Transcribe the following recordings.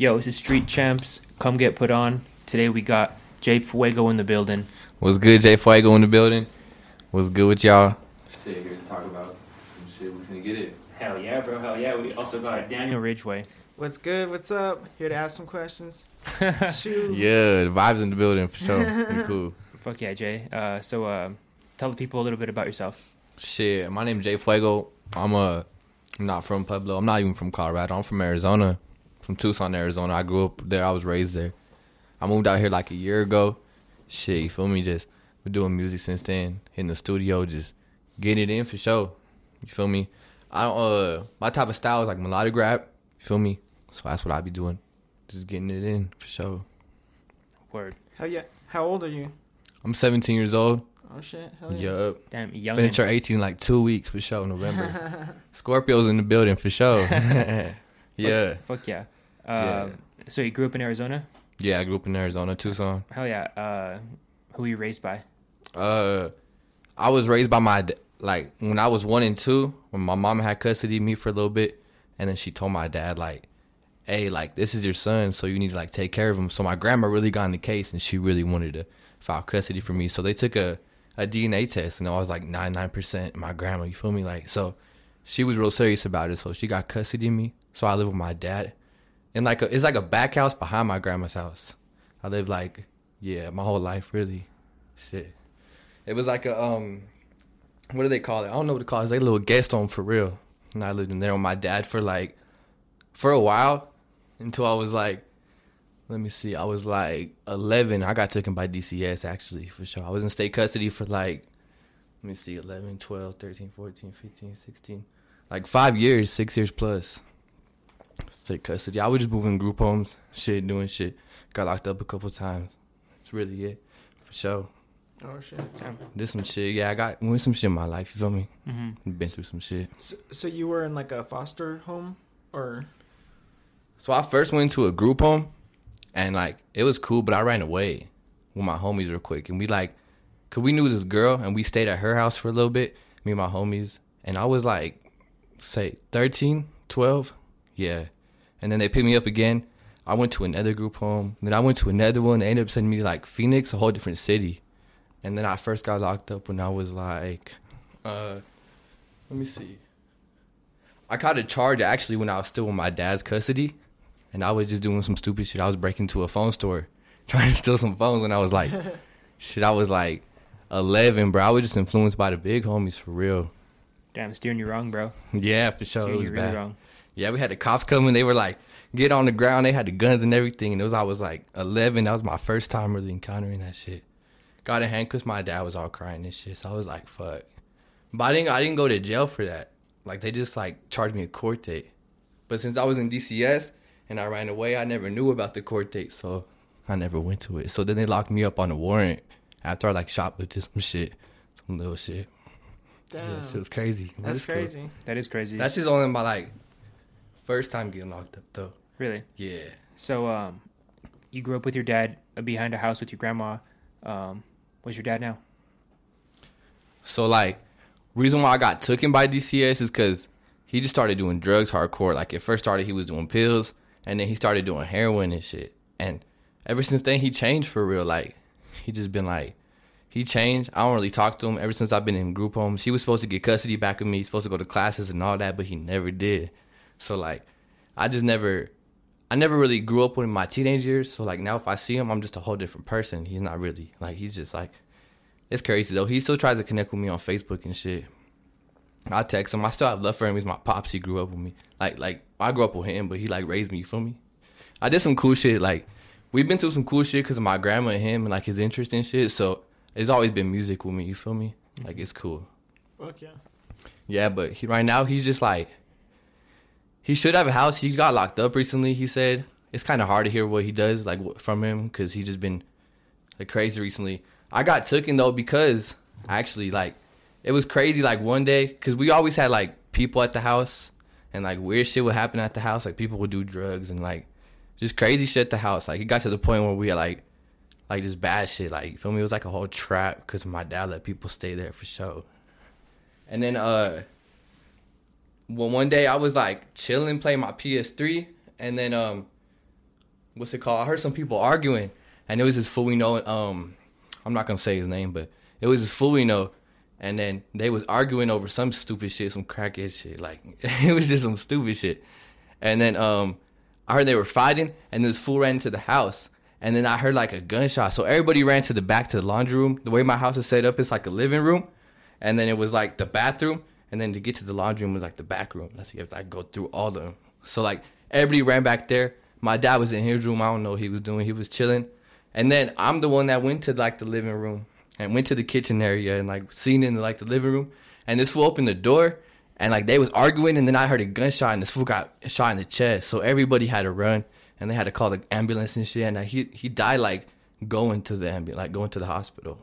Yo, this is Street Champs. Come get put on. Today we got Jay Fuego in the building. What's good, Jay Fuego in the building? What's good with y'all? Shit, here to talk about some shit. We can get it. Hell yeah, bro. Hell yeah. We also got Daniel Ridgeway. What's good? What's up? Here to ask some questions. Shoot. Yeah, the vibes in the building for sure. Be cool. Fuck yeah, Jay. Uh, so uh, tell the people a little bit about yourself. Shit, my name's Jay Fuego. I'm uh, I'm not from Pueblo. I'm not even from Colorado. I'm from Arizona, from Tucson, Arizona. I grew up there. I was raised there. I moved out here like a year ago. Shit, you feel me? Just been doing music since then. In the studio, just getting it in for sure. You feel me? I don't. Uh, my type of style is like melodic rap. You feel me? So that's what I be doing. Just getting it in for sure. Word. Hell yeah. How old are you? I'm 17 years old. Oh shit. Hell yeah. Yup. Damn, young. Finna turn 18 in like two weeks for sure. November. Scorpio's in the building for sure. yeah. Fuck yeah. Uh, Yeah. So you grew up in Arizona? Yeah, I grew up in Arizona, Tucson. Hell yeah. Uh, who were you raised by? Uh, I was raised by my like when I was one and two. When my mom had custody of me for a little bit, and then she told my dad like, "Hey, like this is your son, so you need to like take care of him." So my grandma really got in the case, and she really wanted to file custody for me. So they took a a DNA test, and I was like nine nine percent. My grandma, you feel me? Like so, she was real serious about it. So she got custody of me. So I live with my dad, and like a, it's like a back house behind my grandma's house. I lived like yeah, my whole life really, shit. It was like a um, what do they call it? I don't know what to call it. It's like a little guest home for real. And I lived in there with my dad for like, for a while, until I was like, let me see, I was like 11. I got taken by DCS actually for sure. I was in state custody for like, let me see, 11, 12, 13, 14, 15, 16, like five years, six years plus. State custody. I was just moving group homes, shit, doing shit. Got locked up a couple times. That's really it, for sure. Oh shit. Did some shit. Yeah, I got went some shit in my life. You feel me? Mm-hmm. Been through some shit. So, so you were in like a foster home, or So I first went to a group home, and like it was cool, but I ran away with my homies real quick, and we like, cause we knew this girl, and we stayed at her house for a little bit, me and my homies, and I was like, say 13, 12, yeah, and then they picked me up again. I went to another group home, then I went to another one. They ended up sending me to like Phoenix, a whole different city, and then I first got locked up when I was like, uh, let me see. I caught a charge actually when I was still in my dad's custody, and I was just doing some stupid shit. I was breaking into a phone store, trying to steal some phones when I was like, shit, I was like 11, bro. I was just influenced by the big homies for real. Damn, steering you wrong, bro. Yeah, for sure. steering It was you really bad. wrong. Yeah, we had the cops coming. They were like, get on the ground. They had the guns and everything. And it was, I was like 11. That was my first time really encountering that shit. Got in handcuffs. My dad was all crying and shit. So I was like, fuck. But I didn't, I didn't go to jail for that. Like, they just like charged me a court date. But since I was in DCS and I ran away, I never knew about the court date. So I never went to it. So then they locked me up on a warrant after I like shoplifted some shit. Some little shit. damn, Yeah, shit was crazy. That's it's cool. crazy. That is crazy. That's just only my like first time getting locked up though. really. Yeah. So, um, you grew up with your dad behind a house with your grandma. Um, what's your dad now? So like, reason why I got taken by DCS is because he just started doing drugs hardcore. Like it first started, he was doing pills, and then he started doing heroin and shit. And ever since then, he changed for real. Like he just been like, he changed. I don't really talk to him ever since I've been in group homes. He was supposed to get custody back of me. He's supposed to go to classes and all that, but he never did. So like, I just never. I never really grew up with him in my teenage years, so like now if I see him, I'm just a whole different person. He's not really like he's just like it's crazy though. He still tries to connect with me on Facebook and shit. I text him. I still have love for him. He's my pops. He grew up with me. Like like I grew up with him, but he like raised me. You feel me? I did some cool shit. Like we've been through some cool shit because of my grandma and him and like his interest in shit. So it's always been music with me. You feel me? Like it's cool. Fuck yeah. Yeah, but he, right now he's just like he should have a house. He got locked up recently. He said it's kind of hard to hear what he does like from him because he just been like crazy recently. I got taken though because actually like it was crazy. Like one day because we always had like people at the house and like weird shit would happen at the house. Like people would do drugs and like just crazy shit at the house. Like it got to the point where we had like like this bad shit. Like you feel me? It was like a whole trap because my dad let people stay there for sure. And then uh well one day I was like chilling playing my PS3 and then um what's it called? I heard some people arguing, and it was this fool we know. Um, I'm not gonna say his name, but it was this fool we know, and then they was arguing over some stupid shit, some crackhead shit. Like it was just some stupid shit, and then um, I heard they were fighting, and this fool ran into the house. And then I heard like a gunshot. So everybody ran to the back to the laundry room. The way my house is set up, it's like a living room. And then it was like the bathroom. And then to get to the laundry room was like the back room. That's you have to like go through all of them. So like everybody ran back there. My dad was in his room. I don't know what he was doing. He was chilling. And then I'm the one that went to like the living room and went to the kitchen area and like seen in like the living room. And this fool opened the door and like they was arguing and then I heard a gunshot and this fool got shot in the chest. So everybody had to run and they had to call the ambulance and shit. And uh, he he died like going to the ambulance, like going to the hospital.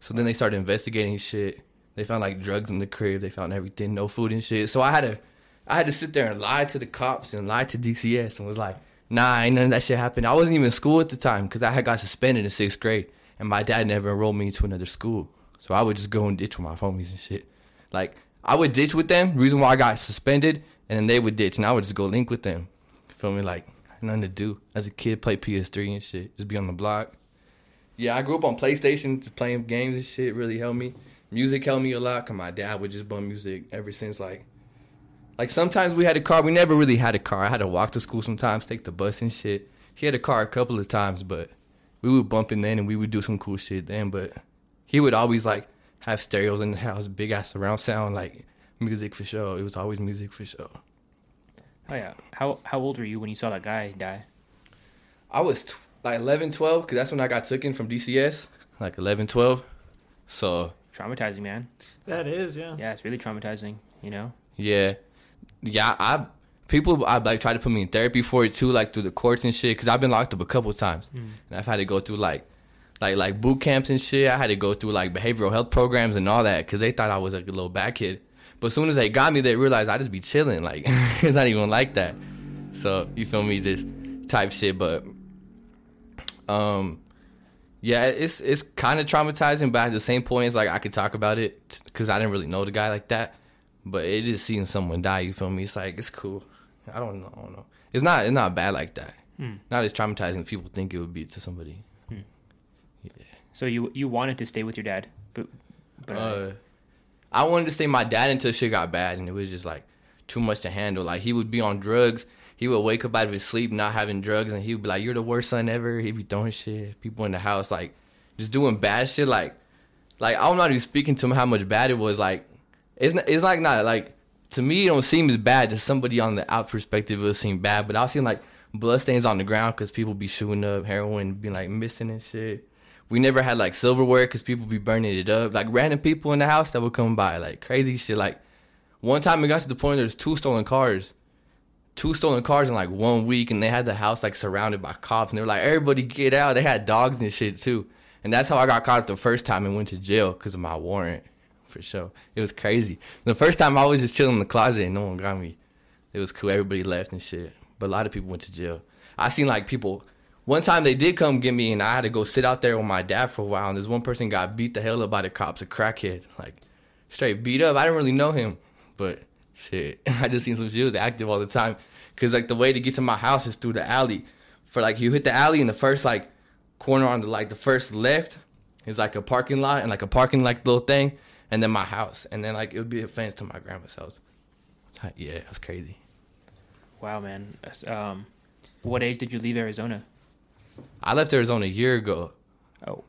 So then they started investigating shit. They found like drugs in the crib. They found everything, no food and shit. So I had to, I had to sit there and lie to the cops and lie to DCS and was like, nah, ain't none of that shit happened. I wasn't even in school at the time because I had got suspended in sixth grade, and my dad never enrolled me into another school. So I would just go and ditch with my homies and shit. Like I would ditch with them. Reason why I got suspended, and then they would ditch, and I would just go link with them. Feel me? Like nothing to do as a kid. Play PS3 and shit. Just be on the block. Yeah, I grew up on PlayStation, just playing games and shit. Really helped me. Music helped me a lot. Cause my dad would just bump music ever since like, like sometimes we had a car. We never really had a car. I had to walk to school sometimes, take the bus and shit. He had a car a couple of times, but we would bump in then and we would do some cool shit then. But he would always like have stereos in the house, big ass surround sound, like music for sure. It was always music for sure. Oh yeah. How how old were you when you saw that guy die? I was t- like 11, 12, because that's when I got taken from DCS, like 11, 12. So, Traumatizing, man. That is, yeah. Yeah, it's really traumatizing. You know. yeah. Yeah, I people I like try to put me in therapy for it too, like through the courts and shit, because I've been locked up a couple of times, and I've had to go through like, like like boot camps and shit. I had to go through like behavioral health programs and all that, because they thought I was like a little bad kid. But as soon as they got me, they realized I just be chilling. Like it's not even like that. So you feel me, just type shit. But um, yeah, it's it's kind of traumatizing. But at the same point, it's like I could talk about it because I didn't really know the guy like that. But it is seeing someone die. You feel me? It's like it's cool. I don't know. I don't know. It's not. It's not bad like that. Not as traumatizing as people think it would be to somebody. Yeah. So you you wanted to stay with your dad, but but Uh, I wanted to stay my dad until shit got bad, and it was just like too much to handle. Like he would be on drugs. He would wake up out of his sleep not having drugs, and he would be like, "You're the worst son ever." He'd be throwing shit. People in the house like just doing bad shit. Like, like I'm not even speaking to him how much bad it was. Like, it's not, it's like not like to me it don't seem as bad. To somebody on the out perspective, it would seem bad. But I seen like bloodstains on the ground because people be shooting up heroin, be like missing and shit. We never had like silverware because people be burning it up. Like random people in the house that would come by, like crazy shit. Like one time it got to the point there's two stolen cars, two stolen cars in like one week, and they had the house like surrounded by cops, and they were like, "Everybody get out!" They had dogs and shit too, and that's how I got caught the first time and went to jail because of my warrant, for sure. It was crazy. The first time I was just chilling in the closet and no one got me. It was cool. Everybody left and shit, but a lot of people went to jail. I seen like people. One time they did come get me, and I had to go sit out there with my dad for a while. And this one person got beat the hell up by the cops, a crackhead, like straight beat up. I didn't really know him, but shit, I just seen some shit. Was active all the time, cause like the way to get to my house is through the alley. For like you hit the alley in the first like corner on the like the first left is like a parking lot and like a parking like little thing, and then my house, and then like it would be a fence to my grandma's house. Yeah, it was crazy. wow, man. Um, what age did you leave Arizona? I left Arizona a year ago. Oh,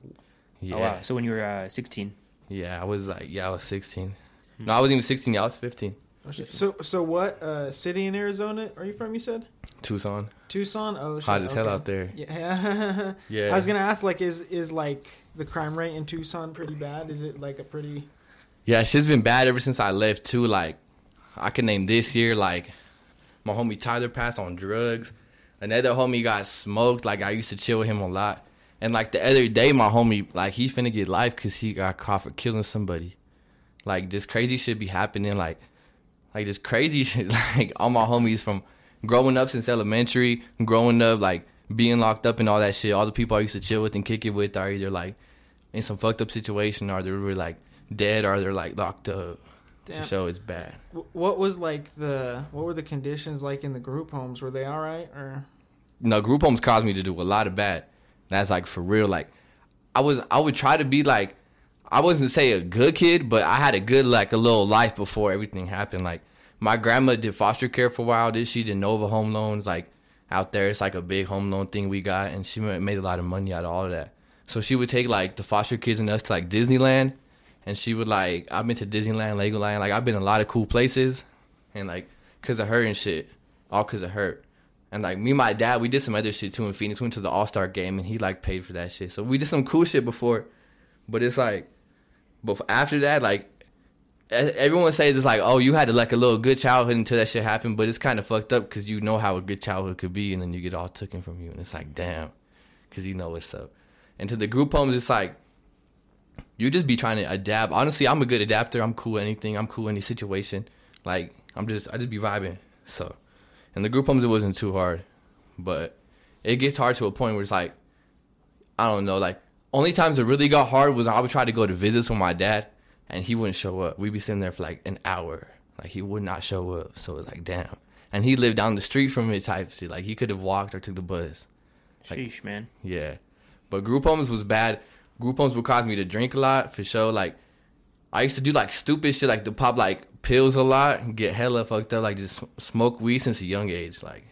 Yeah. oh wow. So when you were uh, 16. Yeah, I was like, yeah, I was 16. No, I wasn't even 16. Yeah, I was 15. So, so what uh, city in Arizona are you from? You said Tucson. Tucson. Oh, shit. Hot as hell out there. Yeah. Yeah. I was gonna ask, like, is is like the crime rate in Tucson pretty bad? Is it like a pretty? Yeah, shit's been bad ever since I left too. Like, I can name this year. Like, my homie Tyler passed on drugs. Another homie got smoked. Like, I used to chill with him a lot. And like the other day, my homie, like, he finna get life because he got caught for killing somebody. Like, just crazy shit be happening. Like, like just crazy shit. Like, all my homies from growing up since elementary, growing up, like being locked up and all that shit. All the people I used to chill with and kick it with are either like in some fucked up situation, or they're really like dead, or they're like locked up. Damn. The show is bad. What was like the what were the conditions like in the group homes? Were they all right or? no group homes caused me to do a lot of bad. That's like for real. Like I was I would try to be like I wasn't say a good kid, but I had a good like a little life before everything happened. Like my grandma did foster care for a while. Did she did Nova home loans like out there? It's like a big home loan thing we got, and she made a lot of money out of all of that. So she would take like the foster kids and us to like Disneyland, and she would like I've been to Disneyland, Legoland, like I've been a lot of cool places, and like cause of her and shit, all cause of her. And like me, and my dad, we did some other shit too in Phoenix. Went to the All Star game, and he like paid for that shit. So we did some cool shit before, but it's like, but after that, like everyone says it's like, oh, you had like a little good childhood until that shit happened, but it's kind of fucked up because you know how a good childhood could be, and then you get all taken from you, and it's like, damn, because you know what's up. And to the group homes, it's like you just be trying to adapt. Honestly, I'm a good adapter. I'm cool anything. I'm cool in any situation. Like I'm just, I just be vibing. So, and the group homes, it wasn't too hard, but it gets hard to a point where it's like, I don't know, like only times it really got hard was I would try to go to visits with my dad, and he wouldn't show up. We'd be sitting there for like an hour, like he would not show up. So it's like, damn. And he lived down the street from me, type shit. Like he could have walked or took the bus. Like- Sheesh, man. Yeah. But group homes was bad. Group homes would cause me to drink a lot for sure. Like I used to do like stupid shit like to pop like pills a lot and get hella fucked up, like just smoke weed since a young age. Like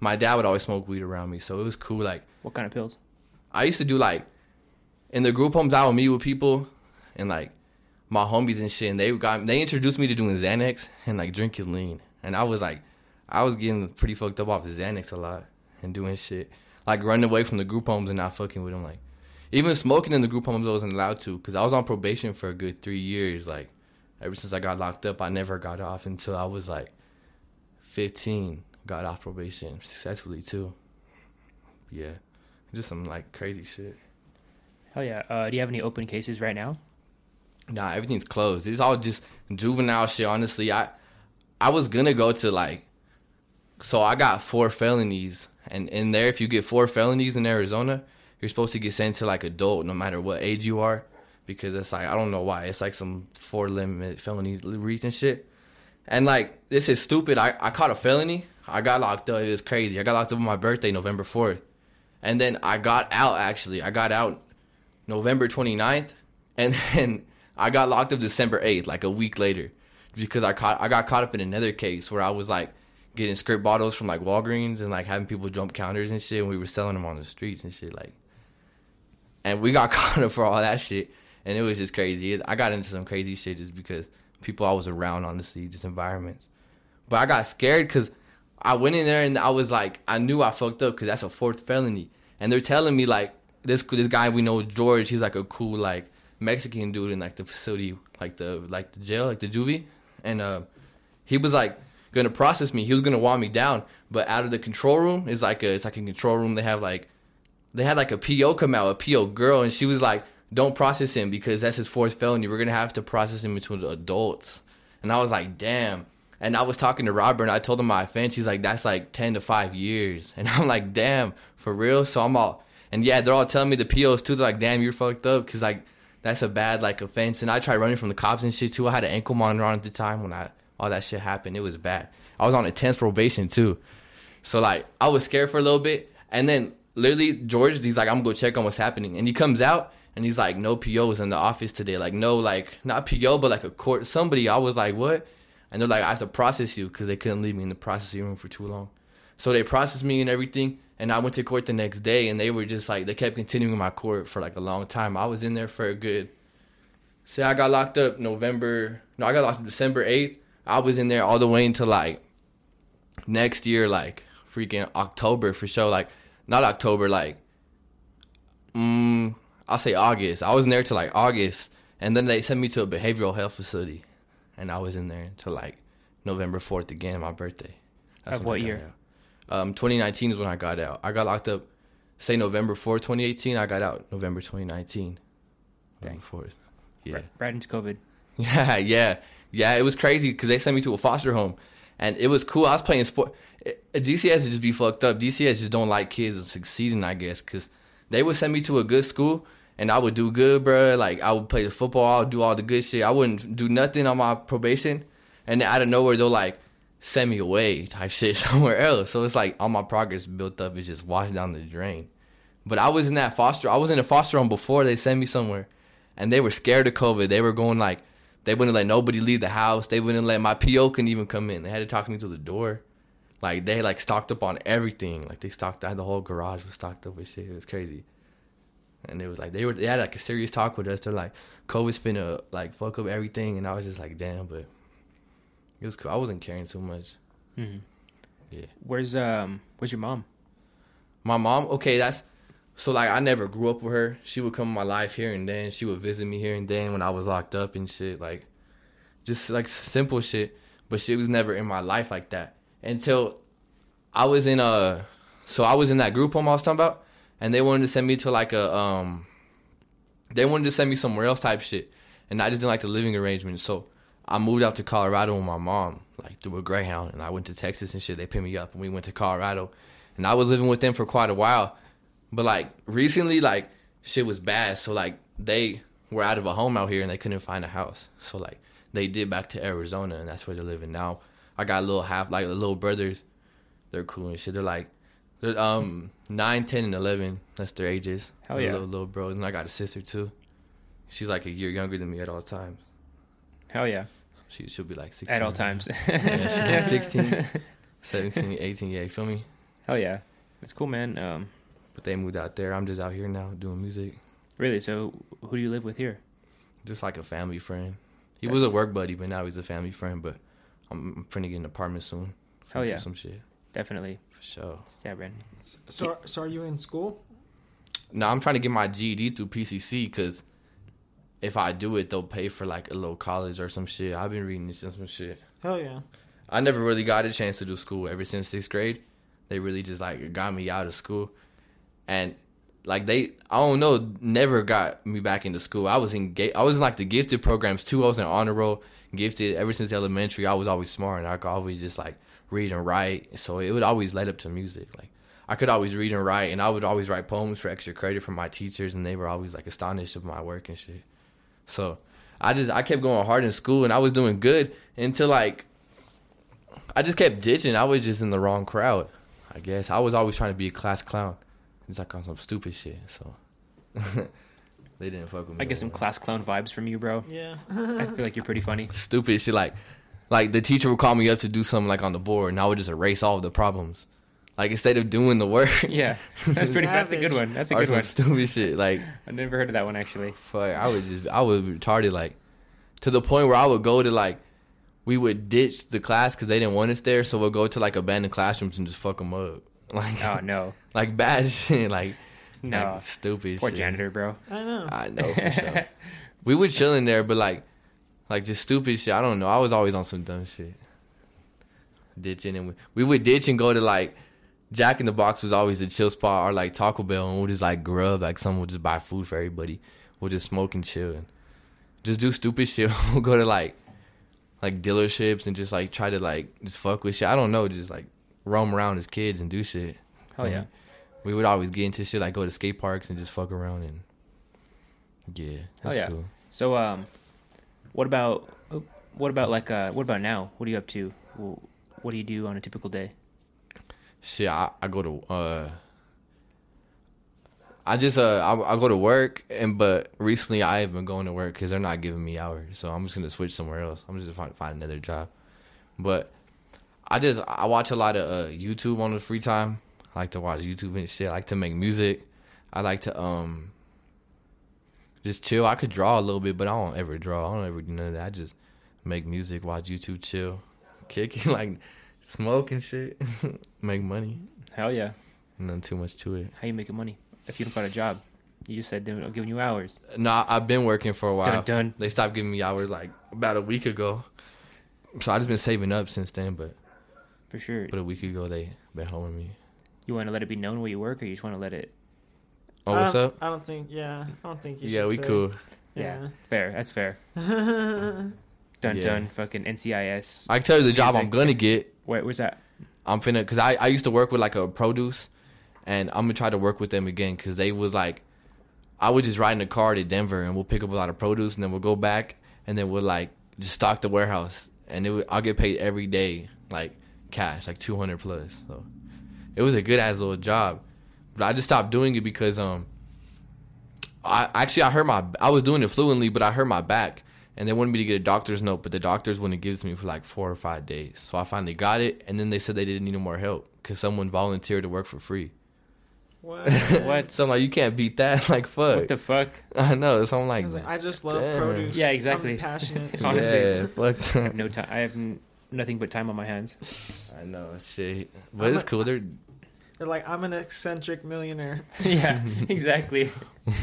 my dad would always smoke weed around me, so it was cool. Like What kind of pills? I used to do like in the group homes I would meet with people and like my homies and shit and they got they introduced me to doing Xanax and like drinking lean. And I was like I was getting pretty fucked up off of Xanax a lot and doing shit. Like running away from the group homes and not fucking with them. Like even smoking in the group homes I wasn't allowed to because I was on probation for a good three years. Like ever since I got locked up, I never got off until I was like 15. Got off probation successfully too. Yeah, just some like crazy shit. Hell yeah. Uh, do you have any open cases right now? Nah, everything's closed. It's all just juvenile shit. Honestly, I I was gonna go to like, so I got four felonies, and in there, if you get four felonies in Arizona, you're supposed to get sent to like adult, no matter what age you are, because it's like I don't know why it's like some four limit felony reach and shit. And like this is stupid. I I caught a felony. I got locked up. It was crazy. I got locked up on my birthday, November fourth, and then I got out. Actually, I got out November 29th, and then I got locked up December 8th, like a week later, because I caught I got caught up in another case where I was like getting script bottles from like Walgreens and like having people jump counters and shit, and we were selling them on the streets and shit, like. And we got caught up for all that shit, and it was just crazy. I got into some crazy shit just because people I was around, honestly, just environments. But I got scared because I went in there and I was like, I knew I fucked up because that's a fourth felony, and they're telling me like this this guy we know George, he's like a cool like Mexican dude in like the facility, like the like the jail, like the juvie, and uh, he was like gonna process me. He was gonna walk me down, but out of the control room is like a it's like a control room. They have like they had like a PO come out, a PO girl, and she was like, "Don't process him because that's his fourth felony. We're gonna have to process him between the adults." And I was like, "Damn." And I was talking to Robert, and I told him my offense. He's like, "That's like ten to five years," and I'm like, "Damn, for real?" So I'm all, and yeah, they're all telling me the POs too. They're like, "Damn, you're fucked up," because like that's a bad like offense. And I tried running from the cops and shit too. I had an ankle monitor on at the time when I all that shit happened. It was bad. I was on intense probation too. So like I was scared for a little bit, and then literally George, he's like, I'm gonna go check on what's happening, and he comes out and he's like, no POs in the office today, like no like not PO but like a court somebody. I was like, what? And they're like, I have to process you because they couldn't leave me in the processing room for too long. So they processed me and everything, and I went to court the next day, and they were just like they kept continuing my court for like a long time. I was in there for a good. Say I got locked up November. No, I got locked up December eighth. I was in there all the way until like next year, like freaking October for sure. Like not October, like mm, I'll say August. I was in there till like August, and then they sent me to a behavioral health facility, and I was in there until like November fourth again, my birthday. Of when what year? Um, 2019 is when I got out. I got locked up. Say November 4th, 2018. I got out November 2019. Dang. November 4th. Yeah. Right, right into COVID. Yeah, yeah, yeah. It was crazy because they sent me to a foster home, and it was cool. I was playing sport. it- DCS would just be fucked up. DCS just don't like kids succeeding, I guess, because they would send me to a good school, and I would do good, bro. Like I would play the football, I would do all the good shit. I wouldn't do nothing on my probation, and then out of nowhere they'll like send me away type shit somewhere else. So it's like all my progress built up is just washed down the drain. But I was in that foster. I was in a foster home before they sent me somewhere, and they were scared of COVID. They were going like, they wouldn't let nobody leave the house. They wouldn't let my PO couldn't even come in. They had to talk to me through the door. Like they like stocked up on everything. Like they stocked. The whole garage was stocked up with shit. It was crazy. And it was like they were they had like a serious talk with us. They're like, COVID's finna like fuck up everything, and I was just like, damn. But it was cool. I wasn't caring too much. hmm Yeah. Where's um Where's your mom? My mom, okay, that's so like I never grew up with her. She would come in my life here and then. She would visit me here and then when I was locked up and shit, like just like simple shit. But she was never in my life like that until I was in a. So I was in that group home I was talking about, and they wanted to send me to like a um. They wanted to send me somewhere else type shit, and I just didn't like the living arrangement. So I moved out to Colorado with my mom, like through a Greyhound, and I went to Texas and shit. They picked me up, and we went to Colorado, and I was living with them for quite a while. But like recently, like shit was bad. So like they were out of a home out here and they couldn't find a house. So like they did back to Arizona and that's where they're living now. I got a little half like little brothers. They're cool and shit. They're like they're um nine, ten, and eleven. That's their ages. Hell yeah. little little bros. And I got a sister too. She's like a year younger than me at all times. Hell yeah. She she'll be like sixteen. At all times. Yeah, she's like 16, 17, 18, yeah, you feel me? Hell yeah. That's cool, man. Um, But they moved out there. I'm just out here now doing music. really. So, who do you live with here? just like a family friend. He was a work buddy, but now he's a family friend. But I'm, I'm finna get an apartment soon. Hell yeah. some shit Definitely. for sure. Yeah, Brandon. So, so are you in school? No, I'm trying to get my GED through PCC because if I do it, they'll pay for like a little college or some shit. I've been reading this and some shit. Hell yeah. I never really got a chance to do school ever since sixth grade. They really just like got me out of school, and like they, I don't know, never got me back into school. I was in, ga- I was in like the gifted programs too. I was in honor roll, gifted ever since elementary. I was always smart, and I could always just like read and write. So it would always lead up to music. Like I could always read and write, and I would always write poems for extra credit from my teachers, and they were always like astonished of my work and shit. So I just I kept going hard in school, and I was doing good until like I just kept ditching. I was just in the wrong crowd. I guess I was always trying to be a class clown. It's like on some stupid shit. So they didn't fuck with me. I get some no class clown vibes from you, bro. Yeah. I feel like you're pretty funny. stupid shit. Like, like the teacher would call me up to do something like on the board, and I would just erase all of the problems. Like instead of doing the work, Yeah, that's pretty. That's a good one. That's a good some one. stupid shit. Like, I never heard of that one actually. fuck, I was just, I was retarded. Like, to the point where I would go to like, we would ditch the class because they didn't want us there, so we'll go to like abandoned classrooms and just fuck them up. Like, Oh no, like bad shit. Like, no, like stupid poor shit. janitor, bro. I know. I know for sure. we would chill in there, but like, like just stupid shit. I don't know. I was always on some dumb shit. Ditching and we, we would ditch and go to like Jack in the Box was always a chill spot or like Taco Bell and we'll just like grub like someone would just buy food for everybody. We'll just smoke and chill and just do stupid shit. we'll go to like like dealerships and just like try to like just fuck with shit. I don't know, just like roam around as kids and do shit. Hell yeah. We would always get into shit like go to skate parks and just fuck around and yeah, that's yeah. cool. So um, what about oh, what about like uh, what about now? What are you up to? What do you do on a typical day? Shit, I, I go to uh I just uh I, I go to work and but recently I have been going to work because they're not giving me hours, so I'm just gonna switch somewhere else. I'm just gonna find find another job. But I just I watch a lot of uh, YouTube on the free time. I like to watch YouTube and shit. I like to make music. I like to um just chill. I could draw a little bit, but I don't ever draw. I don't ever do none of that. I just make music, watch YouTube, chill, kick like smoke and shit, make money. Hell yeah. Nothing too much to it. How you making money if you don't got a job? You just said they're giving you hours. No, I- I've been working for a while. Dun dun. They stopped giving me hours like about a week ago. So I just been saving up since then, but For sure. but a week ago they been holding me. You want to let it be known where you work, or you just want to let it? Oh, I what's don't- up? I don't think. Yeah, I don't think you. Yeah, should we say. cool. Yeah, Yeah. fair. That's fair. Dun Yeah. dun. Fucking NCIS. I can tell you the job I'm Music. gonna get. Wait, was that? I'm finna cause I, I used to work with like a produce, and I'm gonna try to work with them again cause they was like, I would just ride in a car to Denver and we'll pick up a lot of produce and then we'll go back and then we'll like just stock the warehouse and it would, I'll get paid every day like cash, like two hundred plus. So it was a good ass little job, but I just stopped doing it because um, I actually I hurt my I was doing it fluently, but I hurt my back, and they wanted me to get a doctor's note, but the doctors wouldn't give it to me for like four or five days. So I finally got it, and then they said they didn't need no more help because someone volunteered to work for free. What? What? So I'm like, you can't beat that. Like fuck. What the fuck? I know. So I'm like, was like, I just love Damn. produce. Yeah, exactly. I'm passionate. honestly. yeah, fuck that. No time. I have n- nothing but time on my hands. I know shit, but I'm it's a- cool. They're They're like, I'm an eccentric millionaire. yeah, exactly.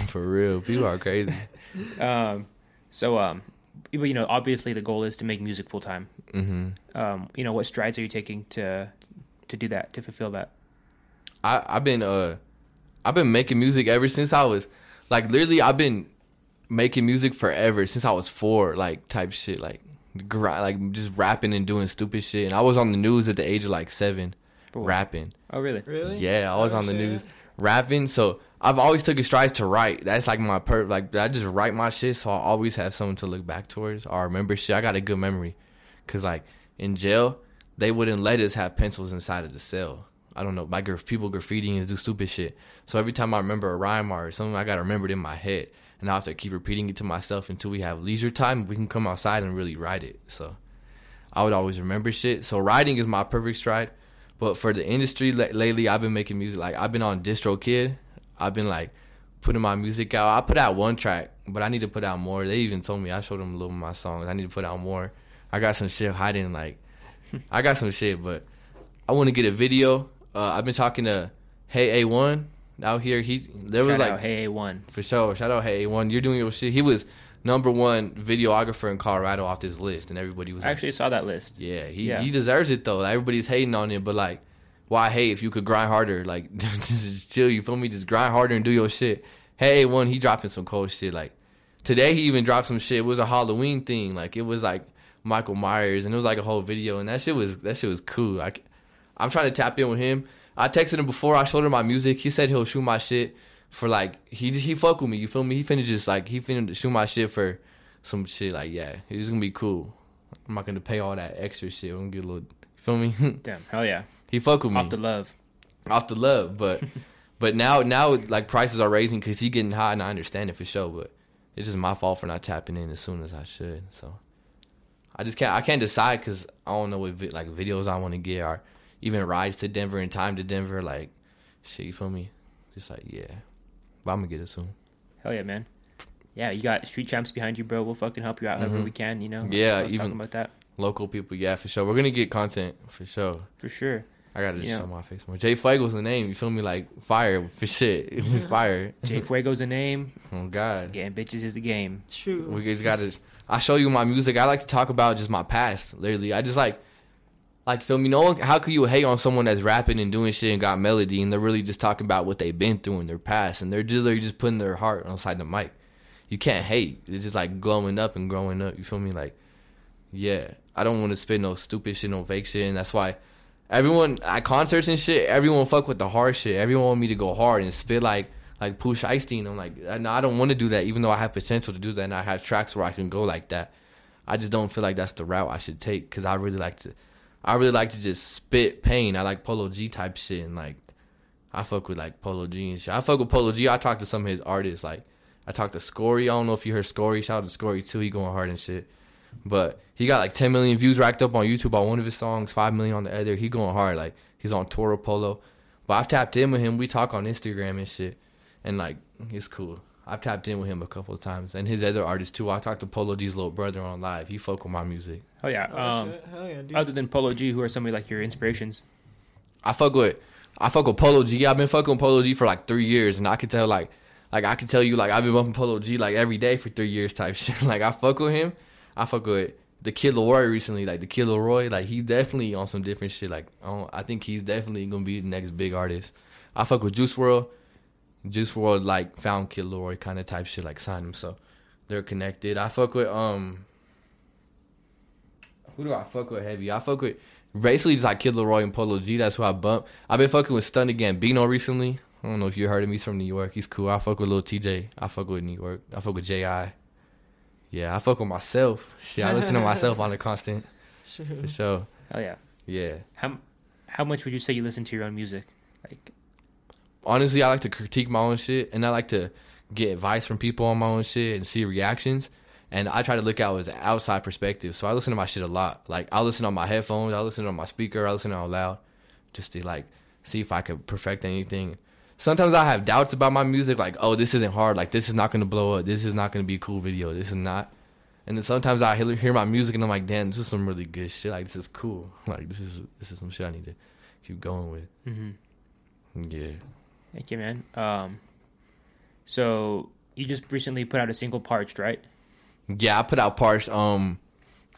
for real. People are crazy. Um, so um, you you know, obviously the goal is to make music full time. hmm Um, you know, what strides are you taking to to do that to fulfill that? I I've been uh I've been making music ever since I was like literally I've been making music forever since I was four like type shit like grind, like just rapping and doing stupid shit and I was on the news at the age of like seven For what? rapping Oh, really? Really? yeah I was Oh, on the shit. news rapping so I've always took strides to write that's like my per like I just write my shit so I always have someone to look back towards or remember shit I got a good memory cause like in jail they wouldn't let us have pencils inside of the cell. I don't know, my graf- people graffitiing and do stupid shit. So every time I remember a rhyme or something, I gotta remember it in my head, and I have to keep repeating it to myself until we have leisure time. We can come outside and really write it. So I would always remember shit. So writing is my perfect stride. But for the industry la- lately, I've been making music. Like I've been on DistroKid. I've been like putting my music out. I put out one track, but I need to put out more. They even told me I showed them a little of my songs. I need to put out more. I got some shit hiding. Like I got some shit, but I want to get a video. Uh, I've been talking to Hey A1 out here. He there was like hey, one. for sure. Shout out Hey A1. You're doing your shit. He was number one videographer in Colorado off this list, and everybody was I like, actually saw that list. yeah, he Yeah. he deserves it though. Like, everybody's hating on it, but like, why hate if you could grind harder? Like, just chill. You feel me? Just grind harder and do your shit. Hey, one, he dropping some cold shit. Like today, he even dropped some shit. It was a Halloween thing. Like it was like Michael Myers, and it was like a whole video, and that shit was that shit was cool. Like, I'm trying to tap in with him. I texted him before I showed him my music. He said he'll shoot my shit for like he just he fuck with me. You feel me? He finna just like he finna shoot my shit for some shit. Like yeah, he's gonna be cool. I'm not gonna pay all that extra shit. I'm gonna get a little. Feel me? Damn, hell yeah. He fuck with me Off the love. off the love, but but now now like prices are raising because he getting high, and I understand it for sure. But it's just my fault for not tapping in as soon as I should. So I just can't I can't decide because I don't know what vi- like videos I want to get or even rides to Denver and time to Denver. Like shit, you feel me? Just like yeah, but I'm gonna get it soon. Hell yeah, man. Yeah, you got street champs behind you, bro. We'll fucking help you out however Mhm. we can. You know. Yeah, even- talking about that Local people, yeah, for sure. We're gonna get content for sure. for sure. I gotta just Yeah. show my face more. Jay Fuego's the name. You feel me? Like fire for shit. fire. Jay Fuego's the name. Oh God. Getting bitches is the game. Shoot. We just gotta. I show you my music. I like to talk about just my past. Literally, I just like, like feel me. No one. How could you hate on someone that's rapping and doing shit and got melody and they're really just talking about what they've been through in their past and they're just they're just putting their heart inside the the mic. You can't hate. It's just like glowing up and growing up. You feel me? Like, yeah. I don't want to spit no stupid shit, no fake shit, and that's why everyone at concerts and shit, everyone fuck with the hard shit. Everyone want me to go hard and spit like like Pooh Shiesty. I'm like, uh, no, I don't want to do that, even though I have potential to do that, and I have tracks where I can go like that. I just don't feel like that's the route I should take because I really like to, I really like to just spit pain. I like Polo G type shit and like, I fuck with like Polo G and shit. I fuck with Polo G. I talked to some of his artists. Like, I talked to Scorey. I don't know if you heard Scorey. Shout out to Scorey too. He going hard and shit. But he got like 10 million views racked up on YouTube on one of his songs, 5 million on the other. He going hard. Like, he's on Toro Polo. But I've tapped in with him. We talk on Instagram and shit. And like, it's cool. I've tapped in with him a couple of times. And his other artists too. I talked to Polo G's little brother on live. He fuck with my music. Hell yeah. Oh, um, shit. Hell yeah, dude. other than Polo G, who are some of like your inspirations? I fuck with I fuck with Polo G. I've been fucking with Polo G for like three years, and I could tell like like I could tell you like I've been bumping Polo G like every day for three years type shit. like I fuck with him. I fuck with the Kid LAROI recently. Like the Kid LAROI, like he's definitely on some different shit. Like I, I think he's definitely gonna be the next big artist. I fuck with Juice WRLD. Juice WRLD like found Kid LAROI kind of type shit. Like signed him, so they're connected. I fuck with um. Who do I fuck with heavy? I fuck with basically just like Kid LAROI and Polo G. That's who I bump. I've been fucking with Stunna Gambino recently. I don't know if you heard of me. He's from New York. He's cool. I fuck with Lil Tjay. I fuck with New York. I fuck with J.I. Yeah, I fuck with myself. Shit, I listen to myself on the constant for sure. Hell yeah. Yeah. How how much would you say you listen to your own music? Like, honestly, I like to critique my own shit, and I like to get advice from people on my own shit and see reactions. And I try to look out as an outside perspective. So I listen to my shit a lot. Like I listen on my headphones, I listen on my speaker, I listen out loud, just to like see if I could perfect anything. Sometimes I have doubts about my music, like, oh, this isn't hard, like this is not gonna blow up, this is not gonna be a cool video, this is not. And then sometimes I hear my music and I'm like, damn, this is some really good shit. Like this is cool. Like this is this is some shit I need to keep going with. Mm-hmm. Yeah. thank you, man. Um, so you just recently put out a single, "Parched," right? Yeah, I put out Parched. Um,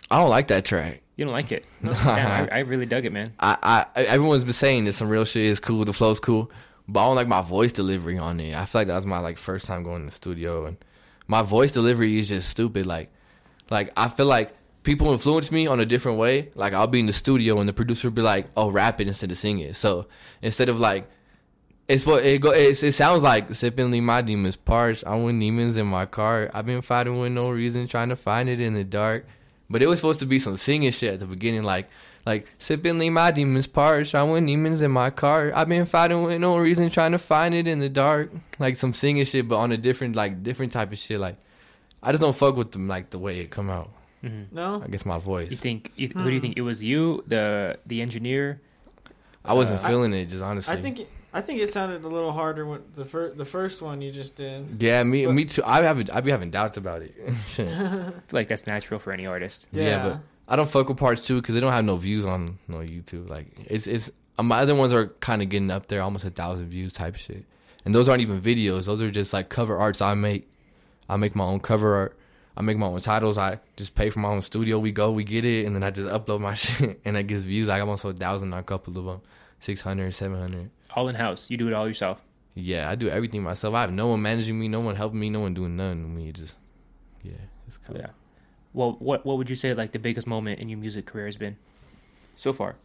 I don't like that track. You don't like it? Damn, I, I really dug it, man. I, I everyone's been saying this some real shit is cool. The flow's cool, but I don't like my voice delivery on it. I feel like that was my like first time going to the studio, and my voice delivery is just stupid. Like, like I feel like people influence me on a different way. Like I'll be in the studio and the producer will be like, "Oh, rap it instead of sing it." So instead of like. It's what it go. It's, it sounds like sipping my demons parched. I'm with demons in my car. I've been fighting with no reason, trying to find it in the dark. But it was supposed to be some singing shit at the beginning, like like sipping my demons parched. I want demons in my car. I've been fighting with no reason, trying to find it in the dark. Like some singing shit, but on a different like different type of shit. Like I just don't fuck with them like the way it come out. hmm No, I guess my voice. You think? You, Who do you think it was? You, the the engineer? I wasn't Uh, feeling it, just honestly. I think it, I think it sounded a little harder when the first the first one you just did. Yeah, me But- me too. I have I be having doubts about it. I feel like that's natural for any artist. Yeah, Yeah, but I don't fuck with parts two because they don't have no views on no YouTube. Like it's it's uh, my other ones are kind of getting up there, almost a thousand views type shit. And those aren't even videos; those are just like cover arts I make. I make my own cover art. I make my own titles. I just pay for my own studio. We go, we get it, and then I just upload my shit, and it gets views. I got almost a thousand on a couple of them, 600, 700. All in house. You do it all yourself. Yeah, I do everything myself. I have no one managing me, no one helping me, no one doing nothing with me. Just, yeah, it's cool. Yeah. Well, what what would you say like the biggest moment in your music career has been so far?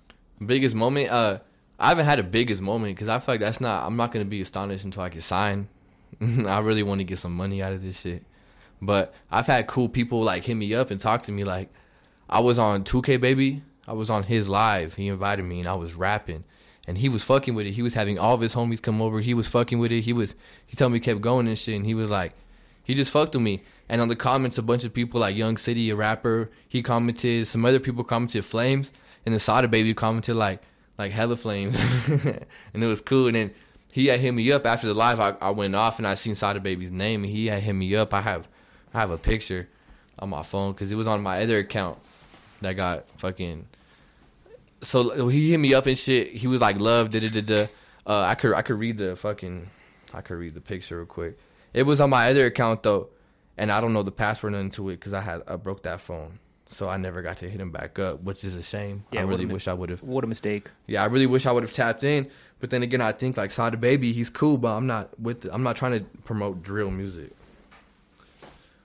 Biggest moment? Uh, I haven't had a biggest moment because I feel like that's not. I'm not gonna be astonished until I get signed. I really want to get some money out of this shit. But I've had cool people like hit me up and talk to me. Like, I was on 2K Baby. I was on his live. He invited me and I was rapping, and he was fucking with it. He was having all of his homies come over. He was fucking with it. He was. He told me he kept going and shit. And he was like, he just fucked with me. And on the comments, a bunch of people like Young City, a rapper, he commented. Some other people commented Flames, and the Sada Baby commented like like hella Flames, and it was cool. And then he had hit me up after the live. I, I went off and I seen Sada Baby's name, and he had hit me up. I have I have a picture on my phone because it was on my other account that got fucking. So he hit me up and shit. He was like, "Love, da da da da." Uh, I could I could read the fucking I could read the picture real quick. It was on my other account though, and I don't know the password into it because I had I broke that phone, so I never got to hit him back up, which is a shame. Yeah, I really mi- wish I would have. What a mistake. Yeah, I really wish I would have tapped in. But then again, I think like Sada Baby, he's cool, but I'm not with. The, I'm not trying to promote drill music.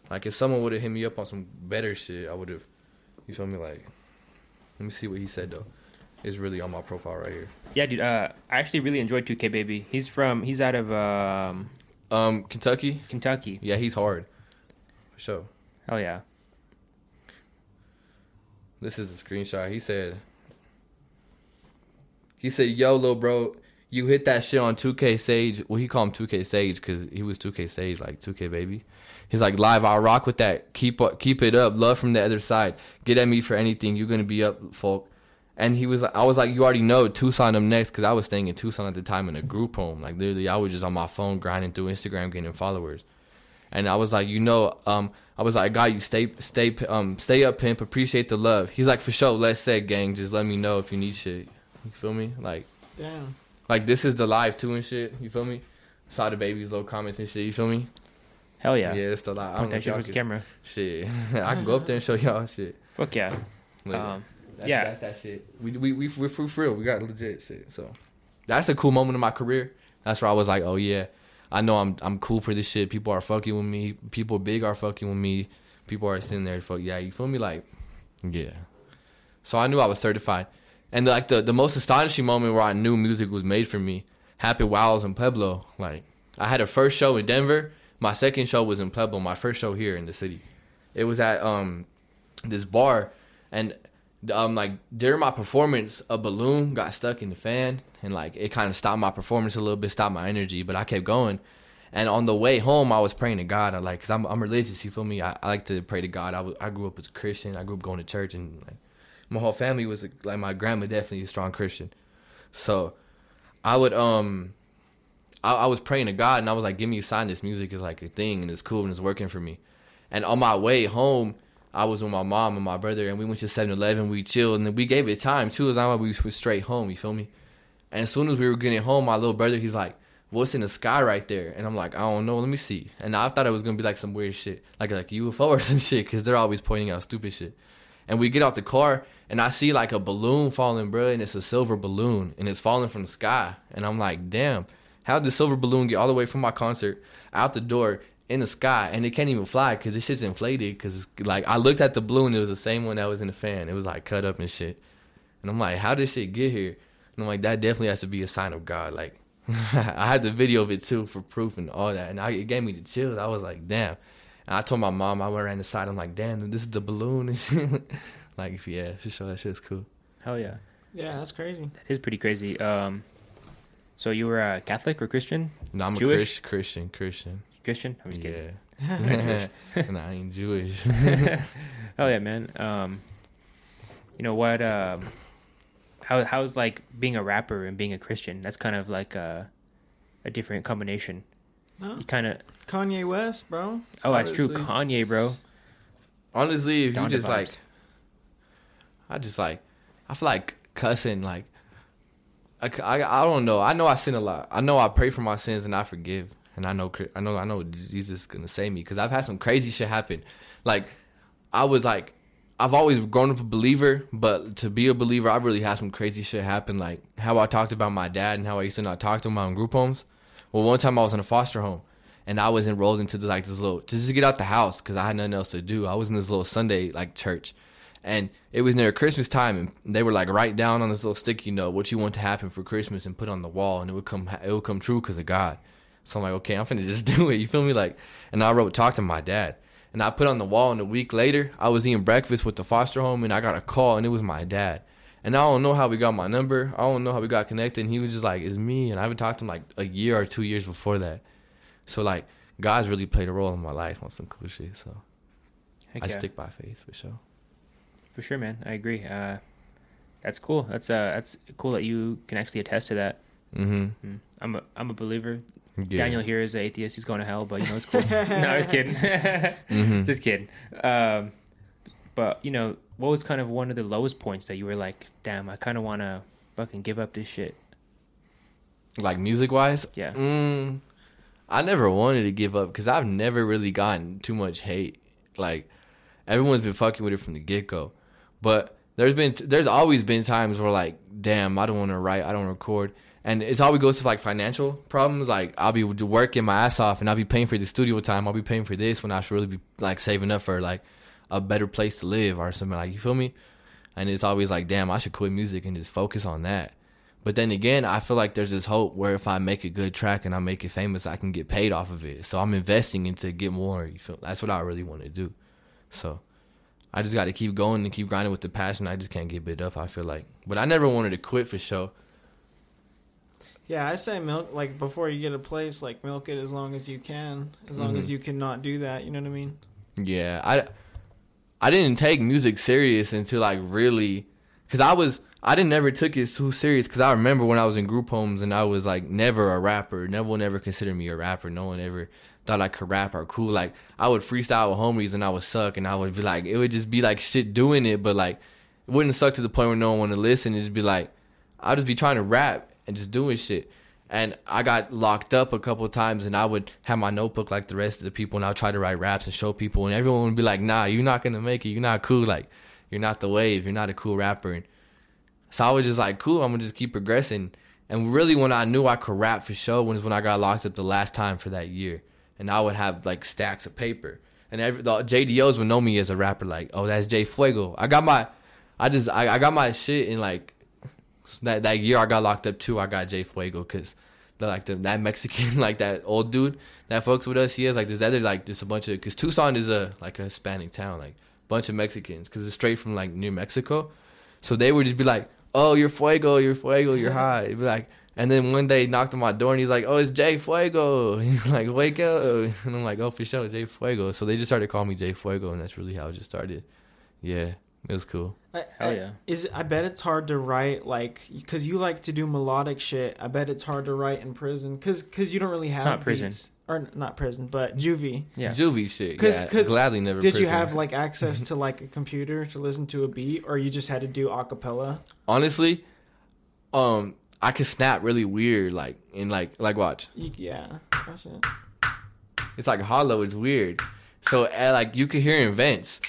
Like if someone would have hit me up on some better shit, I would have. You feel me? Like, let me see what he said though. It's really on my profile right here. Yeah, dude. Uh, I actually really enjoyed 2K Baby. He's from. He's out of um, Um, Kentucky. Kentucky. Yeah, he's hard. Sure. Oh yeah. This is a screenshot. He said. He said, "Yo, little bro, you hit that shit on 2K Sage. Well, he called him 2K Sage because he was 2K Sage, like 2K baby. He's like, live. I'll rock with that. Keep up, keep it up. Love from the other side. Get at me for anything. You're gonna be up, folk." And he was I was like, you already know Tucson up next because I was staying in Tucson at the time in a group home. Like literally, I was just on my phone grinding through Instagram, getting followers. And I was like, you know, um, I was like, God, you stay, stay, um, stay up, pimp. Appreciate the love. He's like, for sure. Let's say, gang. Just let me know if you need shit. You feel me? Like, Damn. like this is the live too and shit. You feel me? Sada Baby's little comments and shit. You feel me? Hell yeah. Yeah, it's the live. I don't Point that shit y'all the camera. Shit, I can go up there and show y'all shit. Fuck yeah. Like, Um, that's, yeah. that's that shit. We we we we're for real. We got legit shit. So that's a cool moment in my career. That's where I was like, oh yeah, I know I'm I'm cool for this shit. People are fucking with me. People big are fucking with me. People are sitting there, fuck yeah. You feel me? Like, yeah. So I knew I was certified. And like the the most astonishing moment where I knew music was made for me happened while I was in Pueblo. Like I had a first show in Denver. My second show was in Pueblo. My first show here in the city. It was at um this bar, and um like during my performance a balloon got stuck in the fan and like it kind of stopped my performance a little bit stopped my energy but i kept going. And on the way home i was praying to god i like because I'm, I'm religious you feel me? I, I like to pray to god. I I grew up as a christian. I grew up going to church and like my whole family was like my grandma definitely a strong christian. So i would um I, I was praying to god and i was like give me a sign this music is like a thing and it's cool and it's working for me. And on my way home I was with my mom and my brother, and we went to 7-Eleven. We chilled, and then we gave it time too. As long as we was straight home, you feel me? And as soon as we were getting home, my little brother, he's like, "What's in the sky right there?" And I'm like, "I don't know. Let me see." And I thought it was gonna be like some weird shit, like like UFO or some shit, because they're always pointing out stupid shit. And we get out the car, and I see like a balloon falling, bro, and it's a silver balloon, and it's falling from the sky. And I'm like, "Damn, how did the silver balloon get all the way from my concert out the door?" In the sky, and it can't even fly because this shit's inflated. Because like I looked at the balloon, it was the same one that was in the fan. It was like cut up and shit. And I'm like, how did shit get here? And I'm like, that definitely has to be a sign of God. Like, I had the video of it too for proof and all that. And I, it gave me the chills. I was like, damn. And I told my mom, I went around the side. I'm like, damn, this is the balloon. and shit. like, if yeah, for sure, that shit's cool. Hell yeah, Yeah, that's crazy. that is pretty crazy. Um, so you were a Catholic or Christian? No, I'm Jewish? a Christian, Christian, Christian. Christian? I'm just kidding. Yeah. and I ain't Jewish. Hell yeah, man. Um, you know what? Um, how how's like being a rapper and being a Christian? That's kind of like a a different combination. No, You kind of Kanye West, bro. oh, that's true. Kanye, bro. Honestly, if you Donda just like. I just like, I feel like cussing. Like, I I don't know. I know I sin a lot. I know I pray for my sins and I forgive. And I know, I know, I know Jesus is gonna save me because I've had some crazy shit happen. Like, I was like, I've always grown up a believer, but to be a believer, I really had some crazy shit happen. Like how I talked about my dad and how I used to not talk to him in group homes. Well, one time I was in a foster home and I was enrolled into this like this little just to get out the house because I had nothing else to do. I was in this little Sunday like church, and it was near Christmas time, and they were like write down on this little sticky note what you want to happen for Christmas and put on the wall, and it would come it would come true because of God. So I'm like, okay, I'm finna just do it. You feel me? Like, and I wrote talk to my dad, and I put on the wall. And a week later, I was eating breakfast with the foster home, and I got a call, and it was my dad. And I don't know how we got my number. I don't know how we got connected. And he was just like, "It's me." And I haven't talked to him like a year or two years before that. So like, God's really played a role in my life on some cool shit. So Heck I yeah. stick by faith for sure. For sure, man. I agree. Uh, that's cool. That's uh, that's cool that you can actually attest to that. Mm-hmm. Mm. I'm a I'm a believer. Yeah. Daniel here is an atheist. He's going to hell, but you know it's cool. no, I was kidding. Mhm. Just kidding. Um, but you know, what was kind of one of the lowest points that you were like, "Damn, I kind of want to fucking give up this shit." Like music wise, Yeah. Mm, I never wanted to give up because I've never really gotten too much hate. Like everyone's been fucking with it from the get go, but there's been there's always been times where like, damn, I don't want to write, I don't record, and it's always goes to like financial problems. Like I'll be working my ass off and I'll be paying for the studio time, I'll be paying for this when I should really be like saving up for like a better place to live or something like you feel me. And it's always like, damn, I should quit music and just focus on that. But then again, I feel like there's this hope where if I make a good track and I make it famous, I can get paid off of it. So I'm investing into get more. You feel that's what I really want to do. So I just got to keep going and keep grinding with the passion. I just can't give it up. I feel like, but I never wanted to quit for sure. Yeah, I say milk like before you get a place, like milk it as long as you can, as long as Mhm. you cannot do that. You know what I mean? Yeah, I I didn't take music serious until like really, cause I was I didn't never took it too serious. Cause I remember when I was in group homes and I was like never a rapper. No one ever considered me a rapper. No one ever thought I could rap or cool. Like I would freestyle with homies and I would suck and I would be like it would just be like shit doing it, but like it wouldn't suck to the point where no one wanted to listen. It'd just be like I'd just be trying to rap and just doing shit. And I got locked up a couple times, and I would have my notebook like the rest of the people, and I'll try to write raps and show people, and everyone would be like, "Nah, you're not gonna make it. You're not cool. Like, you're not the wave. You're not a cool rapper." And so I was just like, "Cool. I'm gonna just keep progressing." And really, when I knew I could rap for sure, was when I got locked up the last time for that year, and I would have like stacks of paper, and every the JDOs would know me as a rapper. Like, oh, that's Jay Fuego. I got my, I just I, I got my shit in like that that year I got locked up too. I got Jay Fuego because the like the that Mexican like that old dude that fucks with us. He has like this other like just a bunch of because Tucson is a like a Hispanic town like bunch of Mexicans because it's straight from like New Mexico. So they would just be like, "Oh, you're Fuego, you're Fuego, you're high." It'd be like, and then one day he knocked on my door and he's like, "Oh, it's Jay Fuego." He's like, "Wake up!" And I'm like, "Oh, for sure, Jay Fuego." So they just started calling me Jay Fuego, and that's really how it just started. Yeah, it was cool. I, Hell I- yeah. Is I bet it's hard to write like because you like to do melodic shit. I bet it's hard to write in prison because because you don't really have Not prison. beats. or not prison, but juvie. Yeah. Juvie shit. 'Cause- yeah, 'cause gladly never. Did you have like access to like a computer to listen to a beat, or you just had to do a cappella? honestly? Um, I could snap really weird, like in like like watch. Yeah, that shit. It's like hollow. It's weird. So uh, like you could hear in vents.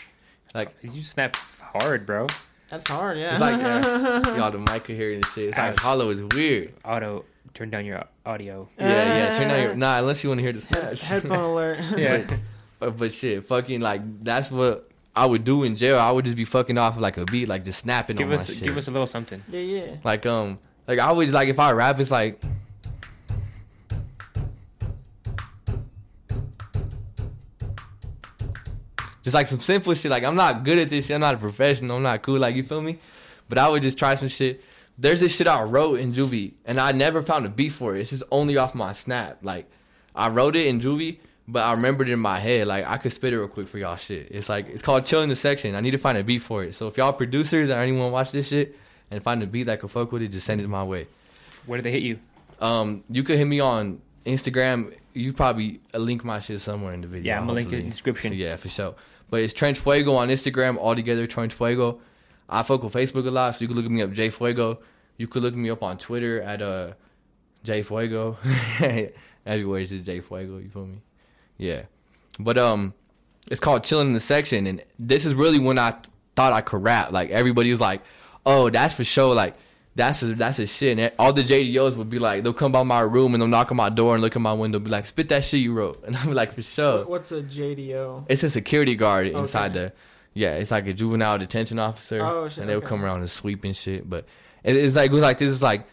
Like You snap hard, bro. that's hard. Yeah, it's like y'all the mic could hear it and shit. It's like Ouch. hollow is weird. Auto, turn down your audio. Yeah, yeah. Turn down your nah unless you want to hear the Head- snaps. headphone alert. Yeah. But, but shit, fucking like that's what I would do in jail. I would just be fucking off like a beat, like just snapping give on us, my shit. give us a little something. yeah, yeah. like um, like I would like if I rap, it's like. Just like some simple shit. Like I'm not good at this shit. I'm not a professional. I'm not cool. Like you feel me? But I would just try some shit. There's this shit I wrote in Juvie, and I never found a beat for it. It's just only off my snap. Like I wrote it in Juvie, but I remembered it in my head. Like I could spit it real quick for y'all. Shit. It's like it's called Chill in the Section. I need to find a beat for it. So if y'all producers or anyone watch this shit and find a beat that could fuck with it, just send it my way. Where did they hit you? Um, you could hit me on Instagram. You probably link my shit somewhere in the video. Yeah, I'm gonna link it in the description. So, yeah, for sure. But it's Trench Fuego on Instagram, all together, Trench Fuego. I fuck with Facebook a lot, so you can look me up, J Fuego. You could look me up on Twitter at uh J Fuego. Everywhere it's just J Fuego. You feel me? Yeah. But um, it's called Chilling in the Section, and this is really when I th- thought I could rap. Like everybody was like, "Oh, that's for sure." Like that's a, that's a shit. And all the JDOs would be like, they'll come by my room and they'll knock on my door and look at my window, be like, "Spit that shit you wrote," and I'm like, "For sure." What's a JDO? It's a security guard inside Okay. the. Yeah, it's like a juvenile detention officer, Oh, shit, and they'll okay. come around and sweep and shit. But it, it's like it was like this is like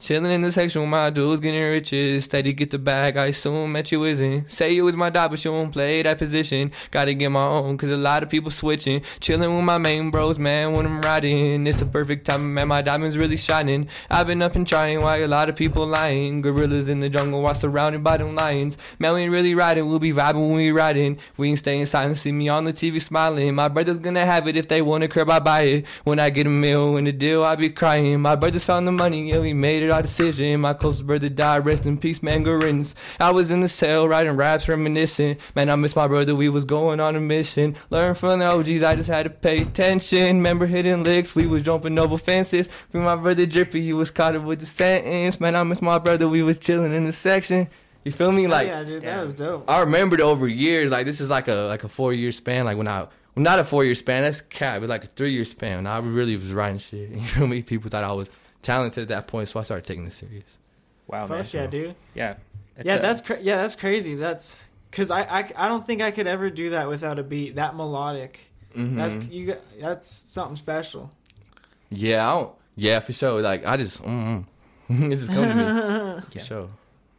chilling in the section with my dudes, getting riches, steady get the bag. I assume that you isn't. Say you was my dog, but you won't play that position. Gotta get my own, cause a lot of people switching. Chilling with my main bros, man, when I'm riding. It's the perfect time, man. My diamonds really shining. I've been up and trying while a lot of people lying. Gorillas in the jungle while surrounded by them lions. Man, we ain't really riding, we'll be vibing when we riding. We ain't staying silent, see me on the TV smiling. My brothers gonna have it if they want a curb, I buy it. When I get a meal and a deal, I be crying. My brothers found the money, yeah, we made it our decision. My closest brother died, rest in peace, man, Gurins. I was in the cell writing raps, reminiscing. Man, I miss my brother, we was going on a mission. Learn from the OGs, I just had to pay attention. Remember hitting licks, we was jumping over fences. Free my brother Drippy, he was caught up with the sentence. Man, I miss my brother, we was chilling in the section. You feel me? Like, yeah, dude, that was dope. I remembered over years. Like this is like a like a four year span. Like when I well, not a four year span. That's cap. It's like a three year span. When I really was writing shit. You feel me? People thought I was talented at that point, so I started taking it serious. Wow, man. Fuck yeah, dude. Yeah. yeah, uh, that's cra- yeah, that's crazy. That's because I, I I don't think I could ever do that without a beat that melodic. Mhm. That's you. That's something special. yeah. I don't, yeah, for sure. Like I just mm, it just comes to me. For Yeah. sure.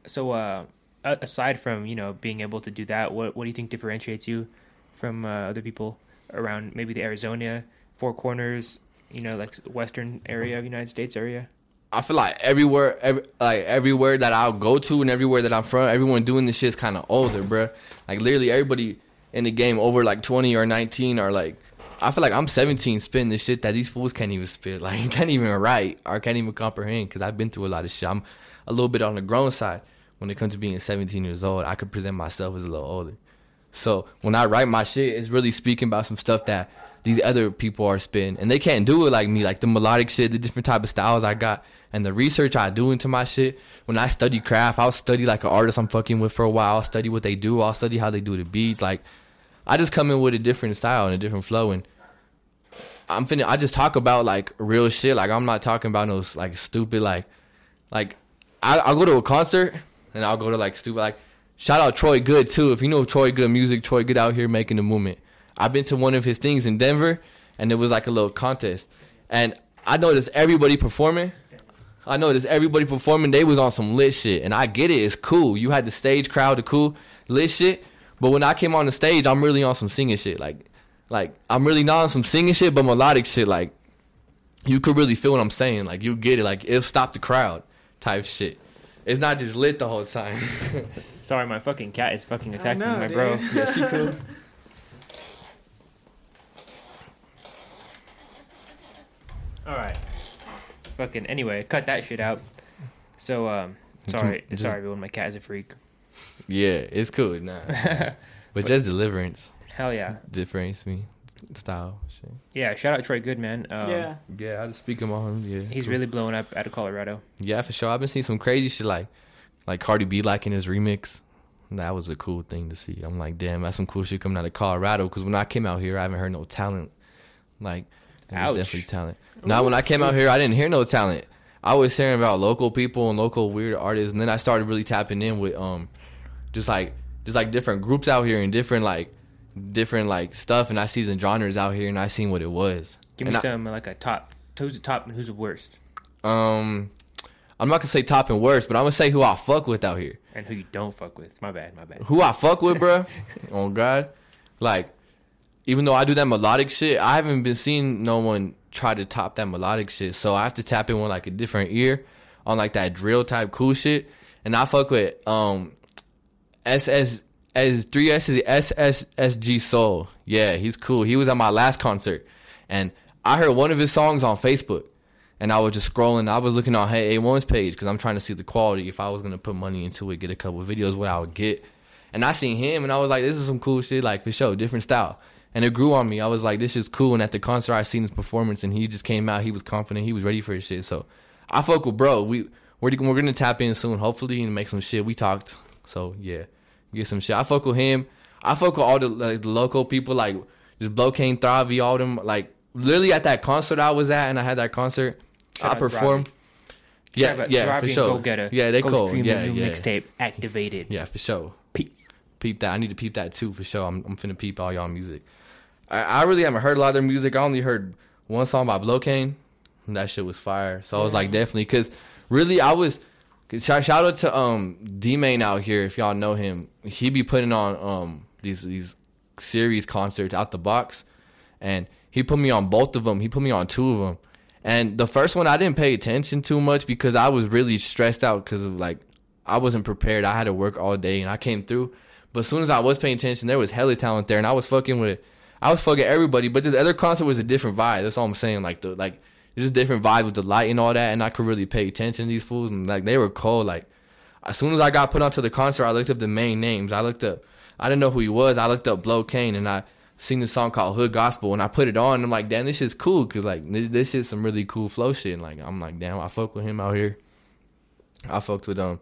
So, uh, aside from you know being able to do that, what what do you think differentiates you from uh, other people around maybe the Arizona Four Corners, you know, like Western area of United States area? I feel like everywhere, every, like everywhere that I'll go to and everywhere that I'm from, everyone doing this shit is kind of older, bruh. Like literally everybody in the game over like 20 or 19 are like, I feel like I'm 17 spitting the shit that these fools can't even spit, like can't even write or can't even comprehend. Because I've been through a lot of shit. I'm a little bit on the grown side when it comes to being 17 years old. I could present myself as a little older. So when I write my shit, it's really speaking about some stuff that these other people are spitting, and they can't do it like me. Like the melodic shit, the different type of styles I got, and the research I do into my shit. When I study craft, I'll study like an artist I'm fucking with for a while. I'll study what they do. I'll study how they do the beats. Like I just come in with a different style and a different flow, and I'm finna. I just talk about like real shit. Like I'm not talking about those like stupid like like I, I'll go to a concert and I'll go to like stupid like shout out Troy Good too. If you know Troy Good music, Troy Good out here making the movement. I've been to one of his things in Denver and it was like a little contest. And I noticed everybody performing. I noticed everybody performing, they was on some lit shit. And I get it, it's cool. You had the stage crowd, the cool lit shit. But when I came on the stage, I'm really on some singing shit. Like like I'm really not on some singing shit, but melodic shit. Like you could really feel what I'm saying. Like you get it. Like it'll stop the crowd, type shit. It's not just lit the whole time. Sorry, my fucking cat is fucking I attacking know, my dude. bro. Yes, he could. All right. Fucking anyway, cut that shit out. So um, sorry, Just- sorry everyone. My cat is a freak. yeah, it's cool. Nah, but just deliverance Hell yeah, differentiates me style. Shit. yeah. Shout out Troy Goodman. Um, yeah. Yeah, I just speak him on. Yeah, he's cool. really blowing up out of Colorado. Yeah, for sure. I've been seeing some crazy shit like like Cardi B liking his remix. That was a cool thing to see. I'm like, damn, that's some cool shit coming out of Colorado. Because when I came out here, I haven't heard no talent. Like, it was Ouch. definitely talent. Now, when I came out here, I didn't hear no talent. I was hearing about local people and local weird artists, and then I started really tapping in with um, just like just like different groups out here and different like different like stuff, and I see some genres out here, and I seen what it was. Give me And I- some like a top. Who's the top and who's the worst, um, I'm not gonna say top and worst, but I'm gonna say who I fuck with out here. and who you don't fuck with. My bad, my bad. who I fuck with, bro. oh God, like even though I do that melodic shit, I haven't been seeing no one try to top that melodic shit. So I have to tap in with like a different ear on like that drill type cool shit. And I fuck with um SS as three S is SSSG Soul. Yeah, he's cool. He was at my last concert, and I heard one of his songs on Facebook. And I was just scrolling. I was looking on Hey A1's page because I'm trying to see the quality. If I was gonna put money into it, get a couple videos, what I would get. And I seen him, and I was like, "This is some cool shit, like for sure, different style." And it grew on me. I was like, "This is cool." And at the concert, I seen his performance, and he just came out. He was confident. He was ready for his shit. So I fuck with bro. We we're, we're gonna tap in soon, hopefully, and make some shit. We talked, so yeah, get some shit. I fuck with him. I fuck with all the like the local people, like just Blow Kane, Thavi, all them. Like literally at that concert I was at, and I had that concert. Shout I performed. Yeah, yeah, Robbie for sure. Go Getter. Yeah, they Go cool. Yeah, new yeah, mixtape activated. yeah, for sure Peace. peep that. I need to peep that too for sure. I'm, I'm finna peep all y'all music. I, I really haven't heard a lot of their music. I only heard one song by and that shit was fire. So I was like, definitely, because really, I was. Shout, shout out to um D Main out here if y'all know him. He be putting on um these these series concerts out the box, and he put me on both of them. He put me on two of them, and the first one I didn't pay attention too much because I was really stressed out because of like I wasn't prepared. I had to work all day and I came through. But as soon as I was paying attention, there was hella talent there, and I was fucking with, I was fucking everybody. But this other concert was a different vibe. That's all I'm saying. Like the like, just different vibe with the light and all that, and I could really pay attention to these fools, and like they were cold. Like as soon as I got put onto the concert, I looked up the main names. I looked up, I didn't know who he was. I looked up Blow Kane, and I seen this song called Hood Gospel, and I put it on. And I'm like, damn, this shit's cool, cause like this, this shit's some really cool flow shit. And like I'm like, damn, I fuck with him out here. I fucked with um.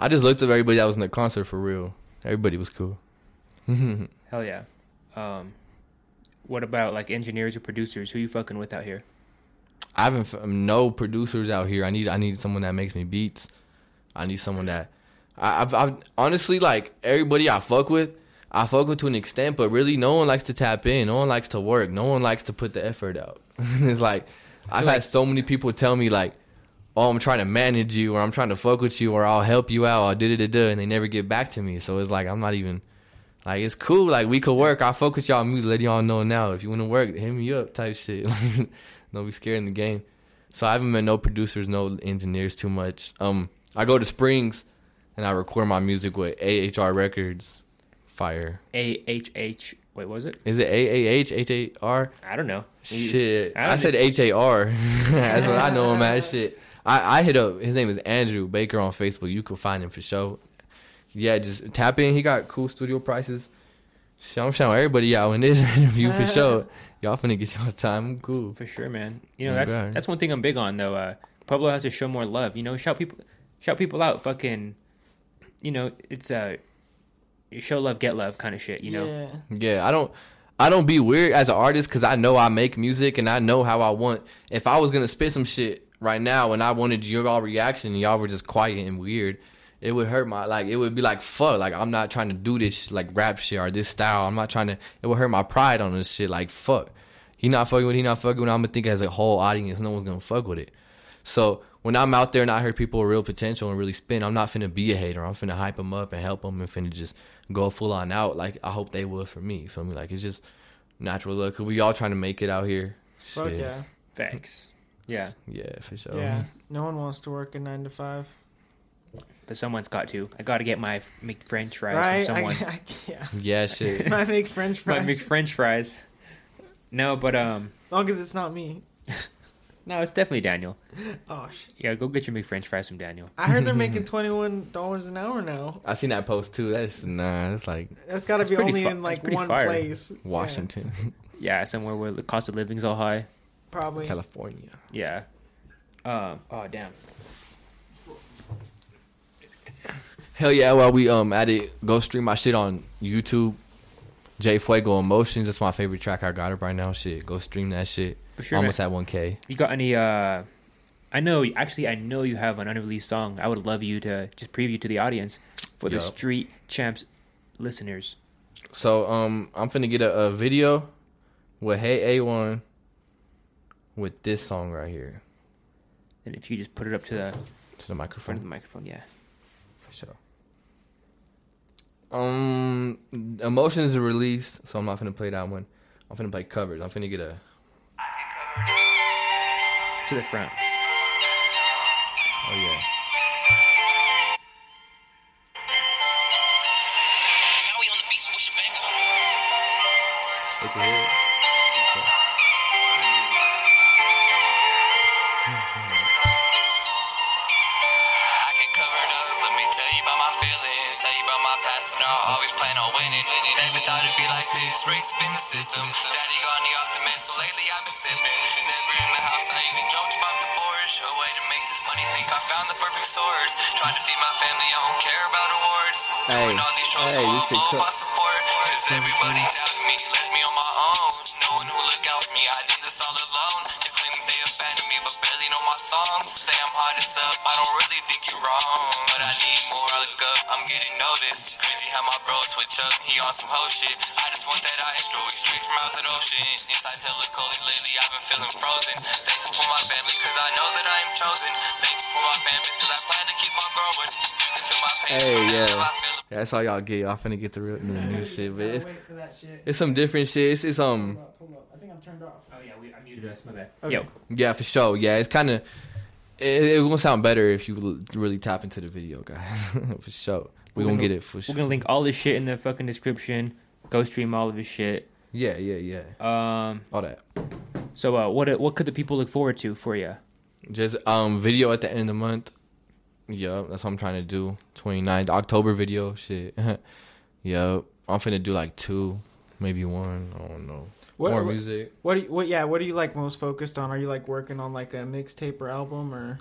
I just looked up everybody that was in the concert for real. Everybody was cool. Hell yeah. Um, what about like engineers or producers? Who you fucking with out here? I haven't f- no producers out here. I need I need someone that makes me beats. I need someone that I, I've, I've honestly like everybody I fuck with. I fuck with to an extent, but really no one likes to tap in. No one likes to work. No one likes to put the effort out. it's like I've like- had so many people tell me like, "Oh, I'm trying to manage you, or I'm trying to fuck with you, or I'll help you out, or did da da da," and they never get back to me. So it's like I'm not even like it's cool. Like we could work. I fuck with y'all music. Let y'all know now. If you want to work, hit me up. Type shit. Like don't be scared in the game. So I haven't met no producers, no engineers too much. Um, I go to Springs and I record my music with AHR Records. Fire. A H H. Wait, what was it? Is it AAH H A R? I don't know. Shit, I I, said H A R. That's what I know him as. Shit, I I hit up. His name is Andrew Baker on Facebook. You can find him for sure. Yeah, just tap in. He got cool studio prices. Shit, I'm showing everybody out in this interview for sure. Y'all finna get y'all time. I'm cool. For sure, man. You know that's God. that's one thing I'm big on though. Uh, Pueblo has to show more love. You know, shout people, shout people out. Fucking, you know, it's uh, show love, get love kind of shit. You know, Yeah. Yeah, I don't I don't be weird as an artist because I know I make music and I know how I want. If I was gonna spit some shit right now and I wanted your all reaction and y'all were just quiet and weird, it would hurt my like. It would be like fuck. Like I'm not trying to do this like rap shit or this style. I'm not trying to. It would hurt my pride on this shit. Like fuck. He not fucking with. He not fucking with. I'm gonna think as a whole audience, no one's gonna fuck with it. So when I'm out there and I hear people with real potential and really spin, I'm not finna be a hater. I'm finna hype them up and help them and finna just go full on out. Like I hope they will for me. You feel me? Like it's just natural look. 'Cause we all trying to make it out here. Fuck Shit. yeah. facts. Yeah, Yeah, for sure. Yeah, no one wants to work a nine to five. But someone's got to. I got to get my make French fries right? from someone. I, I, yeah. Yeah, shit. I make French My fries. make French fries. No, but um, long as it's not me. no, it's definitely Daniel. Oh shit! Yeah, go get your make French fries from Daniel. I heard they're making twenty one dollars an hour now. I seen that post too. That's nah. That's like That's got to be only fu- in like pretty one fire. place. Yeah, Washington, Yeah, somewhere where the cost of living's all high. probably. California. Yeah. Um. Oh damn. Hell yeah! While we um at it, go stream my shit on YouTube. J Fuego Emotions. That's my favorite track. I got it right now. Shit, go stream that shit. For sure. Almost man. at one k. You got any? uh I know. Actually, I know you have an unreleased song. I would love you to just preview to the audience for the Yup. Street Champs listeners. So um, I'm finna get a, a video with Hey A1 with this song right here And if you just put it up to the to the microphone the microphone, yeah. For sure. Um, Emotions is released, so I'm not gonna play that one. I'm finna play covers. I'm finna get a To the front. oh yeah. Now we on the beach with Shabanga. They can hear it. I always plan on winning. Never thought it'd be like this, race been the system. Daddy got me off the mess, so lately I've been sipping. Never in the house, I even jumped about the porch. A way to make this money, think I found the perfect source. Trying to feed my family, I don't care about awards. Hey, Doing all these shows, hey, so I'll blow my support. Cause everybody doubted me, left me on my own. No one who look out for me, I did this all alone. But barely know my songs. Say I'm hard as up, I don't really think you're wrong. But I need more, I look up, I'm getting noticed. Crazy how my bro switch up, he on some hoe shit. I just want that ice stroke straight from out the ocean. Inside tell the cold lately, I've been feeling frozen. Thankful for my family, cause I know that I am chosen. Thankful for my families, cause I plan to keep on growing. You can feel my pain Hey, yeah. love I feel. That's all y'all get. Y'all finna get the real the new shit, but it's, wait for that shit. it's some different shit. It's, it's um Hold up, hold up. I think I'm turned off. Yeah, we, I. My bad. Okay. Yo, yeah for sure. Yeah, it's kind of it, it will sound better if you really tap into the video, guys. for sure. We We're gonna gonna- get it for sure. we're gonna link all this shit in the fucking description. Go stream all of his shit. Yeah, yeah, yeah. Um. All that. So, uh, what what could the people look forward to for you? Just um video at the end of the month. Yup, that's what I'm trying to do. 29th October video. Shit. yup. I'm finna do like two, maybe one. I don't know. What, More music. what do you, what yeah, what are you like most focused on? Are you like working on like a mixtape or album or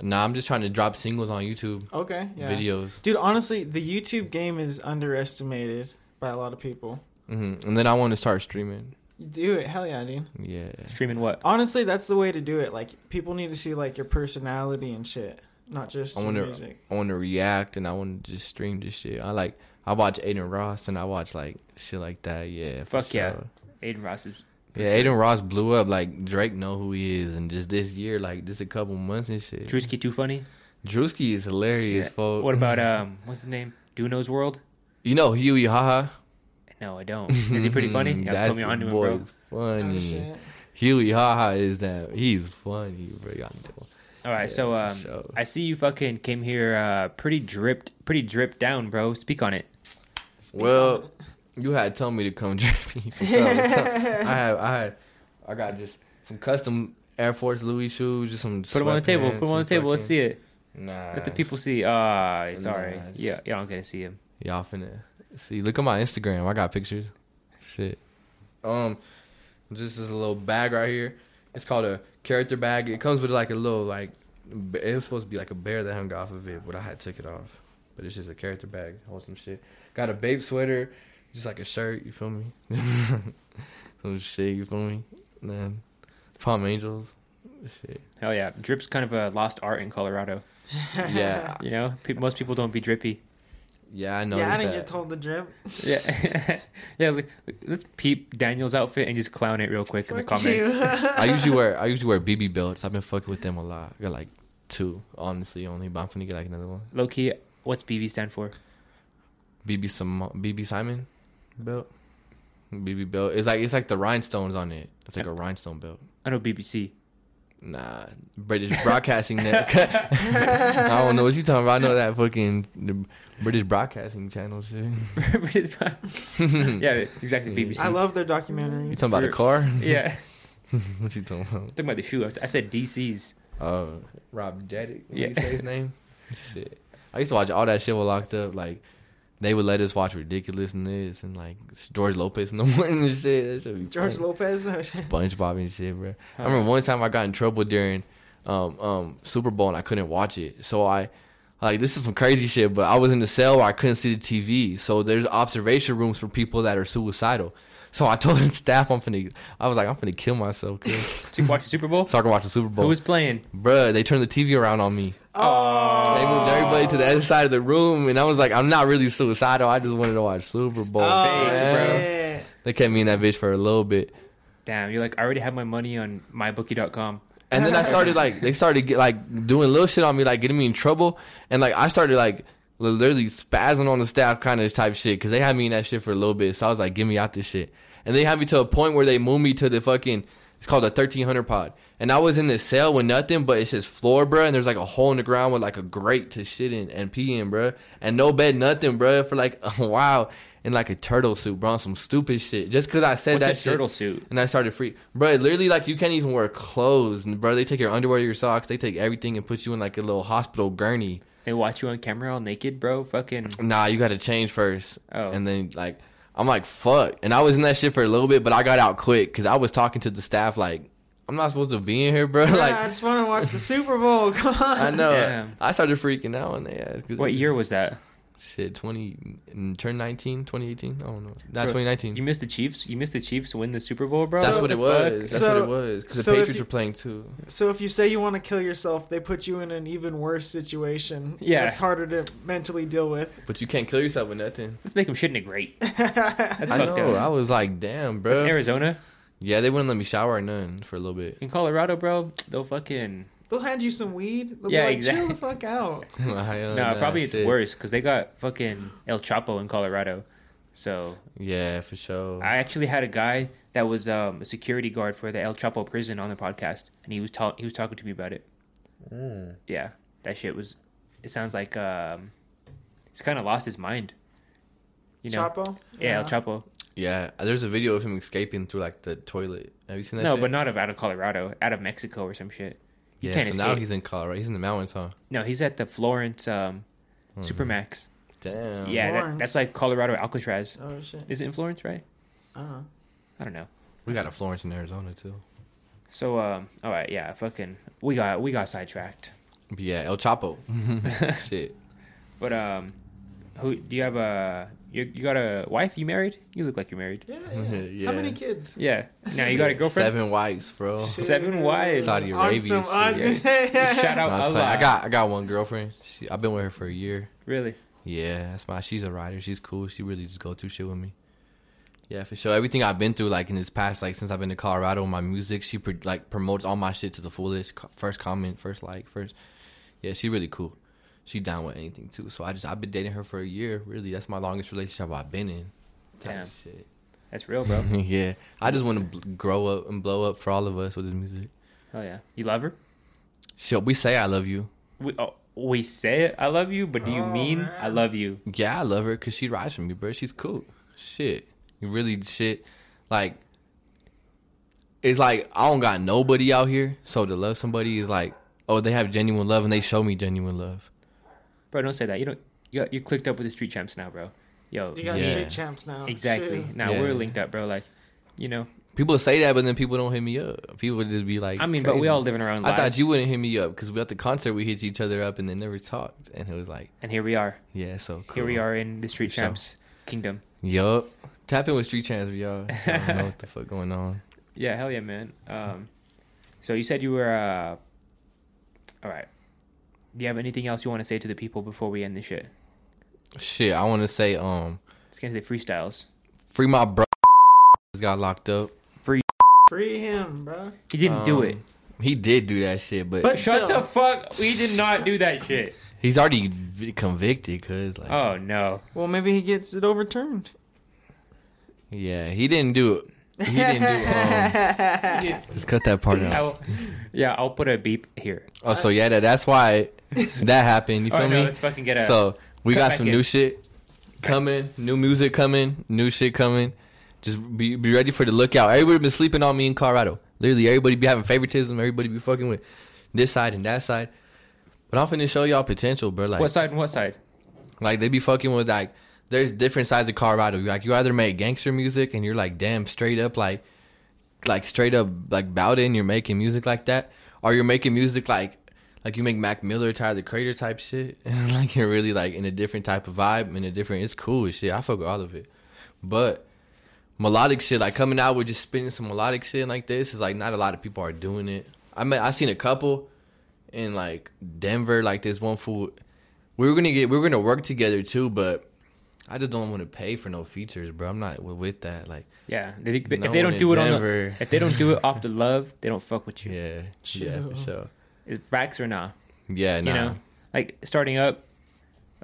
Nah, I'm just trying to drop singles on YouTube Okay, yeah. videos. Dude, honestly, the YouTube game is underestimated by a lot of people. hmm And then I want to start streaming. Do it, hell yeah, dude. Yeah. Streaming what? Honestly, that's the way to do it. Like people need to see like your personality and shit, not just I wanna- music. I want to react and I want to just stream this shit. I like. I watch Adin Ross and I watch like shit like that. Yeah. for Fuck yeah. sure. Adin Ross is. Yeah, sure. Adin Ross blew up. Like Drake know who he is, and just this year, like just a couple months and shit. Druski too funny. Druski is hilarious, Yeah. folks. What about um? What's his name? Duno's World. you know Huey Haha? No, I don't. Is he pretty funny? Yeah, That's put me on to him, boy bro. is Oh, funny. shit. Huey Haha is that he's funny, bro. Y'all know. All right, Yeah, so um, sure. I see you fucking came here uh pretty dripped, pretty dripped down, bro. Speak on it. Speak Well, on it. You had told me to come for sure. So, I had, I had, I got just some custom Air Force Louis shoes, just some. Put them on the table. Put them on the table. Let's see it. Nah, Let the people see. Ah, sorry. Nah, just- Yeah, y'all to see him. Y'all finna see. Look at my Instagram. I got pictures. Shit. Um, this is a little bag right here. It's called a character bag. It comes with like a little like. It was supposed to be like a bear that hung off of it, but I had took it off. But it's just a character bag. Hold some shit. Got a babe sweater, just like a shirt. You feel me? some shit. You feel me? Man, Palm Angels. Shit. Hell yeah, drip's kind of a lost art in Colorado. Yeah, You know, people, most people don't be drippy. yeah. I know. yeah, I didn't that. get told to drip. Yeah, yeah. like, Let's peep Daniel's outfit and just clown it real quick in the comments. I usually wear I usually wear BB belts. I've been fucking with them a lot. I got like two, honestly, only. But I'm finna get like another one. Low key, what's BB stand for? BB some BB Simon belt. BB belt. It's like it's like the rhinestones on it. It's like a rhinestone belt. I know BBC. Nah, British Broadcasting Network. I don't know what you talking about. I know that fucking the British Broadcasting Channel shit. British Broad- yeah, exactly. BBC. I love their documentaries. You talking about the car? yeah, what you talking about? I'm talking about the shoe. I said DC's. Uh, Rob Dyrdek. Yeah. you say his name? shit. I used to watch all that shit while locked up. Like, they would let us watch Ridiculousness and like George Lopez in the morning and shit. That should be George funny. Lopez. SpongeBob and shit, bro. I remember one time I got in trouble during um, um, Super Bowl and I couldn't watch it. So I like this is some crazy shit, but I was in the cell where I couldn't see the TV. So there's observation rooms for people that are suicidal. So I told the staff I'm finna I was like, I'm finna kill myself, cause Did you watch the Super Bowl? so I can watch the Super Bowl. Who was playing? Bruh, they turned the TV around on me. Oh, They moved everybody to the other side of the room, and I was like, I'm not really suicidal. I just wanted to watch Super Bowl. oh man. shit. They kept me in that bitch for a little bit. Damn, you're like, I already have my money on mybookie.com. And then I started like they started get, like doing little shit on me, like getting me in trouble, and like I started like literally spazzing on the staff, kind of type shit, because they had me in that shit for a little bit. So I was like, "Get me out this shit," and they had me to a point where they moved me to the fucking it's called a thirteen hundred pod, and I was in this cell with nothing, but it's just floor, bro. and there's like a hole in the ground with like a grate to shit in and pee in, bruh, and no bed, nothing, bro, for like a while. In like a turtle suit, bro, on some stupid shit. Just cause I said What's that shit. turtle suit? And I started free, bro. Literally, like you can't even wear clothes, and bro. They take your underwear, your socks, they take everything and put you in like a little hospital gurney. They watch you on camera all naked, bro. Fucking. Nah, you got to change first, Oh. and then like I'm like fuck, and I was in that shit for a little bit, but I got out quick because I was talking to the staff like I'm not supposed to be in here, bro. Yeah, I just want to watch the Super Bowl. Come on. I know, Damn. I started freaking out when they asked. 'cause What it year was that? Shit, 20 mm, turned 19, 2018. I don't know. Not Bro, 2019. You missed the Chiefs. You missed the Chiefs win the Super Bowl, bro. That's So- what it What the fuck? was. That's So- what it was. Because so the Patriots you- were playing too. So if you say you want to kill yourself, they put you in an even worse situation. Yeah. It's harder to mentally deal with. But you can't kill yourself with nothing. Let's make them shit in a grate. That's I fucked know. up. I was like, damn, That's bro. Arizona. Yeah, they wouldn't let me shower or none for a little bit. In Colorado, bro, they'll fucking. They'll hand you some weed. They'll Yeah, be like, exactly. chill the fuck out. No, nah, probably it's shit. worse because they got fucking El Chapo in Colorado. So Yeah, for sure. I actually had a guy that was um, a security guard for the El Chapo prison on the podcast, and he was ta- he was talking to me about it. Mm. Yeah, that shit was. It sounds like um, he's kind of lost his mind. You know? Chapo? Yeah, El Chapo. Yeah, there's a video of him escaping through like the toilet. Have you seen that? No, shit? but not of out of Colorado, out of Mexico or some shit. You yeah. can't so escape. now he's in Colorado. He's in the mountains, huh? No, he's at the Florence um, Hmm. Supermax. Damn. Yeah, that, that's like Colorado Alcatraz. Oh shit. Is it in Florence, right? I don't know. I don't know. We got a Florence in Arizona too. So, um, all right, yeah, fucking, we got we got sidetracked. Yeah, El Chapo. Shit. But um, who do you have a? You, you got a wife? You married? You look like you're married. Yeah, yeah. Yeah. How many kids? Yeah. Now you got a girlfriend. Seven wives, bro. Seven wives. Saudi On Arabia some- shit. I was gonna say, Shout No, out I. Allah. I got I got one girlfriend. She, I've been with her for a year. Really? Yeah, that's my. She's a writer. She's cool. She really just go through shit with me. Yeah, for sure. Everything I've been through, like in this past, like since I've been to Colorado, my music, she pro- like promotes all my shit to the fullest. First comment, first like, first. Yeah, she really cool. She down with anything too. So I just I've been dating her for a year. Really, that's my longest relationship I've been in. Damn. Shit. That's real, bro. yeah, I just want to bl- grow up and blow up for all of us with this music. Hell yeah. You love her? Shit, we say I love you. We oh, we say it. I love you, but do you Oh, mean man. I love you? Yeah, I love her because she rides for me, bro. She's cool. Shit. You really shit. Like, it's like I don't got nobody out here. So to love somebody is like, oh, they have genuine love and they show me genuine love. Bro, don't say that. You don't. You you clicked up with the street champs now, bro. Yo, You got Yeah. street champs now. exactly. Shit. Now Yeah. we're linked up, bro. Like, you know. People say that, but then people don't hit me up. People just be like, I mean, but we all live in our own I lives. thought you wouldn't hit me up because we at the concert we hit each other up and then never talked, and it was like, And here we are. yeah, so cool. Here we are in the street For sure. champs kingdom. Yup. Tap in with Street champs, y'all. I don't know what the fuck going on. Yeah, hell yeah, man. Um, so you said you were. Uh, all right. Do you have anything else you want to say to the people before we end this shit? Shit, I want to say, um, It's gonna say freestyles. free my bro. He just got locked up. Free Free him, bro. He didn't do Um, it. He did do that shit, but, But- Shut still. the fuck. We did not do that shit. he's already convicted. Cause like, Oh no. Well, maybe he gets it overturned. yeah, he didn't do it. He didn't do. Um, just cut that part out. I'll, yeah, I'll put a beep here. Oh, so yeah, that, that's why that happened. You Oh feel no, me? let's fucking get a. So we got some in. new shit coming, new music coming, new shit coming. Just be be ready for the lookout. Everybody been sleeping on me in Colorado. Literally, everybody be having favoritism. Everybody be fucking with this side and that side. But I'm finna show y'all potential, bro. Like, what side and what side? like they be fucking with like. There's different sides of Colorado. Like you either make gangster music and you're like damn straight up like, like straight up like Bowden. You're making music like that, or you're making music like like you make Mac Miller, Tyler the Creator type shit, and like you're really like in a different type of vibe, in a different. It's cool as shit. I fuck with all of it, but melodic shit, like coming out with just spinning some melodic shit like this, is like not a lot of people are doing it. I mean, I seen a couple in like Denver, like this one fool. We were gonna get, we were gonna work together too, but I just don't want to pay for no features, bro. I'm not with that. Like, Yeah, they, if No they don't do it on the, if they don't do it off the love, they don't fuck with you. yeah, yeah, for sure. Is Facts or nah? Yeah, nah. You know, like starting up.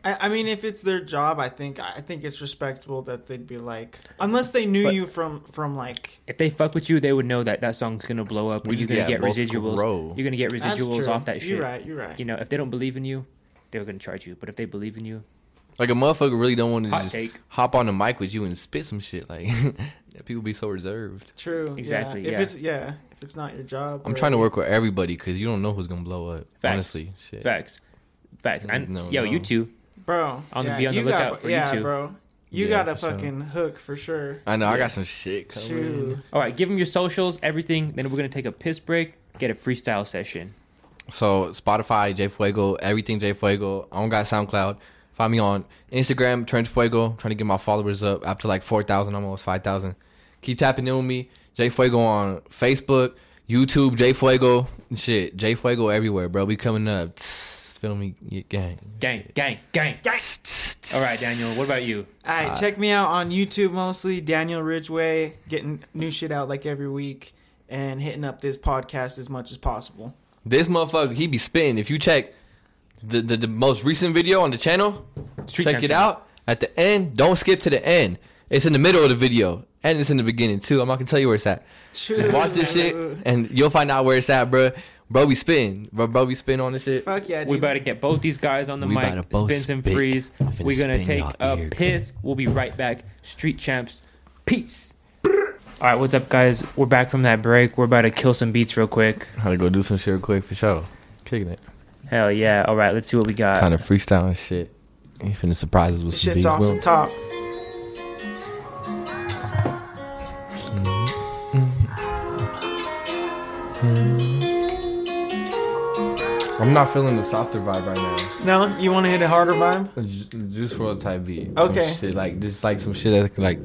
I, I mean, if it's their job, I think I think it's respectable that they'd be like, unless they knew But- you from from like. If they fuck with you, they would know that that song's gonna blow up. We and you're gonna get both residuals. grow. You're gonna get That's residuals true. off that shit. You're right. You're right. You know, if they don't believe in you, they're gonna charge you. But if they believe in you, Like a motherfucker really don't want to hot just take. hop on the mic with you and spit some shit. Like people be so reserved. True. Exactly, Yeah. yeah. If it's yeah, if it's not your job. I'm trying to work with everybody because you don't know who's gonna blow up. Facts. Honestly, shit. Facts. Facts. And No, yo, no. you too. bro. On the- yeah, be on the lookout got, for yeah, YouTube. bro. You Yeah, got a for sure. fucking hook for sure. I know I got some shit coming. Shoot. All right, give them your socials, everything. Then we're gonna take a piss break, get a freestyle session. So Spotify, J Fuego, everything J Fuego. I don't got SoundCloud. Find me on Instagram, Trench Fuego. trying to get my followers up up to like four thousand, almost five thousand. Keep tapping in with me. J Fuego on Facebook, YouTube, J Fuego. Shit, J Fuego everywhere, bro. We coming up. Tss, feel me, Yeah, gang. Gang, gang, gang. Tss, tss, tss. All right, Daniel. What about you? All right, check me out on YouTube mostly, Daniel Ridgway, getting new shit out like every week and hitting up this podcast as much as possible. This motherfucker, he be spitting. If you check the, the, the most recent video on the channel, Street check Champs it out. At the end, don't skip to the end. It's in the middle of the video. And it's in the beginning too. I'm not gonna tell you where it's at. Just watch this shit and you'll find out where it's at, bro. Bro, we spin. Bro, bro, we spin on this shit. Fuck yeah, dude. We about to get both these guys on the We mic, about to both spin some spit. freeze. Finna We're gonna spin take y'all a ear. piss. We'll be right back. Street champs, peace. All right, what's up, guys? We're back from that break. We're about to kill some beats real quick. How to go do some shit real quick for sure. Kicking it. Hell yeah! All right, let's see what we got. Kind of freestyle and shit. You finna surprise us with some Shit's beats. off We'll- the top. I'm not feeling the softer vibe right now. No, you want to hit a harder vibe? Ju- Juice WRLD type beat. Okay. Some shit, like just like some shit that's like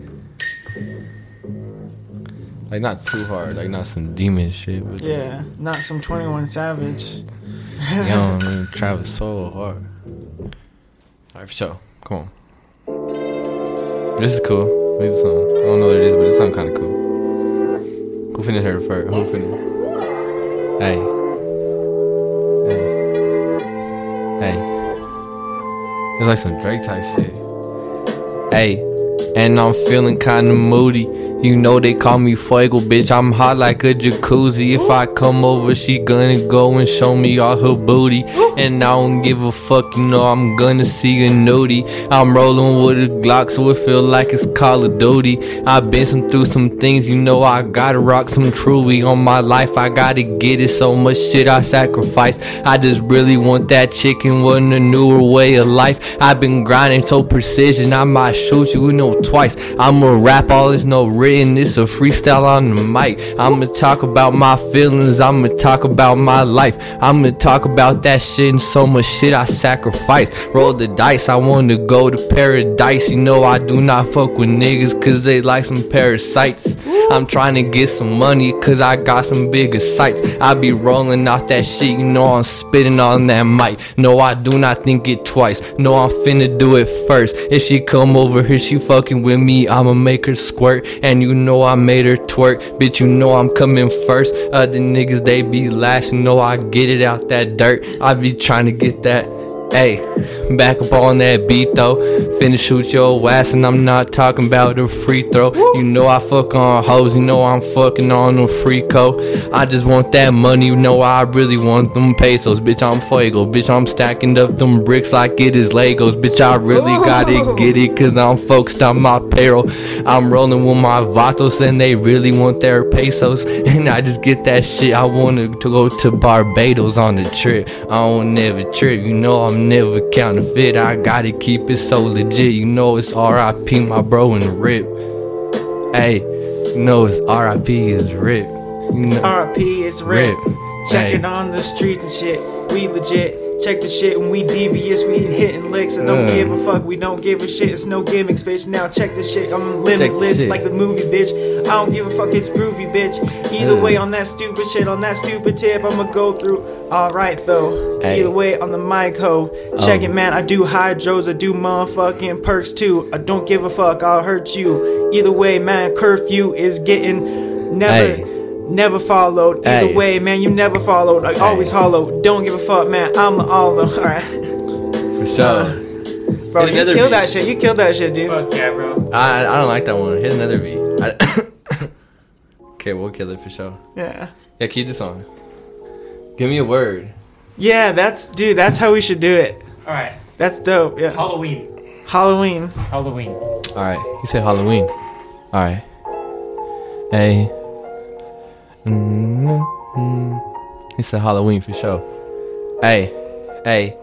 like not too hard, like not some demon shit, but Yeah, not some 21 Savage. you know what I mean? Travis so hard. Alright, for sure. Come on. This is cool. This song. I don't know what it is, but it sounds kinda cool. Who finna hear it first? Who finna Hey. Hey. It's like some Drake type shit. Hey, and I'm feeling kinda moody. You know they call me Fuego, bitch. I'm hot like a jacuzzi. If I come over, she gonna go and show me all her booty. And I don't give a fuck, you know I'm gonna see a nudie. I'm rolling with a Glock, so it feel like it's Call of Duty. I've been some through some things, you know I gotta rock some truly on my life. I gotta get it, so much shit I sacrifice. I just really want that chicken, want a newer way of life. I've been grinding so precision, I might shoot you, you know, twice. I'ma rap all this no written, it's a freestyle on the mic. I'ma talk about my feelings, I'ma talk about my life. I'ma talk about that shit and so much shit I sacrifice. Roll the dice, I wanna go to paradise. You know I do not fuck with niggas cause they like some parasites. I'm trying to get some money cause I got some bigger sights. I be rolling off that shit, you know I'm spitting on that mic. No, I do not think it twice. No, I'm finna do it first. If she come over here, she fucking with me, I'ma make her squirt. And you know I made her twerk. Bitch, you know I'm coming first. Other niggas, they be last. No, I get it out that dirt. I be trying to get that. Hey, back up on that beat though. Finna shoot your ass, and I'm not talking about a free throw. You know I fuck on hoes, you know I'm fucking on a free co. I just want that money, you know I really want them pesos. Bitch, I'm fuego. Bitch, I'm stacking up them bricks like it is Legos. Bitch, I really gotta get it, cause I'm focused on my payroll. I'm rolling with my vatos, and they really want their pesos. And I just get that shit. I wanna to go to Barbados on the trip. I don't never trip, you know I'm never counterfeit. I gotta keep it so legit. You know it's RIP, my bro, and rip. Hey, you know it's RIP is rip. You know, R.I.P. It's rip. rip. Checking Hey. on the streets and shit. We legit. Check the shit when we devious. We hitting licks. I don't give a fuck. We don't give a shit. It's no gimmicks, bitch. Now check the shit. I'm limitless like the movie, bitch. I don't give a fuck. It's groovy, bitch. Either way, on that stupid shit, on that stupid tip, I'ma go through. Alright though. Hey. Either way, on the mic ho. Check Oh. it, um. man. I do hydros. I do motherfucking perks too. I don't give a fuck. I'll hurt you. Either way, man. Curfew is getting never. Hey. Never followed. Either Hey. way, man, you never followed. I always hollow. Don't give a fuck, man. I'm the all though. Alright. for sure. Bro, Hit you killed beat. that shit. You killed that shit, dude. Fuck yeah, bro. I I don't like that one. Hit another beat. I- okay, we'll kill it for sure. Yeah. Yeah, keep this on. Give me a word. Yeah, that's dude, that's how we should do it. All right, That's dope. Yeah. Halloween. Halloween. Halloween. All right, you said Halloween. All right. Hey. Mm-hmm. He said Halloween for sure. Hey, hey.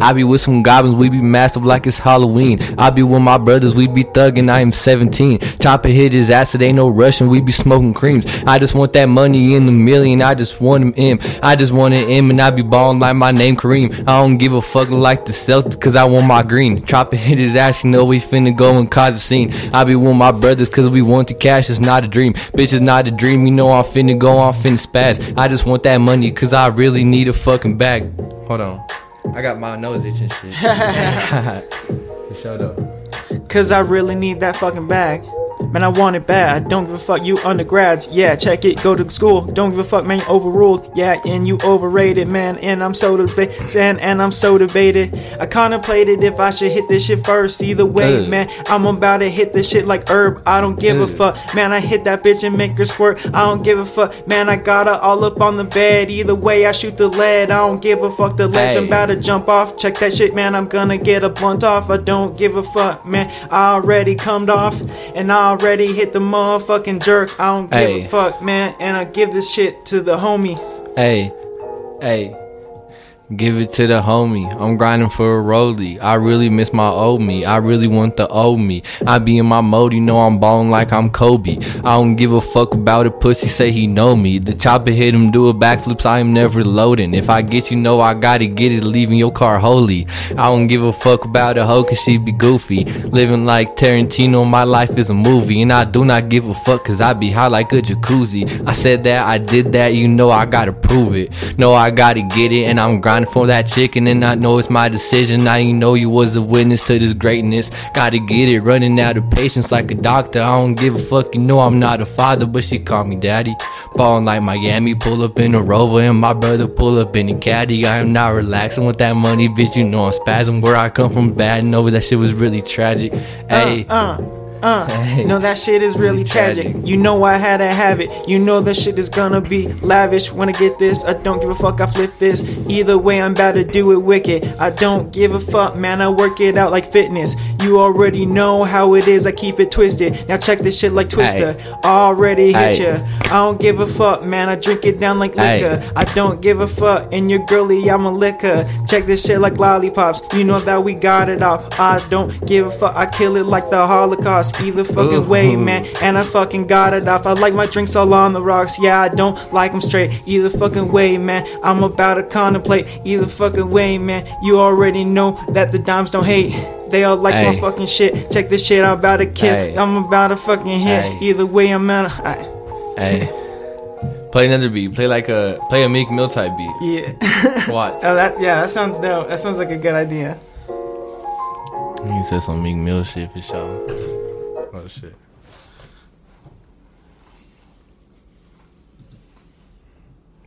I be with some goblins, we be up like it's Halloween. I be with my brothers, we be thuggin', I am 17. Chopper hit his ass, it ain't no rushing, we be smoking creams. I just want that money in the million, I just want him M. I just want an M and I be ballin' like my name Kareem. I don't give a fuck like the Celtics, cause I want my green. Chopper hit his ass, you know we finna go and cause a scene. I be with my brothers, cause we want the cash, it's not a dream. Bitch, it's not a dream, you know I'm finna go, I'm finna spaz. I just want that money, cause I really need a fucking bag. Hold on. I got my nose itching shit. For sure though. Cause I really need that fucking bag. Man, I want it bad. I don't give a fuck. You undergrads, yeah, check it. Go to school. Don't give a fuck, man. You overruled, yeah, and you overrated, man. And I'm so debated, and, and I'm so debated. I contemplated if I should hit this shit first. Either way, Ugh. man, I'm about to hit this shit like herb. I don't give a fuck, man. I hit that bitch and make her squirt. I don't give a fuck, man. I got her all up on the bed. Either way, I shoot the lead. I don't give a fuck. The ledge, I'm about to jump off. Check that shit, man. I'm gonna get a blunt off. I don't give a fuck, man. I already cummed off and I already hit the motherfucking jerk. I don't give a fuck, man. And I give this shit to the homie. Hey, hey. Give it to the homie. I'm grinding for a rollie. I really miss my old me. I really want the old me. I be in my mode, you know I'm ballin' like I'm Kobe. I don't give a fuck about a pussy, say he know me. The chopper hit him, do a backflips, I am never loading. If I get you, know I gotta get it, leaving your car holy. I don't give a fuck about a hoe, cause she be goofy. Living like Tarantino, my life is a movie. And I do not give a fuck, cause I be high like a jacuzzi. I said that, I did that, you know I gotta prove it. No, I gotta get it, and I'm grinding for that chicken, and I know it's my decision. Now you know you was a witness to this greatness. Gotta get it, running out of patience like a doctor. I don't give a fuck, you know I'm not a father, but she call me daddy. Ballin' like Miami, pull up in a rover, and my brother pull up in a caddy. I am not relaxing with that money, bitch. You know I'm spazzing. Where I come from, bad. and over that shit was really tragic. Hey, Uh, uh. Uh, hey. No, that shit is really tragic. Tragic. You know I had to have it. You know that shit is gonna be lavish. When I get this, I don't give a fuck. I flip this. Either way, I'm about to do it wicked. I don't give a fuck, man. I work it out like fitness. You already know how it is. I keep it twisted. Now check this shit like Twister. Already hit Hey. ya. I don't give a fuck, man. I drink it down like liquor. I don't give a fuck. And your girly, I'm a liquor. Check this shit like lollipops. You know that we got it off. I don't give a fuck. I kill it like the Holocaust. Either fucking way, man. And I fucking got it off. I like my drinks all on the rocks. Yeah, I don't like them straight. Either fucking way, man. I'm about to contemplate. Either fucking way, man. You already know that the dimes don't hate. They all like my fucking shit. Check this shit. I'm about to kill. I'm about to fucking hit. Either way, I'm out. I, hey. Play another beat. Play like a play a Meek Mill type beat. yeah. Watch. Oh, that yeah, that sounds dope. That sounds like a good idea. He said some Meek Mill shit for sure. Oh shit.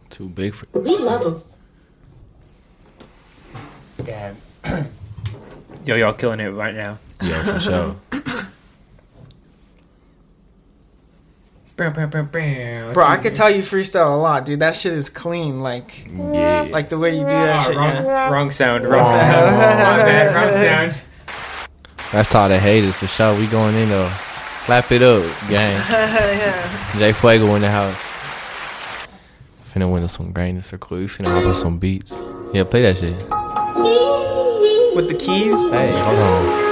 Too big for. We love him. Damn. Yo, y'all killing it right now. Yeah, for sure. Bro, I could tell you freestyle a lot, dude. That shit is clean. Like, Yeah. like the way you do that Ah, shit. wrong, Yeah. wrong sound. Wrong Wrong. sound. My bad. Wrong sound. That's all the haters for sure. We going in though. Clap it up, gang. Jay Fuego in the house. Finna win us some greatness or cool. We finna hop up some beats. Yeah, play that shit. With the keys. Hey, hold on.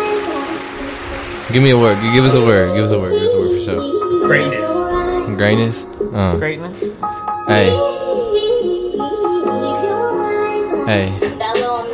Give me a word. Give us a word. Give us a word. Give us a word for sure. Greatness. Greatness. Uh. Greatness. Hey. Hey.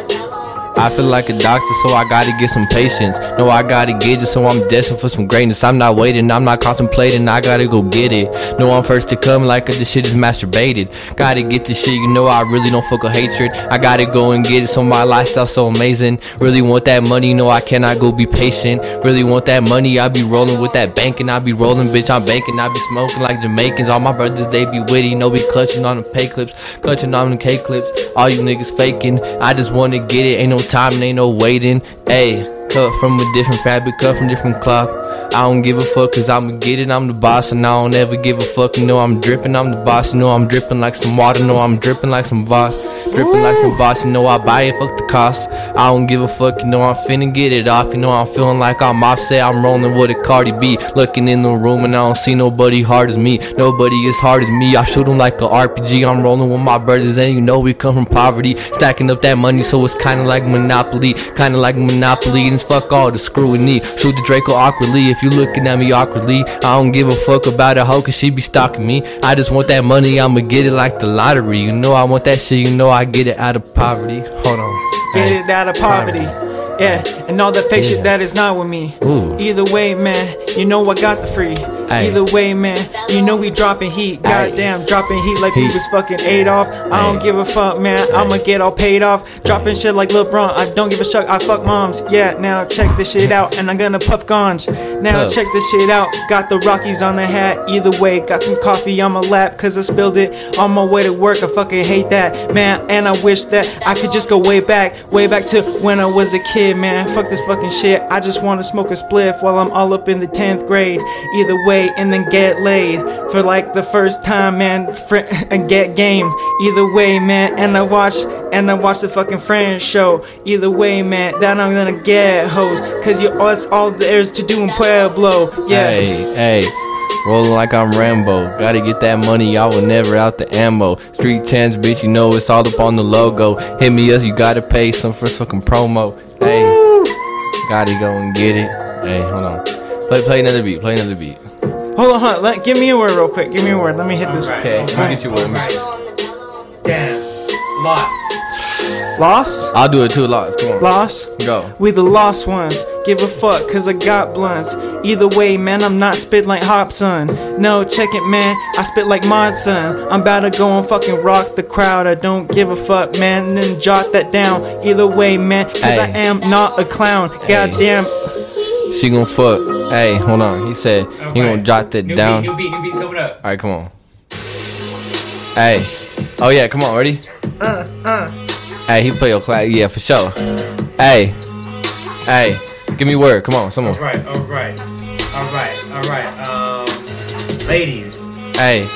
I feel like a doctor, so I gotta get some patience. No, I gotta get it, so I'm destined for some greatness. I'm not waiting, I'm not contemplating, I gotta go get it. No, I'm first to come, like uh, this shit is masturbated. Gotta get this shit, you know I really don't fuck with hatred. I gotta go and get it, so my lifestyle's so amazing. Really want that money, no, I cannot go be patient. Really want that money, I be rolling with that bank, and I be rolling, bitch, I'm banking, I be smoking like Jamaicans. All my brothers, they be witty, no, be clutching on the pay clips, clutching on the K clips. All you niggas faking, I just wanna get it, ain't no time ain't no waiting. Ayy, cut from a different fabric, cut from different cloth. I don't give a fuck cause I'ma get it, I'm the boss and I don't ever give a fuck. You know I'm dripping, I'm the boss, you know I'm dripping like some water, no I'm dripping like some Voss. Dripping like some Voss, you know I buy it, fuck the cost. I don't give a fuck, you know I'm finna get it off. You know I'm feeling like I'm offset, I'm rolling with a Cardi B. Looking in the room and I don't see nobody hard as me. Nobody as hard as me, I shoot 'em like a RPG. I'm rolling with my brothers and you know we come from poverty. Stacking up that money so it's kinda like Monopoly. Kinda like Monopoly and it's fuck all the me. Shoot the Draco awkwardly if you looking at me awkwardly. I don't give a fuck about a hoe cause she be stalking me. I just want that money, I'ma get it like the lottery. You know I want that shit, you know I get it out of poverty. Hold on. Get Hey. it out of poverty. Yeah, and all that fake Yeah. shit that is not with me. Ooh. Either way, man, you know I got the free. Ay. Either way, man, you know we dropping heat. Goddamn, dropping heat like we was fucking Adolf. I don't give a fuck, man. I'ma get all paid off. Dropping shit like LeBron. I don't give a shuck. I fuck moms. Yeah, now check this shit out, and I'm gonna puff ganj. Now check this shit out. Got the Rockies on the hat. Either way, got some coffee on my lap, cause I spilled it on my way to work. I fucking hate that, man. And I wish that I could just go way back, way back to when I was a kid, man. Fuck this fucking shit. I just wanna smoke a spliff while I'm all up in the 10th grade. Either way, and then get laid for like the first time, man. Fr- and get game. Either way, man. And I watch, and I watch the fucking Friends show. Either way, man. Then I'm gonna get hoes, cause you, that's all there's to do in Pueblo. Yeah. Hey, hey. Rolling like I'm Rambo. Gotta get that money, y'all will never out the ammo. Street chance, bitch, you know it's all up on the logo. Hit me up, you gotta pay some for fucking promo. Hey, gotta go and get it. Hey, hold on. Play, play another beat, play another beat. Hold on, hold on. Let, give me a word real quick. Give me a word. Let me hit this. Alright, Okay, alright, I'll get you one. alright. Damn. Lost. Lost? I'll do it too, lost. Come on. Lost? Go. We the lost ones. Give a fuck, cause I got blunts. Either way, man, I'm not spit like Hobson. No, check it, man. I spit like Modson. I'm about to go and fucking rock the crowd. I don't give a fuck, man. And then jot that down. Either way, man, cause I am not a clown. Goddamn. She gon' fuck. Hey, hold on. He said he gonna jot that New down. Beat, new beat, new beat coming up. Alright, come on. Hey. Oh yeah, come on, ready? Uh, uh. Hey, he play your class. Yeah, for sure. Hey. Hey. Give me word. Come on, someone. Alright, alright. Alright, alright. Um, ladies. Hey.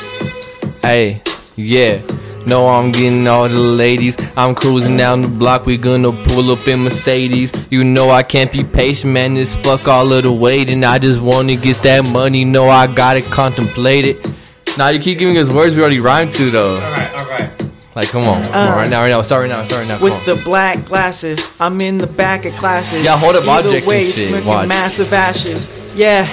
Hey. Yeah. No, I'm getting all the ladies. I'm cruising down the block. We gonna pull up in Mercedes. You know I can't be patient, man. This fuck all of the waiting. I just wanna get that money. No, I gotta contemplate it. Nah, you keep giving us words we already rhymed to though. Alright, alright. Like, come on, come on, Uh. right now, right now. Start right now, start right now. Come With on. the black glasses, I'm in the back of classes. Yeah, hold up Either objects and way, shit, watch. massive ashes. Yeah,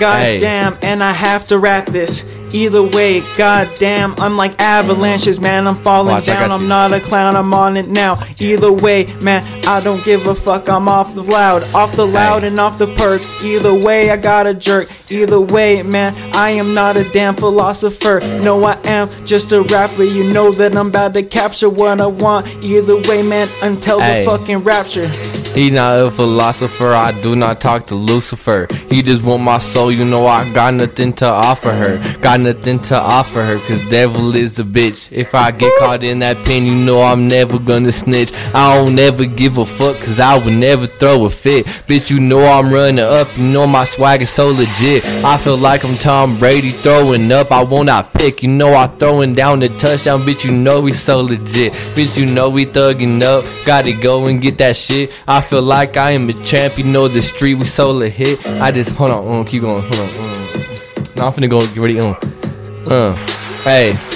goddamn, and I have to rap this. Either way, goddamn, I'm like avalanches, man. I'm falling Watch, down. I'm not a clown. I'm on it now. Either way, man, I don't give a fuck. I'm off the loud, off the loud, Hey. and off the perks. Either way, I got a jerk. Either way, man, I am not a damn philosopher. No, I am just a rapper. You know that I'm about to capture what I want. Either way, man, until Hey. the fucking rapture. He not a philosopher, I do not talk to Lucifer. He just want my soul, you know I got nothing to offer her. Got nothing to offer her, cause devil is a bitch. If I get caught in that pen, you know I'm never gonna snitch. I don't ever give a fuck, cause I would never throw a fit. Bitch, you know I'm running up, you know my swag is so legit. I feel like I'm Tom Brady throwing up, I will not pick. You know I throwing down the touchdown, bitch, you know we so legit. Bitch, you know we thugging up, gotta go and get that shit. I feel like I am a champ, you know the street, we sold a hit. I just, hold on, um, keep going, hold on. Um. No, I'm finna go get ready, um. Uh, hey.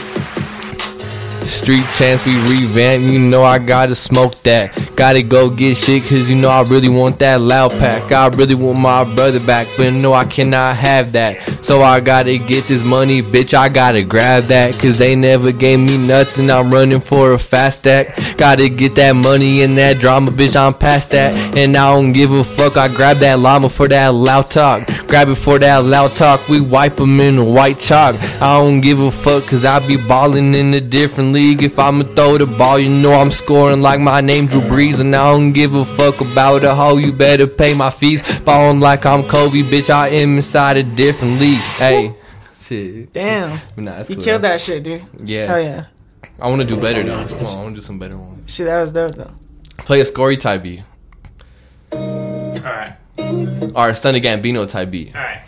Street chance we revamp, you know I gotta smoke that. Gotta go get shit, cause you know I really want that loud pack. I really want my brother back, but no, I cannot have that. So I gotta get this money, bitch, I gotta grab that. Cause they never gave me nothing, I'm running for a fast stack. Gotta get that money and that drama, bitch, I'm past that. And I don't give a fuck, I grab that llama for that loud talk. Grab it for that loud talk, we wipe them in white chalk. I don't give a fuck, cause I be ballin' in a different league. If I'ma throw the ball, you know I'm scoring like my name Drew Brees. And I don't give a fuck about a hoe, you better pay my fees. Ballin' like I'm Kobe, bitch, I am inside a different league. Hey, shit. Damn. Nah, You cool, killed that shit, dude. Yeah. Hell yeah. I wanna do better though. Come on, I wanna do some better ones. Shit, that was dope though. Play a Scorey type B. All right. Or a Stunna Gambino type B. All right.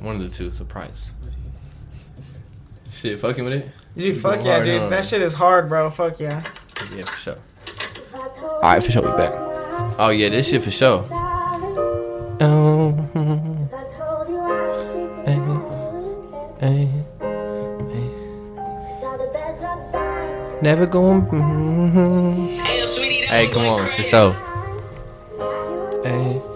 One of the two, surprise. Shit, fucking with it? Dude, fuck yeah, dude. huh? That shit is hard, bro. Fuck yeah. Yeah, for sure. Alright, for sure, we back. Oh yeah, this shit for sure. Oh, hey, never going. mhm. Hey, come on, for sure. Hey.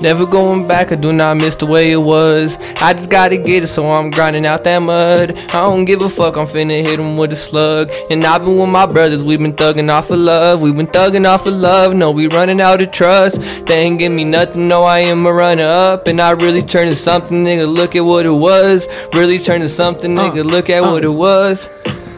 Never going back, I do not miss the way it was. I just gotta get it, so I'm grinding out that mud. I don't give a fuck, I'm finna hit him with a slug. And I've been with my brothers, we've been thugging off of love. We've been thugging off of love, no, we running out of trust. They ain't give me nothing, no, I am a runner up. And I really turned to something, nigga, look at what it was. Really turned to something, uh, nigga, look at uh. what it was.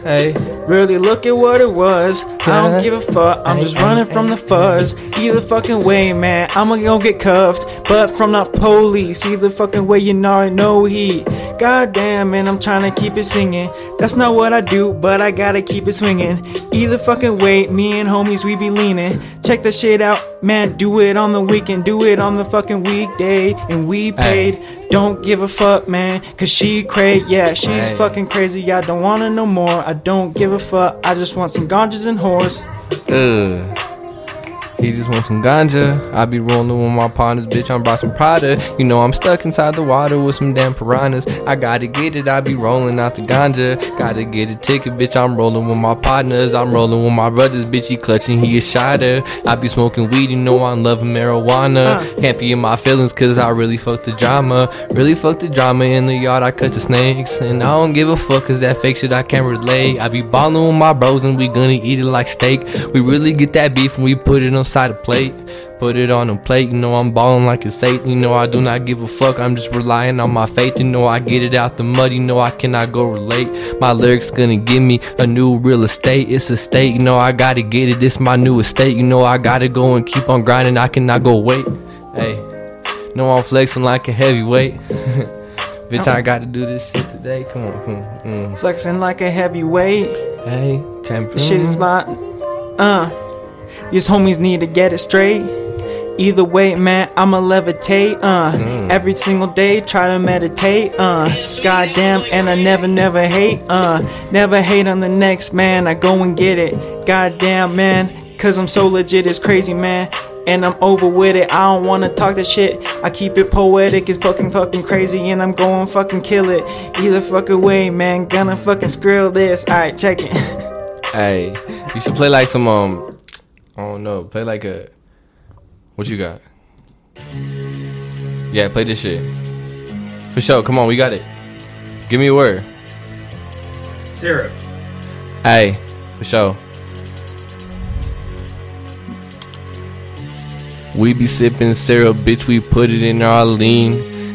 Hey. Really look at what it was. I don't give a fuck. I'm just running from the fuzz. Either fucking way, man. I'ma go get cuffed. But from the police. Either fucking way, you know, it no heat. Goddamn, man, I'm trying to keep it singing. That's not what I do, but I gotta keep it swinging. Either fucking way, me and homies, we be leaning. Check the shit out, man. Do it on the weekend. Do it on the fucking weekday. And we paid. Don't give a fuck, man, cause she crazy, yeah, she's Hey. fucking crazy. I don't wanna know more. I don't give a fuck. I just want some ganjas and whores. Ugh. He just want some ganja. I be rolling with my partners, bitch. I'm brought some Prada. You know I'm stuck inside the water with some damn piranhas. I gotta get it. I be rolling out the ganja. Gotta get a ticket, bitch. I'm rolling with my partners. I'm rolling with my brothers, bitch. He clutching, he a shotter. I be smoking weed. You know I'm loving marijuana. Uh. Can't be in my feelings, cause I really fuck the drama. Really fuck the drama in the yard. I cut the snakes, and I don't give a fuck, cause that fake shit I can't relate. I be balling with my bros, and we gonna eat it like steak. We really get that beef, and we put it on side of plate. Put it on a plate, you know I'm balling like a Satan. You know I do not give a fuck, I'm just relying on my faith. You know I get it out the mud, you know I cannot go relate. My lyrics gonna give me a new real estate. It's a state, you know I gotta get it. This my new estate, you know I gotta go and keep on grinding. I cannot go wait. Hey, know I'm flexing like a heavyweight. Bitch, I gotta do this shit today. Come on, come on. Mm. Flexing like a heavyweight. Hey, champion. This shit is like, uh, these homies need to get it straight. Either way, man, I'ma levitate, uh, every single day, try to meditate, uh, goddamn, and I never, never hate, uh, never hate on the next man, I go and get it, goddamn, man, cause I'm so legit, it's crazy, man. And I'm over with it. I don't wanna talk that shit. I keep it poetic. It's fucking fucking crazy, and I'm going fucking kill it. Either fucking way, man. Gonna fucking skrill this. Alright, check it. Hey, you should play like some um, I don't know, play like a, what you got? Yeah, play this shit. For sure, come on, we got it. Give me a word. Syrup. Hey, for sure. We be sipping syrup, bitch, we put it in our lean.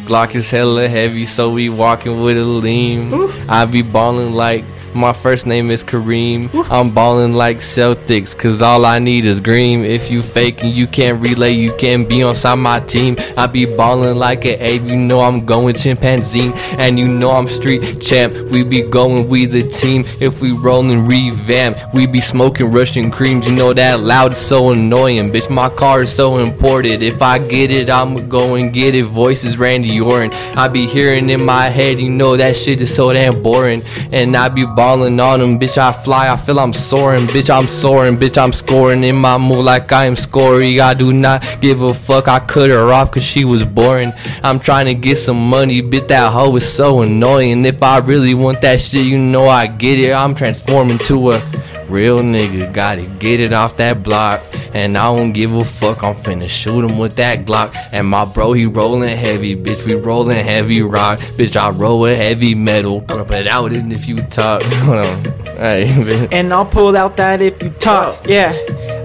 Glock is hella heavy, so we walking with a lean. I be ballin' like My first name is Kareem. I'm balling like Celtics, cause all I need is green. If you faking, you can't relay, you can't be on side my team. I be balling like an ape, you know I'm going chimpanzee. And you know I'm street champ. We be going, we the team. If we rollin' revamp, we be smoking Russian creams. You know that loud is so annoying, bitch. My car is so imported. If I get it, I'ma go and get it. Voices Randy Orton. I be hearing in my head, you know that shit is so damn boring. And I be balling on them, bitch. I fly, I feel I'm soaring, bitch. I'm soaring, bitch. I'm scoring in my mood like I am scoring. I do not give a fuck. I cut her off cause she was boring. I'm trying to get some money, bitch. That hoe is so annoying. If I really want that shit, you know I get it. I'm transforming to a real nigga. Gotta get it off that block. And I don't give a fuck. I'm finna shoot him with that Glock. And my bro, he rolling heavy, bitch. We rolling heavy rock, bitch. I roll with heavy metal. Rub it out if you talk. Hold on. Bitch. And I'll pull out that if you talk, yeah.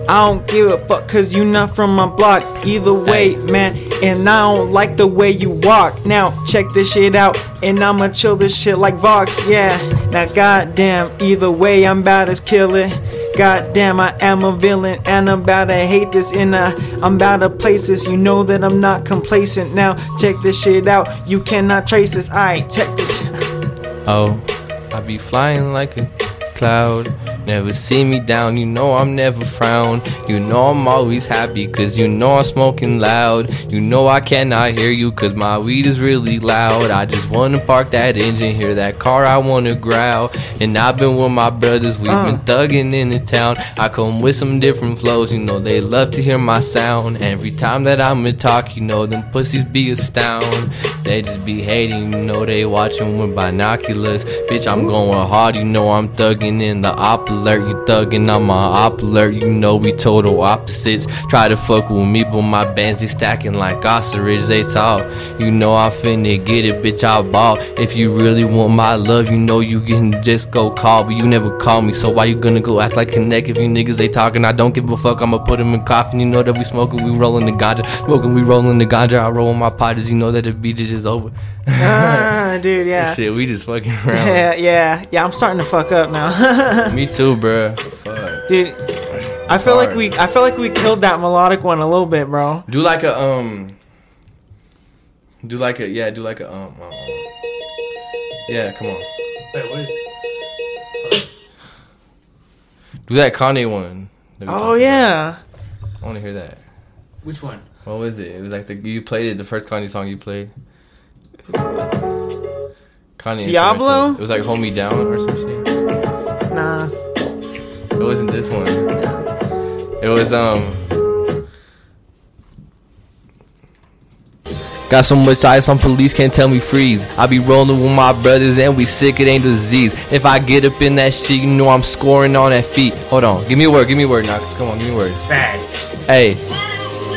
I don't give a fuck cause you not from my block. Either way, man. And I don't like the way you walk. Now, check this shit out. And I'ma chill this shit like Vox, yeah. Now, goddamn, either way, I'm about to kill it. Goddamn, I am a villain. And I'm about to hate this in I'm about to place this. You know that I'm not complacent. Now, check this shit out. You cannot trace this. Alright, check this shit Oh, I be flying like a cloud. Never see me down, you know I'm never frown. You know I'm always happy, cause you know I'm smoking loud. You know I cannot hear you, cause my weed is really loud. I just wanna park that engine, hear that car, I wanna growl. And I've been with my brothers, we've been ah. thugging in the town. I come with some different flows, you know they love to hear my sound. Every time that I'ma talk, you know them pussies be astound. They just be hating, you know they watching with binoculars. Bitch, I'm going hard, you know I'm thugging in the op alert. You thugging on my op alert, you know we total opposites. Try to fuck with me, but my bands they stacking like ostrich, they talk. You know I finna get it, bitch, I ball. If you really want my love, you know you can just go call, but you never call me. So why you gonna go act like connect if you niggas they talking? I don't give a fuck, I'ma put them in coffin. You know that we smoking, we rolling the ganja. Smoking, we rolling the ganja. I roll my potters, you know that the beat is over. Ah, dude, yeah. Shit, we just fucking around. Yeah, yeah, yeah. I'm starting to fuck up now, Me too, bro. Fuck. dude. I feel like we, I feel like we killed that melodic one a little bit, bro. Do like a um. Do like a yeah. Do like a um. um yeah, come on. Wait, what is? It? Do that Kanye one. that we Oh talked yeah. about. I want to hear that. Which one? What was it? It was like the you played it. The first Kanye song you played. Kanye. Diablo? It was like "Hold Me Down" or some shit. Nah. It wasn't this one. It was um. Got so much ice on police can't tell me freeze. I be rolling with my brothers and we sick, it ain't disease. If I get up in that shit, you know I'm scoring on that feet. Hold on, give me a word, give me a word, Knox. Come on, give me a word. Bad. Hey,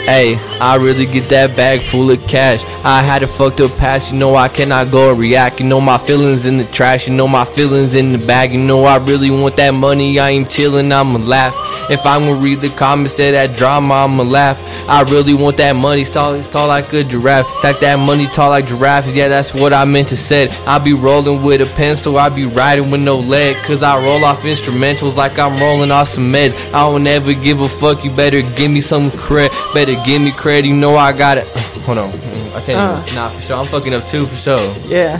hey, I really get that bag full of cash. I had a fucked up past, you know I cannot go react. You know my feelings in the trash, you know my feelings in the bag. You know I really want that money, I ain't chillin', I'ma laugh. If I'm gonna read the comments to that drama, I'ma laugh. I really want that money, tall, it's tall like a giraffe. Stack that money tall like giraffes, yeah, that's what I meant to say. I be rolling with a pencil, I be riding with no leg. Cause I roll off instrumentals like I'm rolling off some meds. I don't ever give a fuck, you better give me some credit. Better give me credit, you know I got it. Hold on, I can't Uh. even, nah, for sure, I'm fucking up too, for sure. Yeah.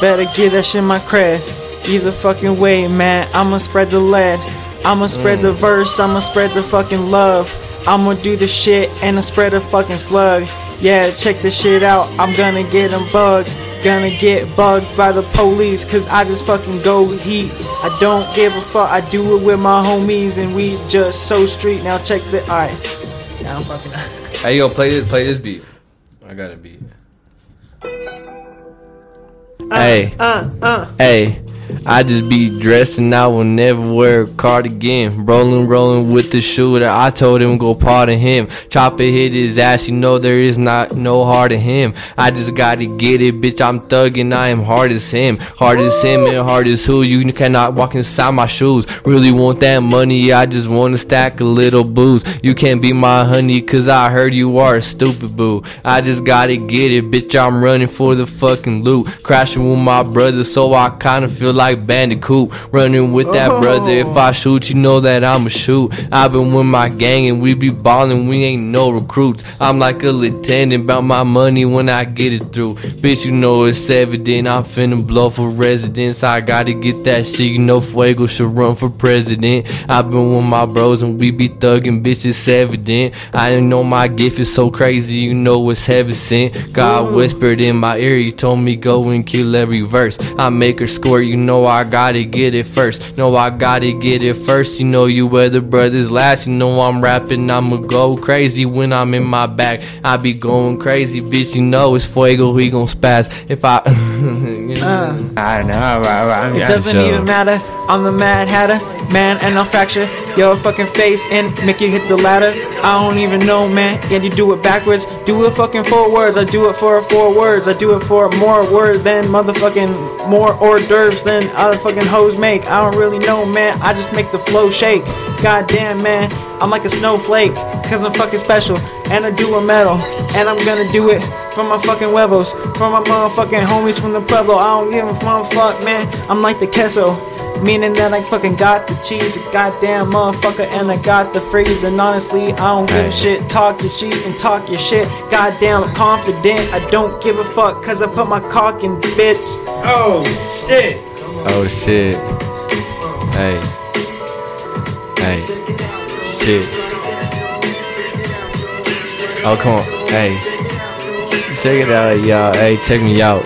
Better give that shit my cred. Either fucking way, man. I'ma spread the lead. I'ma spread the verse. I'ma spread the fucking love. I'ma do the shit and I spread a fucking slug. Yeah, check this shit out. I'm gonna get 'em bugged. Gonna get bugged by the police cause I just fucking go heat. I don't give a fuck. I do it with my homies and we just so street. Now check the. Alright. I'm fucking. Hey, yo, play this, play this beat. I got a beat. Hey, Uh, uh. hey, I just be dressed and I will never wear a cardigan. Rolling, rolling with the shooter. I told him go pardon him. Chopper hit his ass. You know there is not no heart in him. I just gotta get it, bitch. I'm thugging. I am hard as him. Hard as him and hard as who. You cannot walk inside my shoes. Really want that money. I just wanna stack a little booze. You can't be my honey, cause I heard you are a stupid boo. I just gotta get it, bitch. I'm running for the fucking loot. Crashing with my brother, so I kinda feel like Bandicoot. Running with that oh. brother, if I shoot, you know that I'ma shoot. I've been with my gang and we be ballin', we ain't no recruits. I'm like a lieutenant, about my money when I get it through. Bitch, you know it's evident, I'm finna blow for residence. I gotta get that shit, you know Fuego should run for president. I've been with my bros and we be thuggin', bitch, it's evident. I didn't know my gift is so crazy, you know it's heaven sent. God whispered in my ear, he told me go and kill every verse. I make her squirt, you know I gotta get it first. No, I gotta get it first. You know you wear the brothers last. You know I'm rapping, I'ma go crazy when I'm in my bag. I be going crazy, bitch. You know it's fuego, we gon' spaz. If I, you know. Uh. I don't know. I, I, I, It doesn't sure. even matter. I'm the Mad Hatter, man, and I'll fracture your fucking face and make you hit the ladder. I don't even know, man. Yeah, you do it backwards. Do it fucking four words. I do it for four words. I do it for more words than motherfucking more hors d'oeuvres than other fucking hoes make. I don't really know, man. I just make the flow shake. Goddamn, man. I'm like a snowflake, cause I'm fucking special. And I do a metal, and I'm gonna do it for my fucking huevos, from my motherfucking homies from the Pueblo. I don't give a motherfuck, man. I'm like the queso, meaning that I fucking got the cheese, a goddamn motherfucker, and I got the freeze. And honestly, I don't give a Hey. shit. Talk your shit and talk your shit. Goddamn, I'm confident. I don't give a fuck, cause I put my cock in bits. Oh shit! Oh shit. Hey. Hey. Shit. Oh come on. Hey. Check it out, y'all. Hey, check me out.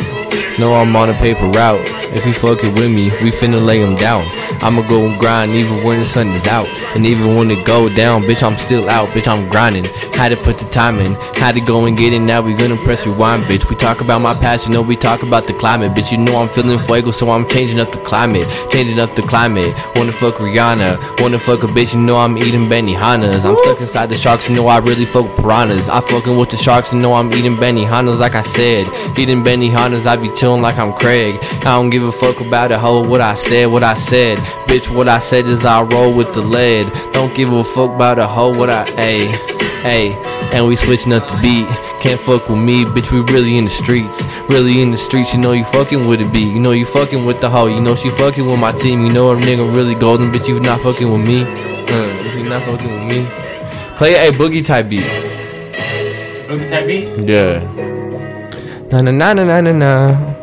Know I'm on a paper route. If you fucking with me, we finna lay him down. I'ma go and grind even when the sun is out. And even when it go down, bitch, I'm still out. Bitch, I'm grinding. Had to put the time in. Had to go and get it. Now we gonna press rewind, bitch. We talk about my past, you know we talk about the climate. Bitch, you know I'm feeling fuego, so I'm changing up the climate. Changing up the climate. Wanna fuck Rihanna. Wanna fuck a bitch, you know I'm eating Benihanas. I'm stuck inside the sharks, you know I really fuck piranhas. I fucking with the sharks, you know I'm eating Benihanas like I said. Eating Benihanas, I be chilling like I'm Craig. I don't give a fuck about a hoe, what I said, what I said. Bitch, what I said is I roll with the lead. Don't give a fuck about a hoe, what I, ayy, ayy. And we switching up the beat. Can't fuck with me, bitch. We really in the streets. Really in the streets. You know you fucking with the beat. You know you fucking with the hoe. You know she fucking with my team. You know a nigga really golden, bitch. You not fucking with me. Uh, you not fucking with me. Play a boogie type beat. Boogie type beat. Yeah. Na na na na na na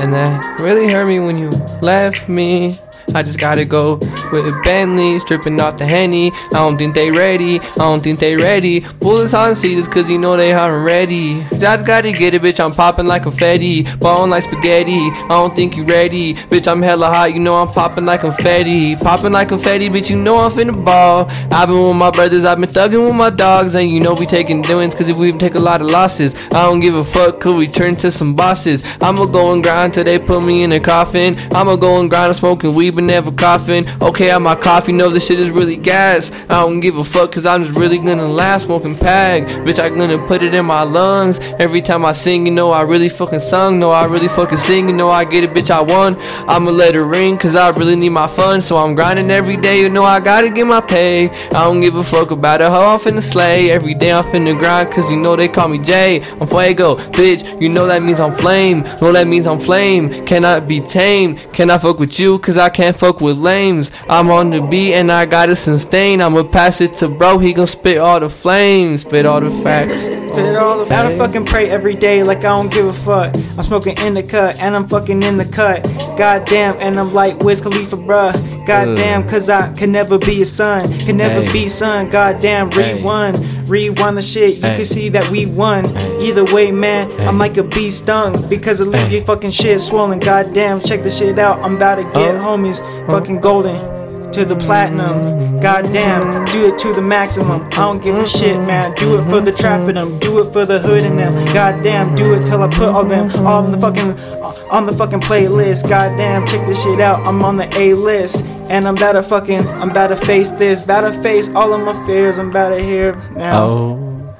And that really hurt me when you left me. I just gotta go with a Bentley, stripping off the henny. I don't think they ready. I don't think they ready. Bullets on seats cause you know they aren't ready. Just gotta get it, bitch. I'm popping like a confetti, ballin' like spaghetti. I don't think you ready, bitch. I'm hella hot. You know I'm popping like a confetti, popping like a confetti, bitch. You know I'm finna ball. I've been with my brothers, I've been thugging with my dogs, and you know we taking doings cause if we take a lot of losses, I don't give a fuck. Could we turn to some bosses? I'ma go and grind till they put me in a coffin. I'ma go and grind, I'm smoking weed, but never coughing. Okay, I'm my coffee, know this shit is really gas. I don't give a fuck, cause I'm just really gonna laugh, smoking pack. Bitch, I gonna put it in my lungs. Every time I sing, you know I really fucking sung. No, I really fucking sing, you know I get it, bitch, I won. I'ma let it ring, cause I really need my fun. So I'm grinding every day, you know I gotta get my pay. I don't give a fuck about a hoe, I'm finna slay. Every day I'm finna grind, cause you know they call me Jay. I'm fuego, bitch, you know that means I'm flame. No, that means I'm flame. Cannot be tamed. Cannot fuck with you, cause I can't fuck with lames. I'm on the beat and I gotta sustain. I'ma pass it to bro, he gon' spit all the flames, spit all the facts. Spit all the Gotta fucking pray every day like I don't give a fuck. I'm smoking in the cut and I'm fucking in the cut. Goddamn, and I'm like Wiz Khalifa, bruh. Goddamn, cause I can never be a son. Can never Hey. be son. Goddamn, Hey. rewind. Rewind the shit. You Hey. can see that we won. Hey. Either way, man, I'm like a bee stung because of leave Hey. your fucking shit swollen. Goddamn, check the shit out. I'm about to get Oh. homies fucking golden to the platinum. Goddamn, do it to the maximum. I don't give a shit, man. Do it for the trap in them. Do it for the hood in them. Goddamn, do it till I put all them on the fucking uh, on the fucking playlist. Goddamn, check this shit out. I'm on the A list. And I'm about to fucking I'm about to face this. About to face all of my fears. I'm about to hear now. Oh,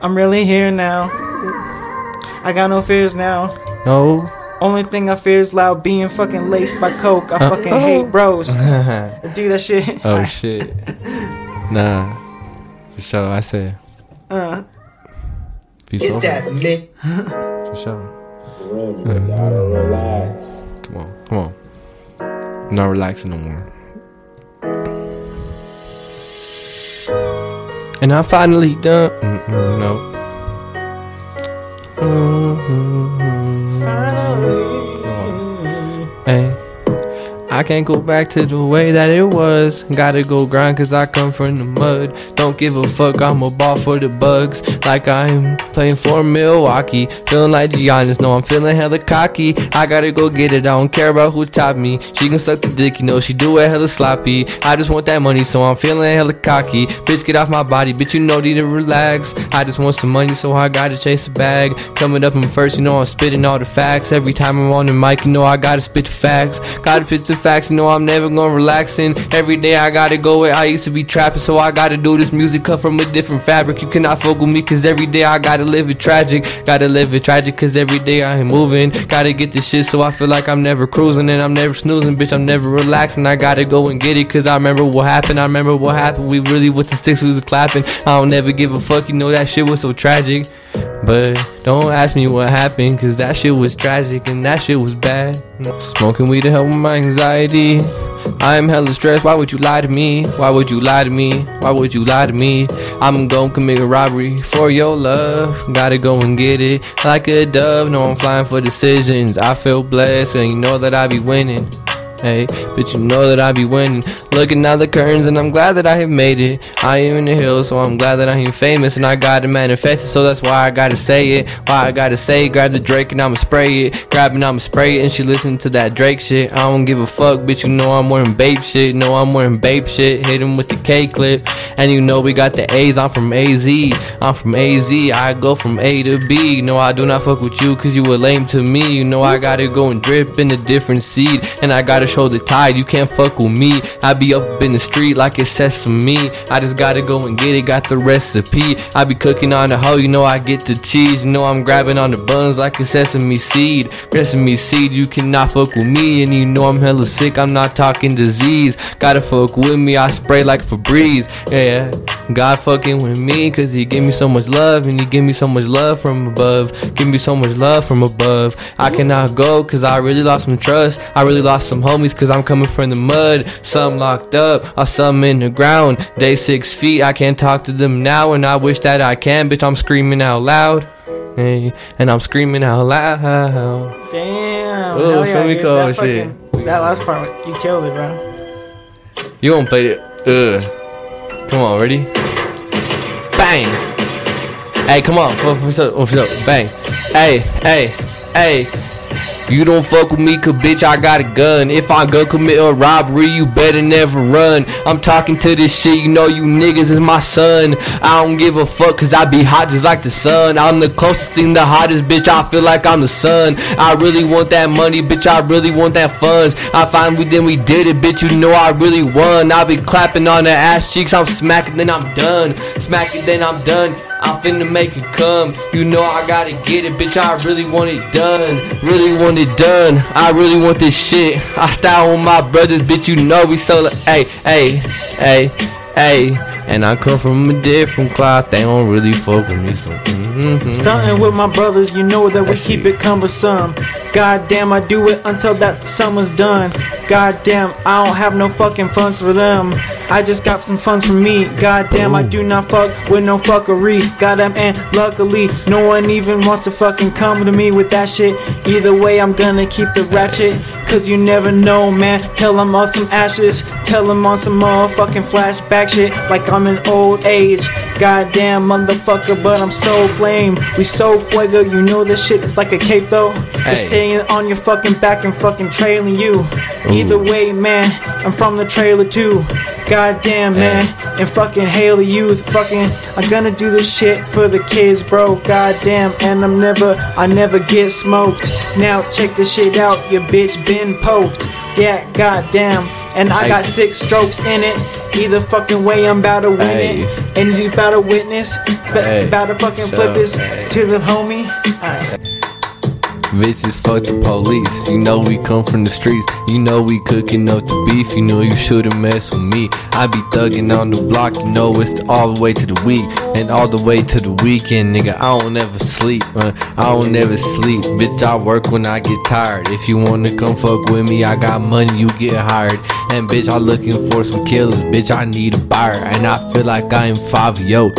I'm really here now. I got no fears now. no. Only thing I fear is loud being fucking laced by coke. I fucking hate bros. Do that shit. oh shit. Nah. For sure. I said. Uh, Peace over. that mid. For sure. Room, gotta relax. Come on, come on. Not relaxing no more. And I finally done. Mm-mm, no. Mm-hmm. Hey. I can't go back to the way that it was. Gotta go grind cause I come from the mud. Don't give a fuck, I'm a ball for the bugs. Like I'm playing for Milwaukee. Feeling like Giannis, no, I'm feeling hella cocky. I gotta go get it, I don't care about who top me. She can suck the dick, you know, she do it hella sloppy. I just want that money, so I'm feeling hella cocky. Bitch, get off my body, bitch, you know, need to relax. I just want some money, so I gotta chase a bag. Coming up, I'm first, you know, I'm spitting all the facts. Every time I'm on the mic, you know, I gotta spit the facts. Gotta spit the facts, you know, I'm never gonna relaxing. Every day I gotta go where I used to be trapping, so I gotta do this music cut from a different fabric. You cannot fuck with me, cause every day I gotta live it tragic. Gotta live it tragic, cause every day I am moving. Gotta get this shit, so I feel like I'm never cruising and I'm never snoozing, bitch. I'm never relaxing. I gotta go and get it, cause I remember what happened. I remember what happened. We really with the sticks, we was clapping. I don't never give a fuck, you know that shit was so tragic. But don't ask me what happened, cause that shit was tragic and that shit was bad. Smoking weed to help with my anxiety. I am hella stressed. Why would you lie to me? Why would you lie to me? Why would you lie to me? I'm gonna commit a robbery for your love. Gotta go and get it like a dove. No, I'm flying for decisions. I feel blessed, and you know that I be winning. Hey, but you know that I be winning. Looking out the curtains, and I'm glad that I have made it. I am in the hills, so I'm glad that I am famous, and I gotta manifest it. So that's why I gotta say it. Why I gotta say, it. grab the Drake and I'ma spray it. Grab and I'ma spray it, and she listen to that Drake shit. I don't give a fuck, bitch. You know I'm wearing babe shit. Know I'm wearing babe shit. Hit him with the K clip, and you know we got the A's. I'm from AZ. I'm from AZ. I go from A to B. No, I do not fuck with you, cause you were lame to me. You know I gotta go and drip in a different seed, and I gotta show the tide. You can't fuck with me. I be up in the street like it's sesame. I just gotta go and get it. Got the recipe. I be cooking on the hoe. You know I get the cheese. You know I'm grabbing on the buns like a sesame seed. Sesame seed. You cannot fuck with me, and you know I'm hella sick. I'm not talking disease. Gotta fuck with me. I spray like Febreze. Yeah. God fucking with me cause he give me so much love and he give me so much love from above. Give me so much love from above. I cannot go cause I really lost some trust. I really lost some homies cause I'm coming from the mud. Some locked up, or some in the ground. They six feet, I can't talk to them now and I wish that I can. Bitch, I'm screaming out loud. Hey, and I'm screaming out loud. damn. Oh, Hell yeah, dude. that, fucking- that last part, you killed it, bro. You won't play it. Ugh. Come on, ready? Bang! Hey, come on. Bang. Hey, hey, hey. You don't fuck with me, cause bitch, I got a gun. If I go commit a robbery, you better never run. I'm talking to this shit, you know you niggas is my son. I don't give a fuck, cause I be hot just like the sun. I'm the closest thing, the hottest bitch, I feel like I'm the sun. I really want that money, bitch, I really want that funds. I finally then we did it, bitch, you know I really won. I be clapping on the ass cheeks, I'm smacking, then I'm done. Smacking, then I'm done. I'm finna make it come. You know I gotta get it, bitch. I really want it done. Really want it done. I really want this shit. I style with my brothers, bitch. You know we so like, hey, hey, hey, hey. And I come from a different cloth. They don't really fuck with me, so. Mm-hmm. Stunting with my brothers, you know that we keep it cumbersome. Goddamn, I do it until that summer's done. Goddamn, I don't have no fucking funds for them. I just got some funds for me. Goddamn, I do not fuck with no fuckery. Goddamn, and luckily, no one even wants to fucking come to me with that shit. Either way, I'm gonna keep the ratchet. Cause you never know, man. Tell them on some ashes. Tell them on some motherfucking flashback shit. Like I'm in old age. Goddamn motherfucker, but I'm so flame. We so fuego, you know this shit is like a cape though. Hey. It's staying on your fucking back and fucking trailing you. Either way, man, I'm from the trailer too. Goddamn, man, and fucking hail the youth. Fucking, I'm gonna do this shit for the kids, bro. Goddamn, and I'm never, I never get smoked. Now check this shit out, your bitch been poked. Yeah, goddamn. And I got six strokes in it. Either fucking way, I'm about to win it. And you about to witness. Ba- About to fucking flip this to the homie. Bitches fuck the police. You know we come from the streets. You know we cooking up the beef. You know you shouldn't mess with me. I be thugging on the block. You know it's all the way to the week and all the way to the weekend, nigga. I don't ever sleep. Uh, I don't ever sleep. Bitch, I work when I get tired. If you wanna come fuck with me, I got money. You get hired. And bitch, I looking for some killers. Bitch, I need a buyer. And I feel like I am five yo.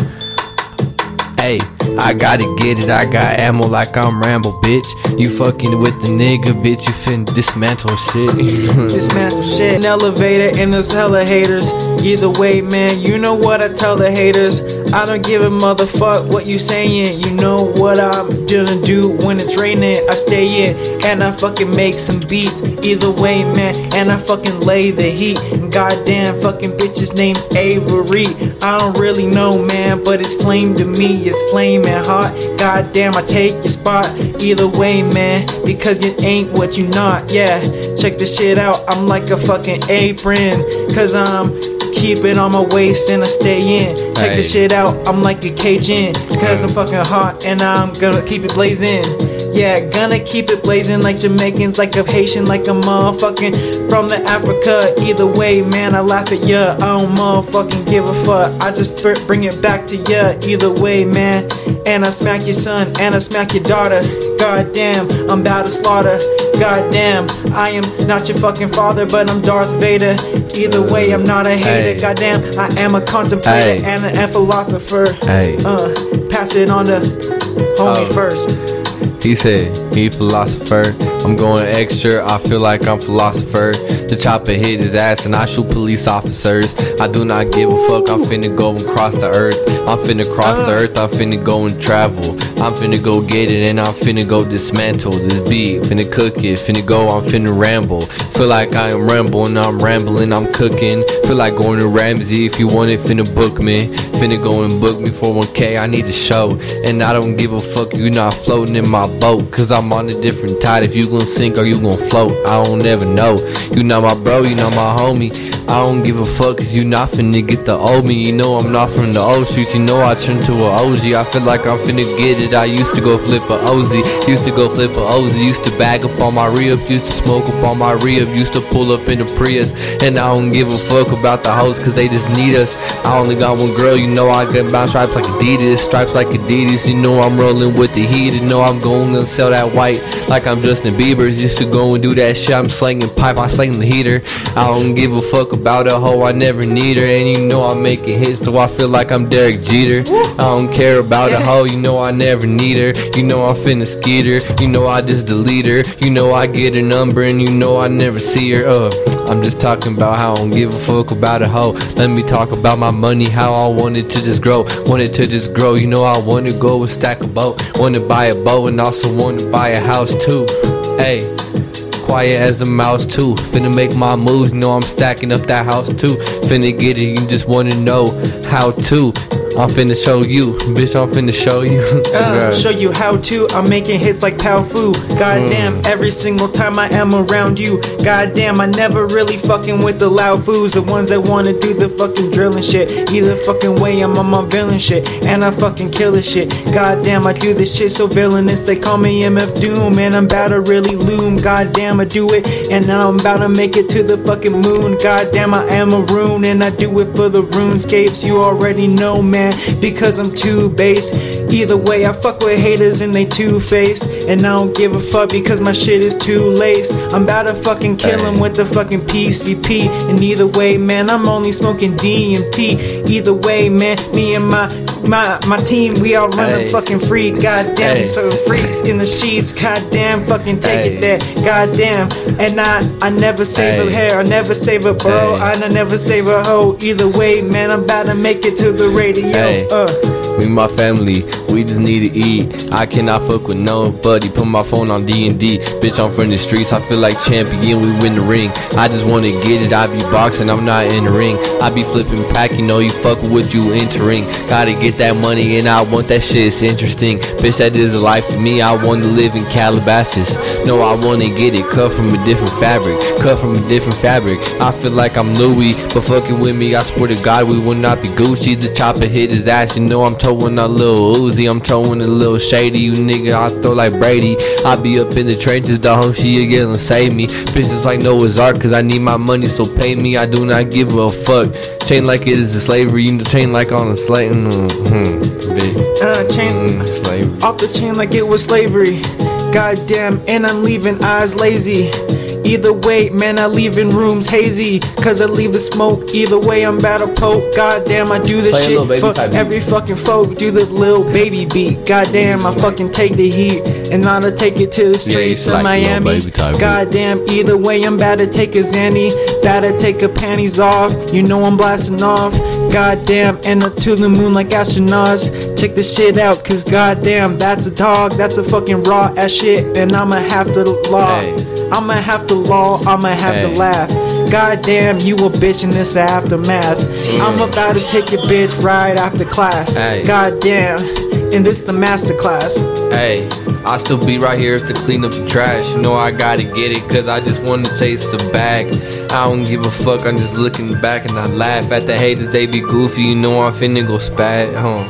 Hey, I gotta get it. I got ammo like I'm Rambo, bitch. You fucking with the nigga, bitch. You finna dismantle shit. Dismantle shit. An elevator and there's hella haters. Either way, man, you know what I tell the haters. I don't give a motherfuck what you saying. You know what I'm gonna do when it's raining. I stay in and I fucking make some beats. Either way, man, and I fucking lay the heat. Goddamn fucking bitches named Avery. I don't really know, man, but it's flame to me. It's flaming hot. Goddamn, I take your spot. Either way, man, because you ain't what you not. Yeah, check this shit out. I'm like a fucking apron. Cause I'm keep it on my waist and I stay in. Check Hey. this shit out. I'm like a Cajun. Cause I'm fucking hot and I'm gonna keep it blazing. Yeah, gonna keep it blazing like Jamaicans, like a Haitian, like a motherfucking from the Africa. Either way, man, I laugh at ya. I don't motherfucking give a fuck. I just bring it back to ya. Either way, man. And I smack your son and I smack your daughter. Goddamn, I'm about to slaughter. Goddamn, I am not your fucking father, but I'm Darth Vader. Either way, I'm not a hater. Hey. Goddamn, I am a contemplator Hey. and a philosopher. hey, Uh, pass it on to homie Oh. first. he said he philosopher. I'm going extra. I feel like I'm philosopher. The chopper hit his ass and I shoot police officers. I do not give a fuck. I'm finna go and cross the earth. I'm finna cross the earth. I'm finna go and travel. I'm finna go get it and I'm finna go dismantle this beat. Finna cook it. Finna go. I'm finna ramble. Feel like I am rambling. I'm rambling. I'm cooking. Feel like going to Ramsey. If you want it, finna book me. Finna go and book me for 1K. I need a show. And I don't give a fuck. You not floating in my boat. Cause I'm on a different tide. If you gon' sink or you gon' float. I don't ever know. You not my bro. You not my homie. I don't give a fuck cause you not finna get the old me. You know I'm not from the old streets. You know I turned to a OG. I feel like I'm finna get it. I used to go flip a OZ. Used to go flip a OZ. Used to bag up on my re-up. Used to smoke up on my re-up. Used to pull up in the Prius. And I don't give a fuck about the hoes cause they just need us. I only got one girl. You know I got my stripes like Adidas. Stripes like Adidas. You know I'm rolling with the heat. You know I'm going to sell that white like I'm Justin Bieber's. Used to go and do that shit. I'm slanging pipe. I slang the heater. I don't give a fuck about a hoe. I never need her. And you know I'm making hits. So I feel like I'm Derek Jeter. I don't care about a hoe. You know I never need her. You know I'm finna skeet her. You know I just delete her. You know I get her number. And you know I never see her. Uh, I'm just talking about how I don't give a fuck about a hoe. Let me talk about my money, how I wanted to just grow. Wanted to just grow. You know I wanna go and stack a boat. Wanna buy a boat and also wanna buy a house too. Hey quiet as a mouse too. Finna make my moves, know I'm stacking up that house too. Finna get it, you just wanna know how to. I'm finna show you, bitch. I'm finna show you. Uh, show you how to. I'm making hits like Pao Fu. Goddamn, Mm. every single time I am around you. Goddamn, I never really fucking with the loud fools. The ones that wanna do the fucking drilling shit. Either fucking way, I'm on my villain shit. And I fucking kill this shit. Goddamn, I do this shit so villainous. They call me MF Doom. And I'm about to really loom. Goddamn, I do it. And now I'm about to make it to the fucking moon. Goddamn, I am a rune. And I do it for the runescapes. You already know, man. Because I'm too base. Either way, I fuck with haters and they two faced. And I don't give a fuck because my shit is too laced. I'm about to fucking kill him with the fucking PCP. And either way, man, I'm only smoking DMT. Either way, man, me and my my my team, we all running Hey. fucking free. Goddamn, Hey. so freaks in the sheets. Goddamn, fucking take it Hey. there. Goddamn, and I I never save a hair, I never save a bro, I never save a hoe. Either way, man, I'm about to make it to the radio. Hey. Uh. And my family, we just need to eat. I cannot fuck with nobody. Put my phone on D and D. Bitch, I'm from the streets. I feel like champion. We win the ring. I just wanna get it. I be boxing. I'm not in the ring. I be flipping pack. You know you fuck with you entering. Gotta get that money and I want that shit. It's interesting. Bitch, that is a life to me. I want to live in Calabasas. No, I wanna get it cut from a different fabric. Cut from a different fabric. I feel like I'm Louis, but fucking with me. I swear to God, we will not be Gucci. The chopper hit his ass. You know I'm towing a little Uzi, I'm towing a little shady. You nigga, I throw like Brady. I be up in the trenches, the hoe she again and save me. Bitches like Noah's Ark, cause I need my money, so pay me. I do not give a fuck. Chain like it is a slavery, you know, chain like on a slave. Mm-hmm. Bitch. Uh, chain Mm, slavery. off the chain like it was slavery. Goddamn, and I'm leaving eyes lazy. Either way, man, I leave in rooms hazy. Cause I leave the smoke. Either way, I'm about to poke. Goddamn, I do this Play a Lil Baby shit for type every fucking folk. Do the little baby beat. Goddamn, I fucking take the heat. And to take it to the Yeah, streets of like Lil Miami. Type. Goddamn, either way, I'm about to take a Zanny. About to take her panties off. You know I'm blasting off. Goddamn, and up to the moon like astronauts. Check this shit out, cause goddamn, that's a dog. That's a fucking raw ass shit. And I'ma have to law. Hey. I'ma have to law. I'ma have Hey. to laugh. Goddamn, you a bitch in this aftermath. Mm. I'm about to take your bitch right after class. Hey. Goddamn, and this the master class. Hey, I still be right here to clean up the trash. You know I gotta get it, cause I just wanna taste the bag. I don't give a fuck, I'm just looking back and I laugh at the haters, they be goofy. You know I'm finna go spat. Huh.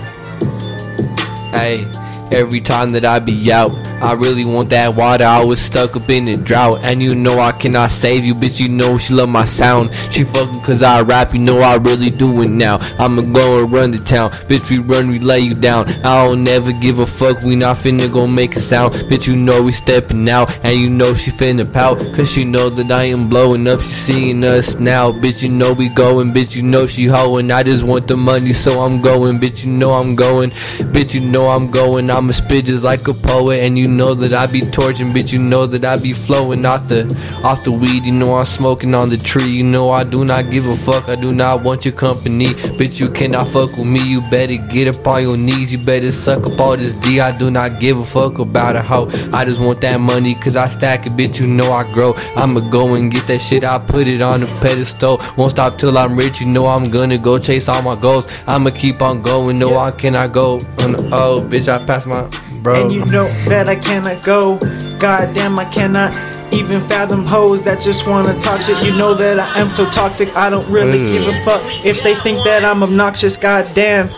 Hey, every time that I be out, I really want that water. I was stuck up in the drought, and you know I cannot save you, bitch. You know she love my sound. She fucking cause I rap, you know I really do it now. I'ma go and run the town, bitch. We run, we lay you down. I don't never give a fuck, we not finna go make a sound, bitch. You know we stepping out, and you know she finna pout, cause she know that I am blowing up. She seeing us now, bitch. You know we going, bitch. You know she hoeing. I just want the money, so I'm going, bitch. You know I'm going, bitch. You know I'm going. I'm a spit just like a poet, and you know that I be torching, bitch. You know that I be flowing off the off the weed. You know I'm smoking on the tree. You know I do not give a fuck. I do not want your company, bitch. You cannot fuck with me. You better get up on your knees. You better suck up all this D. I do not give a fuck about a hoe. I just want that money, cause I stack it, bitch. You know I grow. I'ma go and get that shit. I put it on a pedestal. Won't stop till I'm rich. You know I'm gonna go chase all my goals. I'ma keep on going. No, I cannot go. on the- Oh, bitch, I passed my bro. And you know that I cannot go. Goddamn, I cannot even fathom hoes that just wanna talk shit. You know that I am so toxic, I don't really Mm. give a fuck if they think that I'm obnoxious. Goddamn.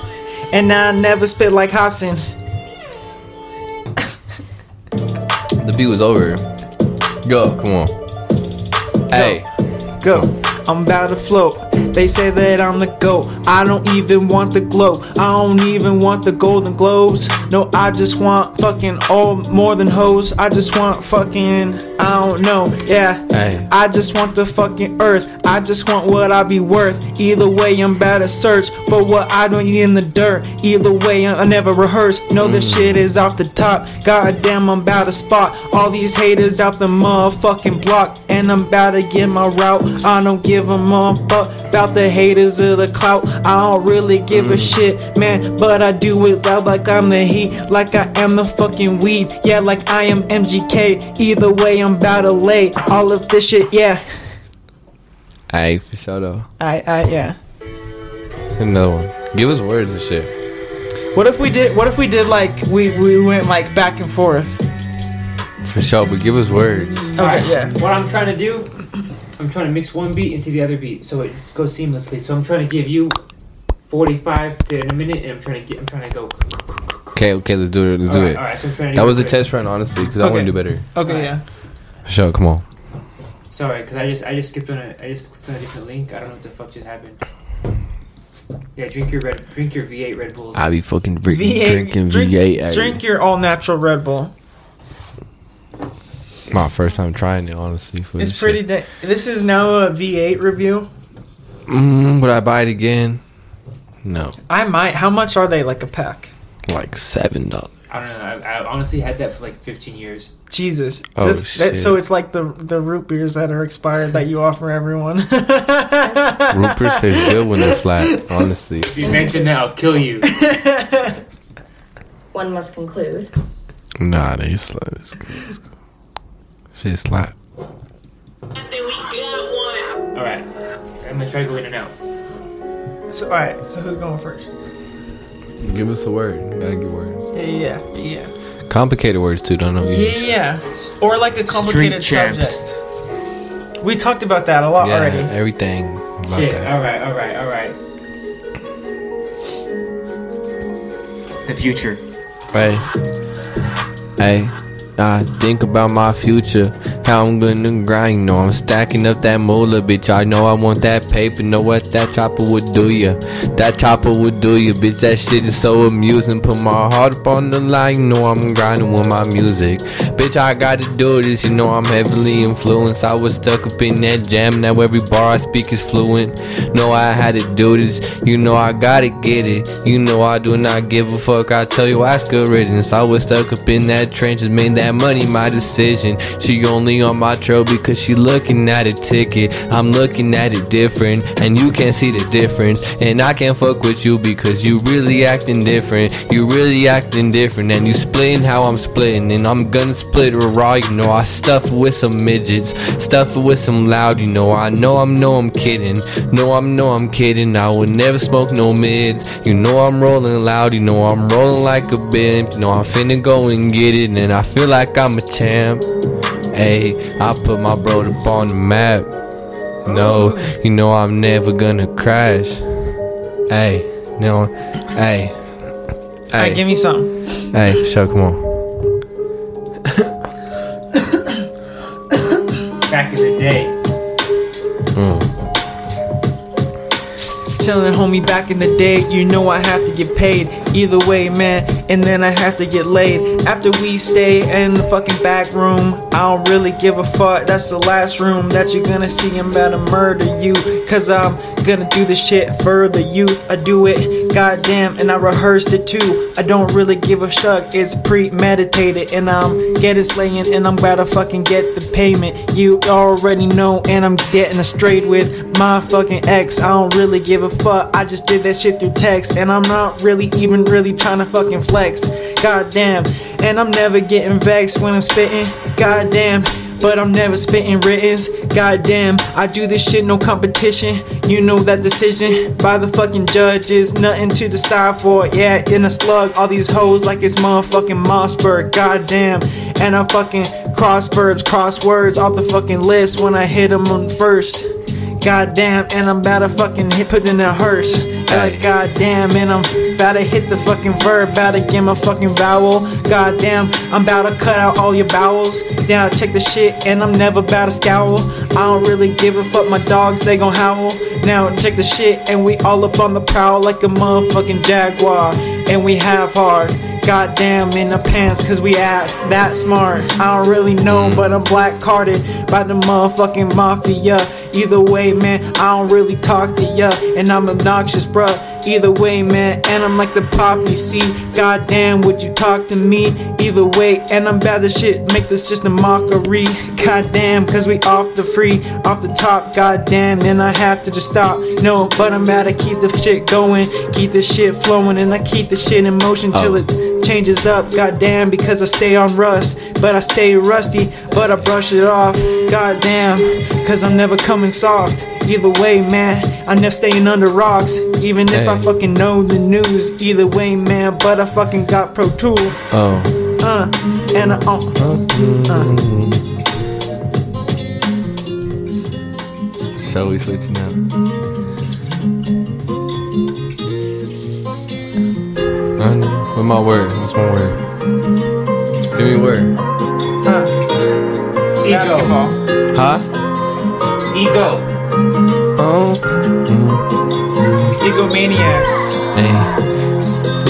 And I never spit like Hobson. The beat was over. Go, come on. Hey, Go. I'm about to float. They say that I'm the GOAT. I don't even want the globe. I don't even want the golden globes. No, I just want fucking all more than hoes. I just want fucking, I don't know. Yeah. Hey. I just want the fucking earth. I just want what I be worth. Either way, I'm about to search for what I don't need in the dirt. Either way, I never rehearse. Know this mm. shit is off the top. Goddamn, I'm about to spot all these haters out the motherfucking block. And I'm about to get my route. I don't give a motherfuck about the haters of the clout. I don't really give a mm. shit, man. But I do it loud like I'm the heat. Like I am the fucking weed. Yeah, like I am MGK. Either way, I'm about to lay all of this shit. Yeah. hey, for sure though. I, I, yeah. Another one. Give us words and shit. What if we did? What if we did like we we went like back and forth? For sure, but give us words. Okay, yeah. What I'm trying to do, I'm trying to mix one beat into the other beat so it just goes seamlessly. So I'm trying to give you 45 to in a minute, and I'm trying to get, I'm trying to go. Okay, okay, let's do it. Let's do Alright, it. alright, so I'm trying to That was a it. test run, honestly, because I want to do better. Okay, yeah. Sure, come on. Sorry, because I just I just skipped on a I just clicked on a different link. I don't know what the fuck just happened. Yeah, drink your red, drink your V8 Red Bulls. I be fucking drink, V8, drinking drink, V8. Drink your all natural Red Bull. My first time trying it, honestly. For It's this pretty. Da- this is now a V8 review. Mm, would I buy it again? No, I might. How much are they? Like a pack? like seven dollars. I don't know. I, I honestly had that for like 15 years. Jesus. Oh, That's, that, so it's like the the root beers that are expired that you offer everyone. Rupert tastes good when they're flat. Honestly, If you mention that, I'll kill you. One must conclude. nah, they slap. It's good. It's good. Shit slap. All right, I'm gonna try to go in and out. so, all right. So who's going first? Give us a word. You gotta give words. Yeah, yeah, yeah. Complicated words too. Don't know. Yeah, yeah. Or like a complicated champs. subject. We talked about that a lot Yeah, already. everything about Shit. that. All right, all right, all right. the future? Hey, hey, I think about my future. How I'm gonna grind, No, I'm stacking up that moolah, bitch. I know I want that paper, know what that chopper would do ya. That chopper would do ya, bitch. That shit is so amusing. Put my heart up on the line, know I'm grinding with my music. Bitch, I gotta do this, you know I'm heavily influenced. I was stuck up in that jam, now every bar I speak is fluent. Know I had to do this, you know I gotta get it. You know I do not give a fuck, I tell you I skill riddance. I was stuck up in that trenches, made that money my decision. She only on my trail because she looking at a ticket. I'm looking at it different, and you can't see the difference. And I can't fuck with you because you really acting different. You really acting different, and you splitting how I'm splitting. And I'm gonna split it raw, you know. I stuff it with some midgets, stuff it with some loud, you know. I know I'm no I'm kidding. No, I'm no I'm kidding. I would never smoke no mids. You know I'm rolling loud, you know I'm rolling like a bimp. You know I'm finna go and get it, and I feel like I'm a champ. Hey, I put my bro up on the map. No, you know I'm never gonna crash. Hey, no, hey, Alright, give me something. hey, show, come on. Back in the day. Mm. Telling homie back in the day, you know I have to get paid. Either way, man, and then I have to get laid. After we stay in the fucking back room, I don't really give a fuck. That's the last room that you're gonna see. I'm about to murder you. Cause I'm gonna do this shit for the youth. I do it, goddamn, and I rehearsed it too. I don't really give a shuck, it's premeditated. And I'm getting slaying, and I'm about to fucking get the payment. You already know, and I'm getting straight with my fucking ex. I don't really give a fuck. I just did that shit through text, and I'm not really even really trying to fucking flex. Goddamn, and I'm never getting vexed when I'm spitting. Goddamn. But I'm never spitting writtens. Goddamn, I do this shit, no competition. You know that decision by the fucking judges. Nothing to decide for. Yeah, in a slug, all these hoes like it's motherfucking Mossberg. Goddamn, and I fucking cross verbs, crosswords off the fucking list when I hit them on first. Goddamn, and I'm about to fucking hit put in a hearse. Like goddamn, and I'm about to hit the fucking verb, about to get my fucking vowel. Goddamn, I'm about to cut out all your bowels. Now check the shit, and I'm never about to scowl. I don't really give a fuck, my dogs they gon' howl. Now check the shit, and we all up on the prowl like a motherfucking jaguar, and we have hard. Goddamn in the pants, cause we act that smart. I don't really know, mm. but I'm black carded by the motherfucking mafia. Either way, man, I don't really talk to ya, and I'm obnoxious, bruh. Either way, man, and I'm like the poppy seed. Goddamn, would you talk to me? Either way, and I'm bad as shit, make this just a mockery. Goddamn, cause we off the free, off the top, goddamn, and I have to just stop. No, but I'm about to keep the shit going, keep the shit flowing, and I keep the shit in motion till Oh. it changes up, goddamn, because I stay on rust, but I stay rusty, but I brush it off, goddamn, cause I'm never coming soft. Either way, man, I'm never staying under rocks, even if I fucking know the news. Either way, man, but I fucking got Pro Tools, Oh, uh, and I, uh, uh. shall we switch now? What's my word? What's my word? Give me a word. Huh. Basketball. Huh? Ego. Oh. Mm-hmm. Egomaniac. Hey.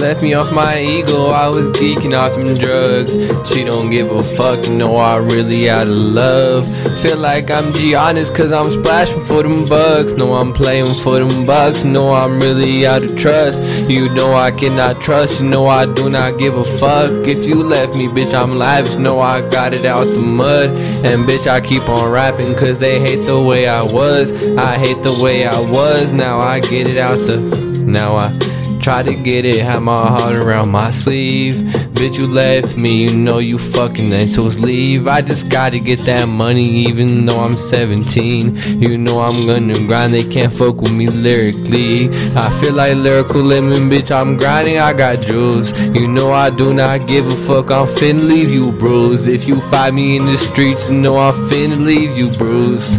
Left me off my ego, I was geeking off some drugs. She don't give a fuck, you know I really out of love. Feel like I'm Giannis cause I'm splashing for them bucks. No, I'm playing for them bucks. No, I'm really out of trust. You know I cannot trust, you know I do not give a fuck. If you left me, bitch, I'm lavish. No, I got it out the mud. And bitch, I keep on rapping cause they hate the way I was. I hate the way I was. Now I get it out the. Now I. Try to get it, have my heart around my sleeve. Bitch, you left me, you know you fucking assholes leave. I just gotta get that money, even though I'm 17. You know I'm gonna grind, they can't fuck with me lyrically. I feel like lyrical lemon, bitch, I'm grinding, I got jewels. You know I do not give a fuck, I'm finna leave you bruised. If you find me in the streets, you know I'm finna leave you bruised.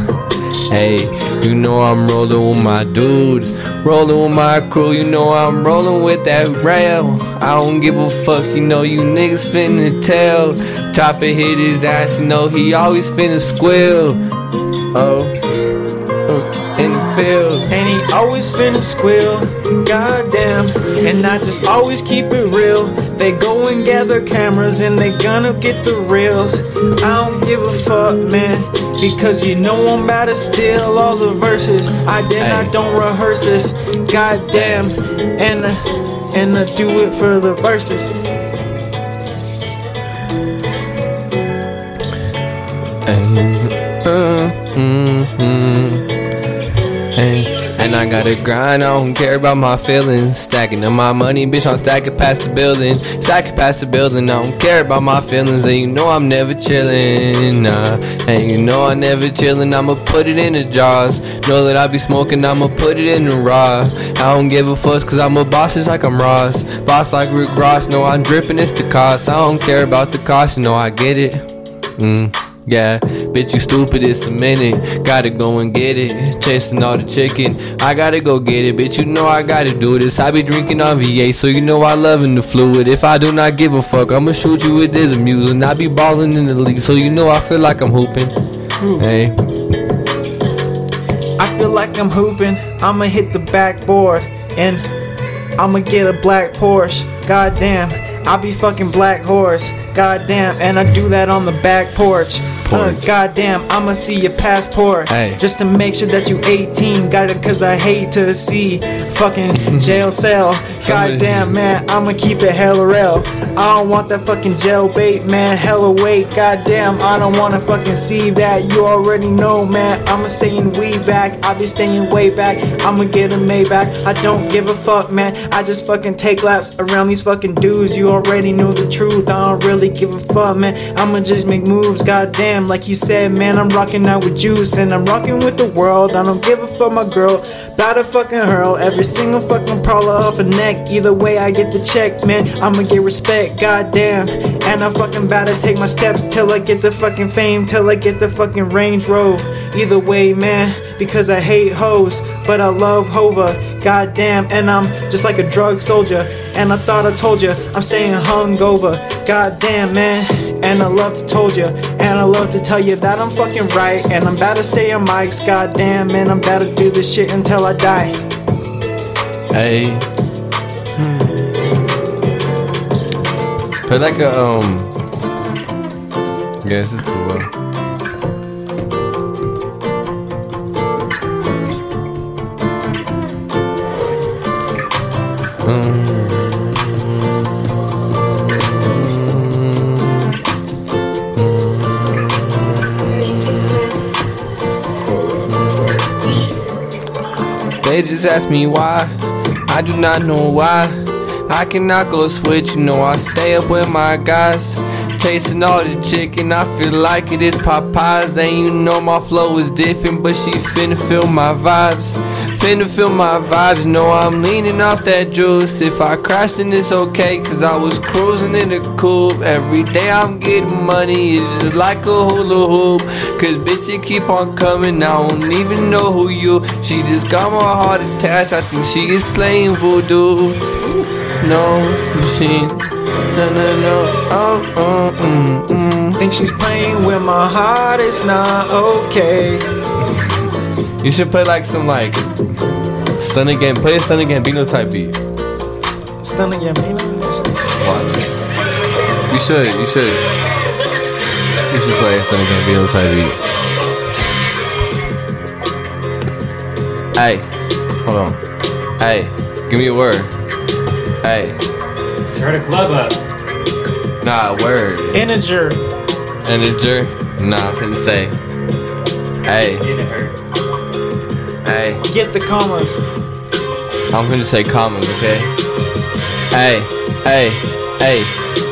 Hey, You know I'm rolling with my dudes, rolling with my crew. You know I'm rolling with that rail. I don't give a fuck, you know you niggas finna tell. Chopper hit his ass, you know he always finna squeal. Oh, uh, in the field. And he always finna squeal, goddamn. And I just always keep it real. They go and gather cameras and they gonna get the reels. I don't give a fuck, man. Because you know I'm about to steal all the verses. I did Hey. I don't rehearse this, goddamn. And uh, and I do it for the verses. Uh, mm-hmm. I gotta grind, I don't care about my feelings. Stacking up my money, bitch, I'm stacking past the building. Stacking past the building, I don't care about my feelings. And you know I'm never chillin', nah. And you know I'm never chillin', I'ma put it in the jars. Know that I be smoking, I'ma put it in the raw. I don't give a fuss, cause I'm a boss just like I'm Ross. Boss like Rick Ross, no, I'm dripping, it's the cost. I don't care about the cost, you know I get it. Mm. Yeah, bitch, you stupid, it's a minute. Gotta go and get it. Chasing all the chicken. I gotta go get it, bitch. You know I gotta do this. I be drinking on V8, so you know I loving the fluid. If I do not give a fuck, I'ma shoot you with this music. I be balling in the league, so you know I feel like I'm hooping. Hmm. Hey, I feel like I'm hooping. I'ma hit the backboard and I'ma get a black Porsche. Goddamn, I be fucking black horse. Goddamn, and I do that on the back porch. Uh, goddamn, I'ma see your passport Hey. just to make sure that you 18. Got it, cause I hate to see fucking jail cell. Goddamn, man, I'ma keep it hella real. I don't want that fucking jail bait, man. Hella weight, goddamn, I don't wanna fucking see that. You already know, man. I'ma staying way back. I be staying way back. I'ma get a Maybach. I don't give a fuck, man. I just fucking take laps around these fucking dudes. You already know the truth. I don't really give a fuck, man. I'ma just make moves, goddamn. Like you said, man, I'm rocking out with juice and I'm rocking with the world. I don't give a fuck, my girl. About to fucking hurl every single fucking prowler off a neck. Either way, I get the check, man. I'ma get respect, goddamn. And I'm fucking about to take my steps till I get the fucking fame, till I get the fucking Range Rover. Either way, man, because I hate hoes, but I love Hova. Goddamn, and I'm just like a drug soldier. And I thought I told you, I'm staying hungover. Goddamn, man, and I love to told you, and I love to tell you that I'm fucking right. And I'm about to stay on mics, goddamn, man, I'm about to do this shit until I die. hey. Play like a um. Yeah, this is cool. Bro. They just ask me why. I do not know why. I cannot go switch, you know I stay up with my guys. Tasting all the chicken, I feel like it is Popeyes. And you know my flow is different, but she finna feel my vibes. Finna feel my vibes, you know I'm leaning off that juice. If I crash, then it's okay, cause I was cruising in the coupe. Every day I'm getting money, it's just like a hula hoop. Cause bitch, you keep on coming, I don't even know who you. She just got my heart attached, I think she is playing voodoo. No machine, no, no, no, oh, oh, mm, mm. Think she's playing with my heart, it's not okay. You should play like some like stunning game. play a Stunna Gambino type beat. Stunning, yeah, man. Watch. You should, you should. You should play a Stunna Gambino type beat. Hey, hold on. Hey, give me a word. Hey, Turn the club up. nah, a word. Integer. Integer? Nah, I couldn't say. Hey, Didn't hurt. Hey. Get the commas. I'm gonna say commas, okay? Hey, hey, hey.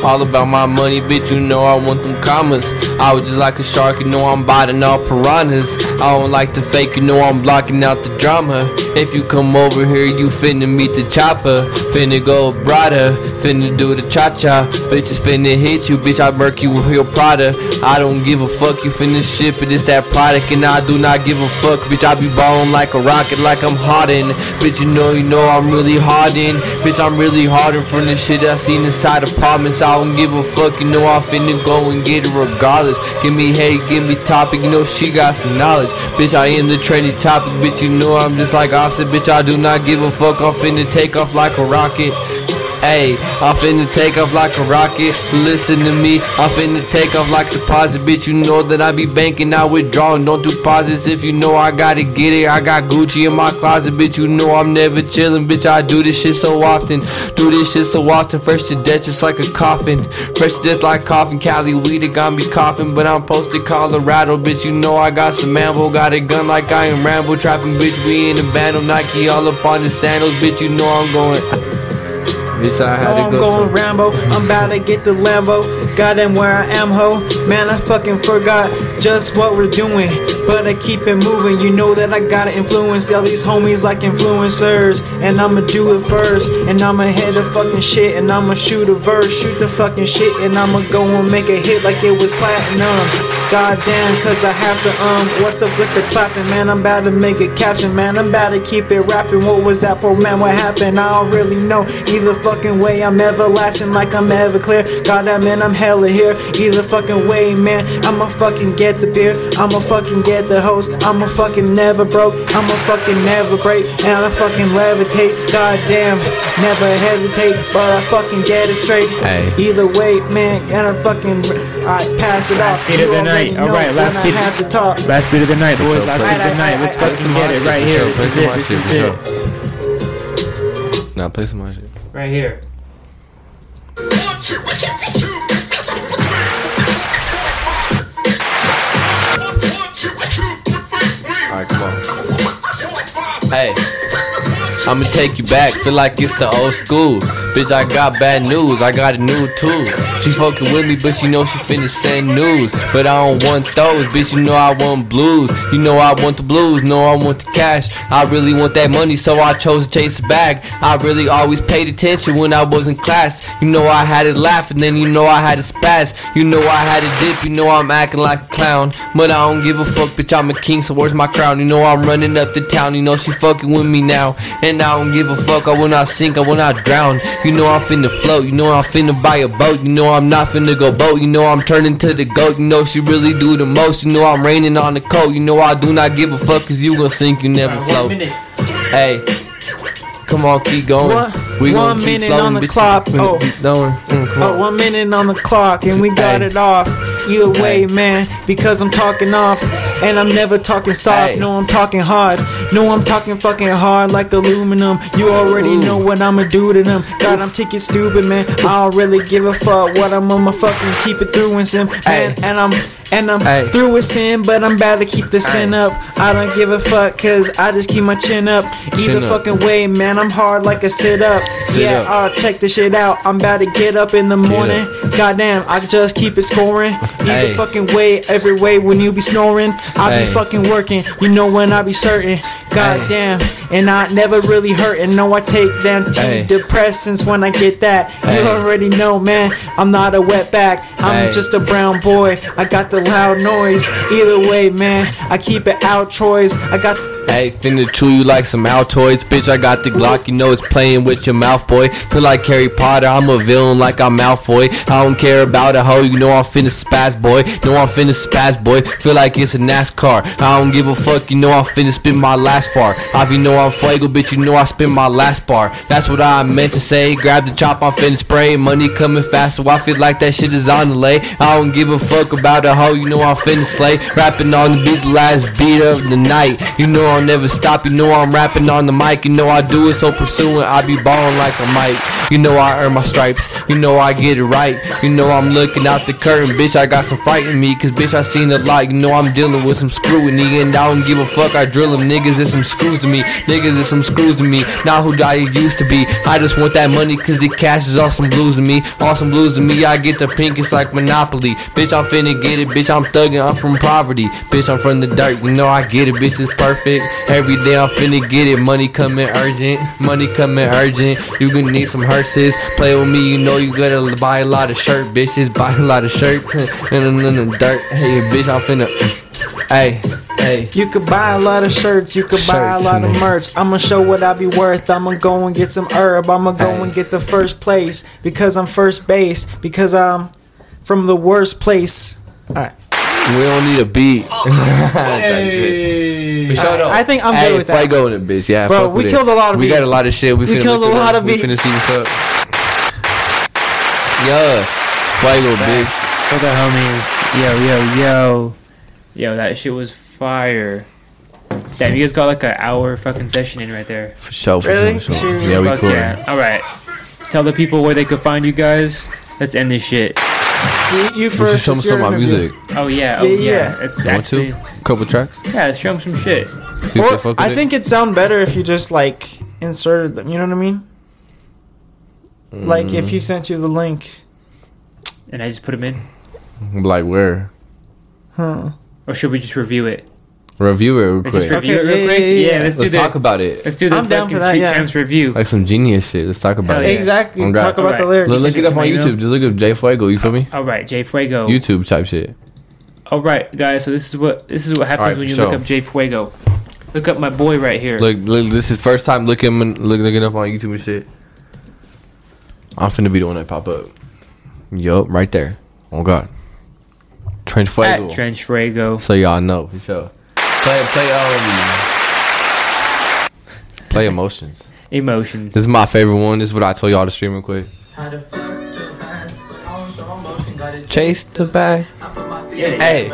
All about my money, bitch, you know I want them commas. I was just like a shark, you know I'm biting all piranhas. I don't like the fake, you know I'm blocking out the drama. If you come over here, you finna meet the chopper. Finna go brada, finna do the cha cha. Bitches finna hit you, bitch, I murk you with your Prada. I don't give a fuck, you finna ship it, it's that product, and I do not give a fuck, bitch. I be ballin' like a rocket, like I'm hardened. Bitch, you know, you know I'm really hardened. Bitch, I'm really hardened from the shit I seen inside apartments. I don't give a fuck, you know I'm finna go and get it regardless. Give me hate, give me topic, you know she got some knowledge. Bitch, I am the trendy topic, bitch, you know I'm just like Offset, bitch. I do not give a fuck, I'm finna take off like a rocket. Ayy, I'm finna take off like a rocket. Listen to me, I'm finna take off like deposit. Bitch, you know that I be banking, not withdrawing. Don't do pauses if you know I gotta get it. I got Gucci in my closet, bitch. You know I'm never chillin', bitch. I do this shit so often. Do this shit so often. Fresh to death, just like a coffin. Fresh to death like coffin. Cali weed, it got me coughing. But I'm posted Colorado, bitch. You know I got some ammo. Got a gun like I am Rambo. Trapping, bitch. We in a battle. Nike all up on the sandals, bitch. You know I'm going. Bitch, I had Oh, to I'm going some- Rambo. I'm about to get the Lambo. Got him where I am, ho. Man, I fucking forgot just what we're doing. But I keep it moving. You know that I gotta influence all these homies like influencers. And I'ma do it first. And I'ma hit the fucking shit. And I'ma shoot a verse. Shoot the fucking shit. And I'ma go and make a hit like it was platinum. Goddamn, cause I have to, um, what's up with the clapping, man? I'm about to make a caption, man. I'm about to keep it rapping. What was that for, man? What happened? I don't really know. Either fucking way, I'm everlasting like I'm Everclear. Goddamn, man, I'm hella here. Either fucking way, man. I'ma fucking get the beer. I'ma fucking get the host. I'ma fucking never broke. I'ma fucking never break. And I fucking levitate. Goddamn, never hesitate. But I fucking get it straight. Hey. Either way, man. And I fucking, I pass it off. beat of You the already night. All know right, last when beat. I have to talk. Last beat of the night, boys. Last Play beat of the some- night. Let's play fucking some get more it shit, right for here. sure. This Play is some it. more This shit, is for it. sure. Now play some more shit. Right here. Alright, come on. Hey. I'ma take you back, feel like it's the old school. Bitch, I got bad news, I got a new tool. She fucking with me, but she know she finna send news. But I don't want those, bitch, you know I want blues. You know I want the blues, know I want the cash. I really want that money, so I chose to chase the bag. I really always paid attention when I was in class. You know I had it laughing, then you know I had a spaz. You know I had a dip, you know I'm acting like a clown. But I don't give a fuck, bitch, I'm a king, so where's my crown? You know I'm running up the town, you know she fucking with me now. And I don't give a fuck, I will not sink, I will not drown. You know I'm finna float, you know I'm finna buy a boat. You know I'm not finna go boat, you know I'm turning to the goat. You know she really do the most, you know I'm raining on the coat. You know I do not give a fuck, cause you gon' sink, you never float. Hey, come on, keep going. One- we one minute floating, on the bitch. clock. Oh. keep going. Mm, Oh, on. one minute on the clock and we got it off. Either way, man, because I'm talking off and I'm never talking soft. No, I'm talking hard. No, I'm talking fucking hard like aluminum. You already Ooh. know what I'ma do to them. God, I'm ticket stupid, man. I don't really give a fuck what I'm I'ma fucking keep it through and sin, man. And I'm and I'm through with sin, but I'm about to keep the sin up. I don't give a fuck, cause I just keep my chin up. Either Chin up. fucking way, man. I'm hard like a sit up. Sit yeah, up. uh, check this shit out. I'm about to get up in the morning. Goddamn, I just keep it scoring. Either Hey. fucking way, every way when you be snoring. I be fucking working. You know when I be certain. Goddamn, and I never really hurting. No, I take them Hey. antidepressants when I get that. You already know, man. I'm not a wetback. I'm Hey. just a brown boy. I got the loud noise. Either way, man. I keep it out, Troy's. I got. Hey, finna chew you like some Altoids, bitch. I got the Glock, you know it's playing with your mouth, boy. Feel like Harry Potter, I'm a villain like I'm Malfoy. I don't care about a hoe, you know I'm finna spaz, boy. Know I'm finna spaz, boy. Feel like it's a NASCAR. I don't give a fuck, you know I'm finna spin my last bar. If you know I'm Fuego, bitch, you know I spin my last bar. That's what I meant to say. Grab the chop, I'm finna spray. Money coming fast, so I feel like that shit is on the lay. I don't give a fuck about a hoe, you know I'm finna slay. Rapping on the beat, the last beat of the night. You know I'm never stop. You know I'm rapping on the mic. You know I do it so pursuing. I be balling like a mic. You know I earn my stripes. You know I get it right. You know I'm looking out the curtain, bitch. I got some fright in me, cause bitch I seen a lot. You know I'm dealing with some screwing. And I don't give a fuck. I drill them niggas. It's some screws to me. Niggas is some screws to me. Not who I used to be. I just want that money, cause the cash is all some blues to me. All some blues to me. I get the pink. It's like Monopoly. Bitch, I'm finna get it. Bitch, I'm thugging. I'm from poverty. Bitch, I'm from the dirt. You know I get it. Bitch, it's perfect. Every day I'm finna get it. Money coming urgent. Money coming urgent. You gonna need some hearses. Play with me. You know you gotta buy a lot of shirt. Bitches buy a lot of shirts. and then in the dirt. Hey, bitch, I'm finna. Hey, hey. You could buy a lot of shirts, you could buy a Shirts, lot of merch. I'ma show what I be worth. I'ma go and get some herb. I'ma go Hey. and get the first place because I'm first base because I'm from the worst place. All right. We don't need a beat. Type shit. For sure, though. I think I'm good hey, with that. Fuego in it, bitch. Yeah, Bro, fuck we with killed it. a lot of We got beats. a lot of shit. We, We finna killed look a it lot up. of We finna beats. see what's up. Yeah, Fuego, bitch. For the homies. Yo, yo, yo. Yo, that shit was fire. Damn, you guys got like an hour fucking session in right there. For sure, for Really? sure. For sure. Yeah, we Fuck cool. yeah. Alright. Tell the people where they could find you guys. Let's end this shit. You, you We should first. show them it's some of my music. Oh yeah, oh Yeah, yeah. yeah. It's You want actually to? Couple tracks. Yeah, let's show them some shit. See if Or, fuck I think it'd sound better if you just like inserted them. You know what I mean? Like if Mm. he sent you the link. And I just put them in. Like where? Huh. Or should we just review it? Review it real Let's just quick. review it real yeah, quick. yeah, Yeah, yeah. let's, Let's do the talk about it. let's do the I'm down fucking for that, Street yeah. Champs review. Like some genius shit. Let's talk about Hell it. yeah. Exactly. God. Talk about the Alright. lyrics. Look, look it it up on. YouTube. Just look up Jay Fuego. You feel me? All right, Jay Fuego. YouTube type shit. All right, guys. So this is what this is what happens Alright, when you sure. look up Jay Fuego. Look up my boy right here. Look, look, this is first time looking look, looking up on YouTube and shit. I'm finna be the one that pop up. Yup, right there. Oh God. Trench Fuego. At Trench Fuego. so y'all know for sure. Play, play, um, play emotions. Emotions. This is my favorite one. This is what I told y'all to stream real quick. Chase the bag. Hey.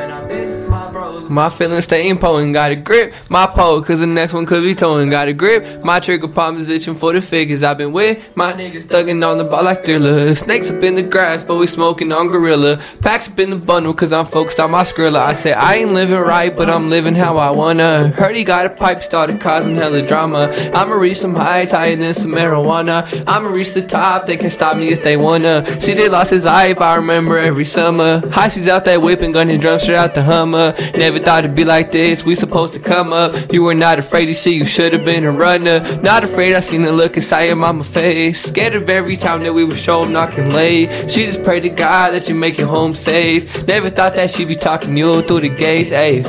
My feelings staying pulling, got a grip. My pole, cause the next one could be towing. Got a grip. My trigger palm position for the figures. I've been with my niggas thugging on the ball like thriller. Snakes up in the grass, but we smoking on gorilla. Packs up in the bundle, cause I'm focused on my skrilla. I said, I ain't living right, but I'm living how I wanna. Heard he got a pipe started causing hella drama. I'ma reach some heights higher than some marijuana. I'ma reach the top, they can stop me if they wanna. See, they lost his life, I remember every summer. High out that gun and drum straight out the Hummer. Never thought it'd be like this, we supposed to come up. You were not afraid of shit, you should've been a runner. Not afraid, I seen the look inside your mama face. Scared of every time that we would show up knocking late. She just prayed to God that you make it home safe. Never thought that she'd be talking you through the gate, hey.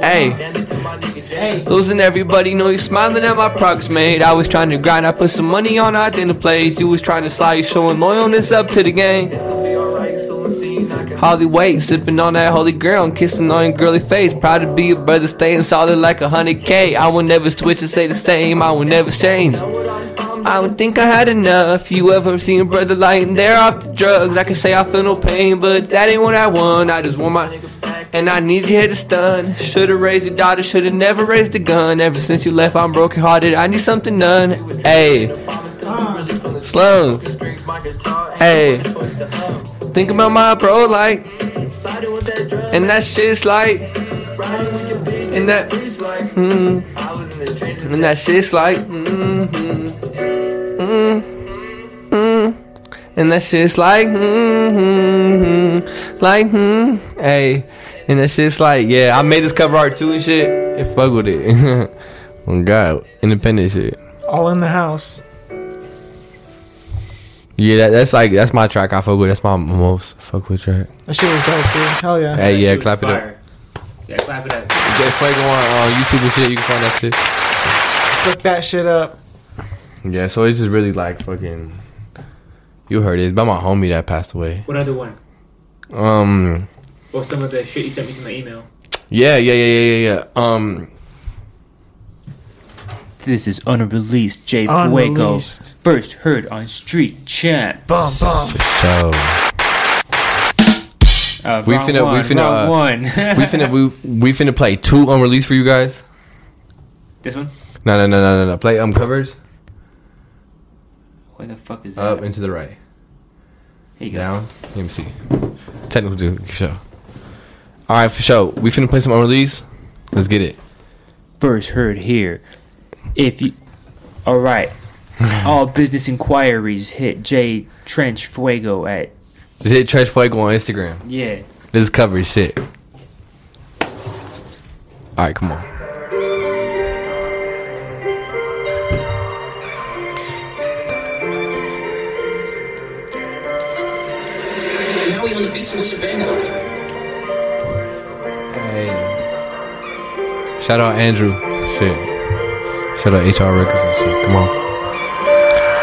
Hey. Losing everybody, know you smiling at my progress made. I was trying to grind, I put some money on our dinner plates. You was trying to slide, you showing loyalness up to the game. Holly wait, sipping on that holy girl and kissing on your girly face. Proud to be a brother, staying solid like a hundred K. I will never switch and say the same, I will never change. I don't think I had enough. You ever seen a brother lying there off the drugs? I can say I feel no pain, but that ain't what I want. I just want my. And I need you here to stun. Should've raised your daughter, should've never raised a gun. Ever since you left, I'm broken hearted. I need something done. Hey. Slow. Hey. Think about my bro, like. And that shit's like. And that. Mm, and that shit's like. Mm, mm, mm, and that shit's like. Mm, like. Mm, hey. And that shit's like, yeah, I made this cover art too and shit. And fuck with it. oh God, independent shit. All in the house. Yeah, that, that's like that's my track I fuck with. That's my most fuck with track. That shit was dope, dude. Hell yeah. Hey, yeah, That shit was clap it up. Yeah, clap it up. Jay Fuego on uh, YouTube and shit. You can find that shit. Look that shit up. Yeah, so it's just really like fucking. You heard it. It's by my homie that passed away. What other one? Um. Or some of the shit you sent me to my email. Yeah, yeah, yeah, yeah, yeah, yeah. Um. This is unreleased Jay Fuego. Unreleased. First heard on Street Chat. Bum bum. So Uh, We wrong finna- we one, finna, wrong uh, one. we finna we we finna play two unreleased for you guys. This one? No, no, no, no, no, no. Play um covers Where the fuck is that? up and to the right. Here you go. Down. Let me see. Technical do for sure. All right, for sure. We finna play some unreleased. Let's get it. First heard here. If you. Alright. All business inquiries hit J Trench Fuego at. Just hit Trench Fuego on Instagram. Yeah. This is cover shit. All right, come on. Now we on the beach with Shabana. Shout out Andrew. Shit. Shout out HR Records and shit. Come on.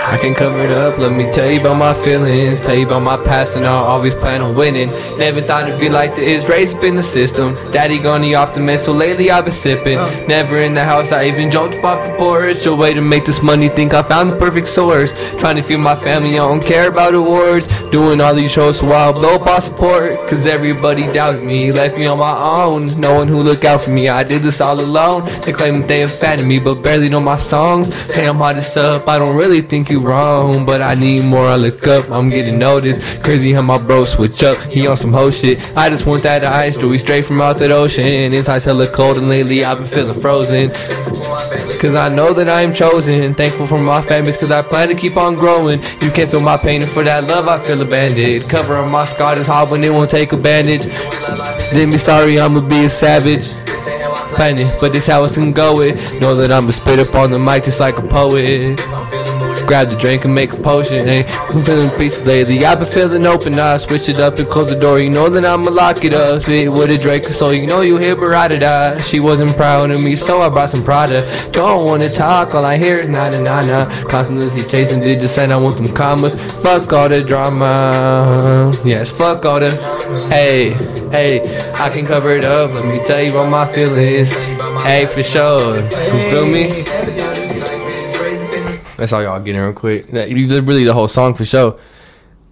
I can cover it up, let me tell you about my feelings Tell you about my past and I always plan on winning. Never thought it'd be like this, raised up in the system. Daddy gone he off the mess, so lately I've been sipping. Oh. Never in the house, I even jumped up off the porch. A way to make this money, think I found the perfect source. Trying to feed my family, I don't care about awards. Doing all these shows so I'll blow up all support. Cause everybody doubted me, left me on my own. No one who look out for me, I did this all alone. They claim that they a fan of me, but barely know my songs. Hey, I'm hot as up, I don't really think you wrong But I need more, I look up, I'm getting noticed. Crazy how my bro switch up, he on some hoe shit. I just want that ice, do we straight from out that ocean. Inside hella cold and lately I've been feeling frozen. Cause I know that I am chosen. Thankful for my families cause I plan to keep on growing. You can't feel my pain and for that love I feel abandoned. Cover up my scar is hard when it won't take a bandage. Then be sorry I'ma be a savage. Planning, but this how it's gonna go it Know that I'ma spit up on the mic just like a poet Grab the drink and make a potion. Eh? Hey, I'm feeling peace lately. I've been feeling open. I switch it up and close the door. You know that I'ma lock it up. Fit with a Drake, so you know you hear Barada die. She wasn't proud of me, so I brought some Prada. Don't wanna talk, all I hear is na na na na. Constantly chasing digits, and I want some commas. Fuck all the drama. Yes, fuck all the. Hey, hey, I can cover it up. Let me tell you about my feelings. Hey, for sure. You feel me? That's all y'all getting real quick. That- You did really the whole song for sure.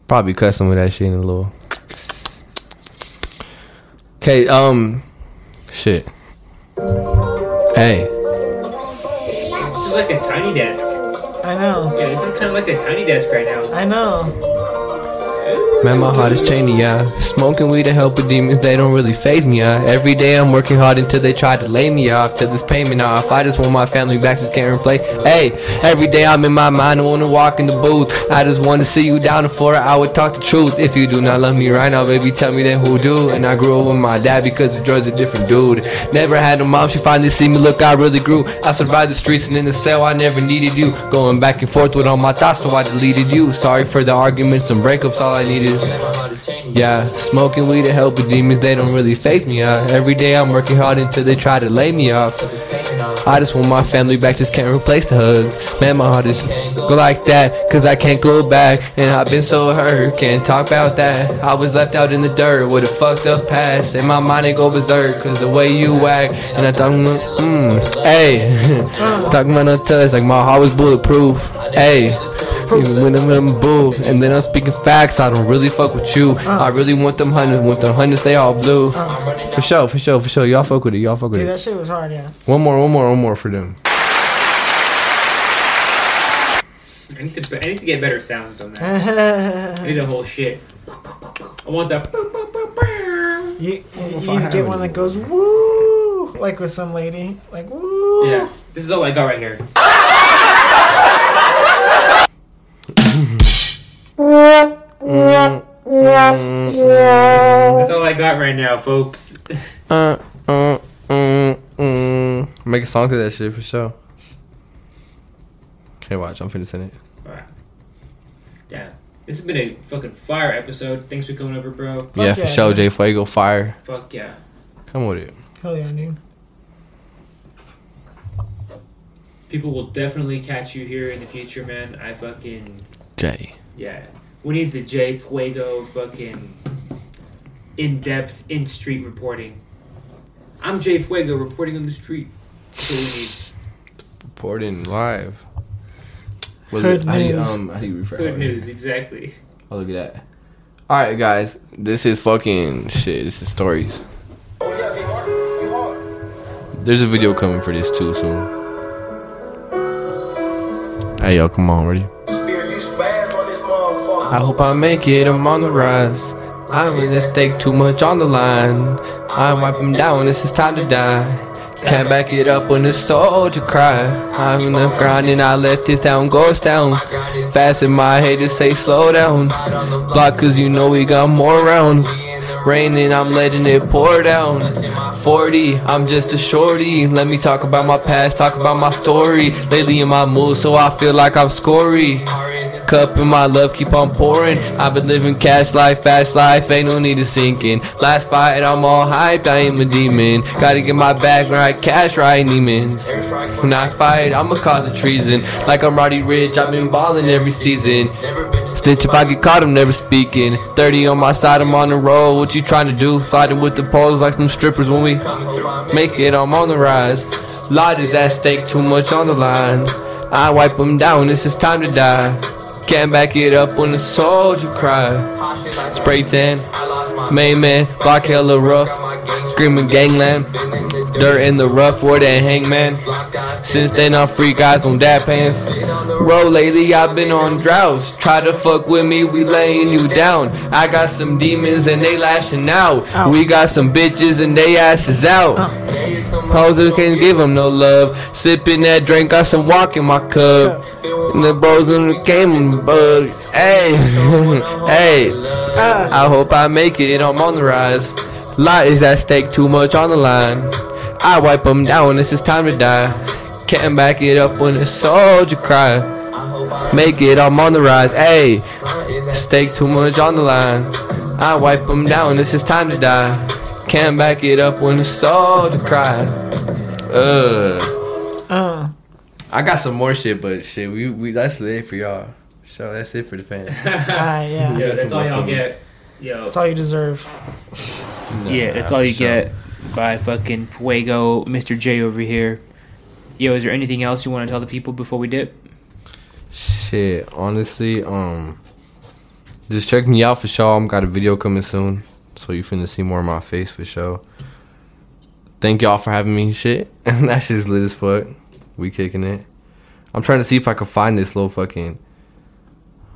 Probably cut some of that shit in a little. Okay, um, shit. Hey, This is like a tiny desk. I know. Yeah, this is kind of like a tiny desk right now. I know. Man, my heart is chaining, yeah. Smoking weed to help with demons, they don't really faze me, yeah. Every day I'm working hard until they try to lay me off, till this payment off. I just want my family back, just can't replace. Hey, every day I'm in my mind, I wanna walk in the booth. I just wanna see you down for an hour, talk the truth. If you do not love me right now, baby, tell me then who do. And I grew up with my dad because the drugs a different dude. Never had a mom, she finally see me, look, I really grew. I survived the streets and in the cell, I never needed you. Going back and forth with all my thoughts, so I deleted you. Sorry for the arguments and breakups, all I needed. Yeah, smoking weed to help with demons, they don't really faze me. Yeah, every day I'm working hard until they try to lay me off. I just want my family back, just can't replace the hug. Man, my heart is go like that, cause I can't go back. And I've been so hurt, can't talk about that. I was left out in the dirt with a fucked up past. And my mind ain't go berserk, cause the way you act. And I thought, mmm, hey, talking about no touch, like my heart was bulletproof. Hey. Even when I'm in a booth, and then I'm speaking facts, I don't really fuck with you. I really want them hundreds, want them hundreds, they all blue. Uh, for sure, for sure, for sure. Y'all fuck with it, y'all fuck with Dude, it. that shit was hard, yeah. One more, one more, one more for them. I need to, I need to get better sounds on that. I need the whole shit. I want that. you you, you can get one that goes woo, like with some lady, like woo. Yeah, this is all I got right here. That's all I got right now, folks. Uh, uh, mm, mm. Make a song to that shit for sure. Okay, watch. I'm finna send it. Alright. Yeah. This has been a fucking fire episode. Thanks for coming over, bro. yeah, for yeah, sure. dude. Jay Fuego, fire. Fuck yeah. Come with it. Hell yeah, dude. People will definitely catch you here in the future, man. I fucking Jay. yeah. We need the J Fuego fucking in depth in street reporting. I'm Jay Fuego reporting on the street. That's Reporting live. Was Hood it, how do you, news. um, how do you refer what. Good news, exactly. Oh, look at that. All right, guys. This is fucking shit. This is stories. Oh yeah, you are. There's a video coming for this too soon. Hey yo, come on, ready? I hope I make it. I'm on the rise. In this stake too much on the line. I wipe them down. This is time to die. Can't back it up when the soldier cry. I'm in the grinding. I let this town goes down. Fast in my head to say slow down. Block cause you know we got more rounds. Raining, I'm letting it pour down. 40, I'm just a shorty. Let me talk about my past, talk about my story. Lately in my mood, so I feel like I'm Scorey. Cup in my love keep on pouring. I've been living cash life, fast life, ain't no need to sink in. Last fight, I'm all hyped, I am a demon. Gotta get my bag right, cash right, demons. When I fight, I'ma cause a treason. Like I'm Roddy Ricch, I've been balling every season. Stitch if I get caught, I'm never speaking. 30 on my side, I'm on the road. What you trying to do? Fighting with the poles like some strippers when we make it, I'm on the rise. Lot is at stake, too much on the line. I wipe them down, this is time to die. Can't back it up when the soldier cry. Spray tan, main man, block hella rough. Screaming gangland, dirt in the rough, where that hangman. Since then I'm free guys on dad pants. Bro, lately I've been on droughts. Try to fuck with me, we laying you down. I got some demons and they lashing out. We got some bitches and they asses out. Uh. Hoes can't give them no love. Sipping that drink, got some walk in my cup. And the bros in the game in the bug. Hey, hey. Uh. I hope I make it, I'm on the rise. Lot is at stake, too much on the line. I wipe them down, this is time to die. Can't back it up when the soldier cry. Make it, I'm on the rise. Hey, stake too much on the line. I wipe them down, this is time to die. Can't back it up when the soldier cry. Uh. Uh, I got some more shit, but shit, we, we that's it for y'all. So that's it for the fans. ah, yeah. Yeah, that's all y'all get. Yo, That's all you deserve. yeah, that's all you get by fucking Fuego, Mr. J over here. Yo, is there anything else you want to tell the people before we dip? Shit, honestly, um, just check me out for sure. I'm got a video coming soon, so you finna see more of my face for sure. Thank y'all for having me. Shit, And that shit's lit as fuck. We kicking it. I'm trying to see if I can find this little fucking.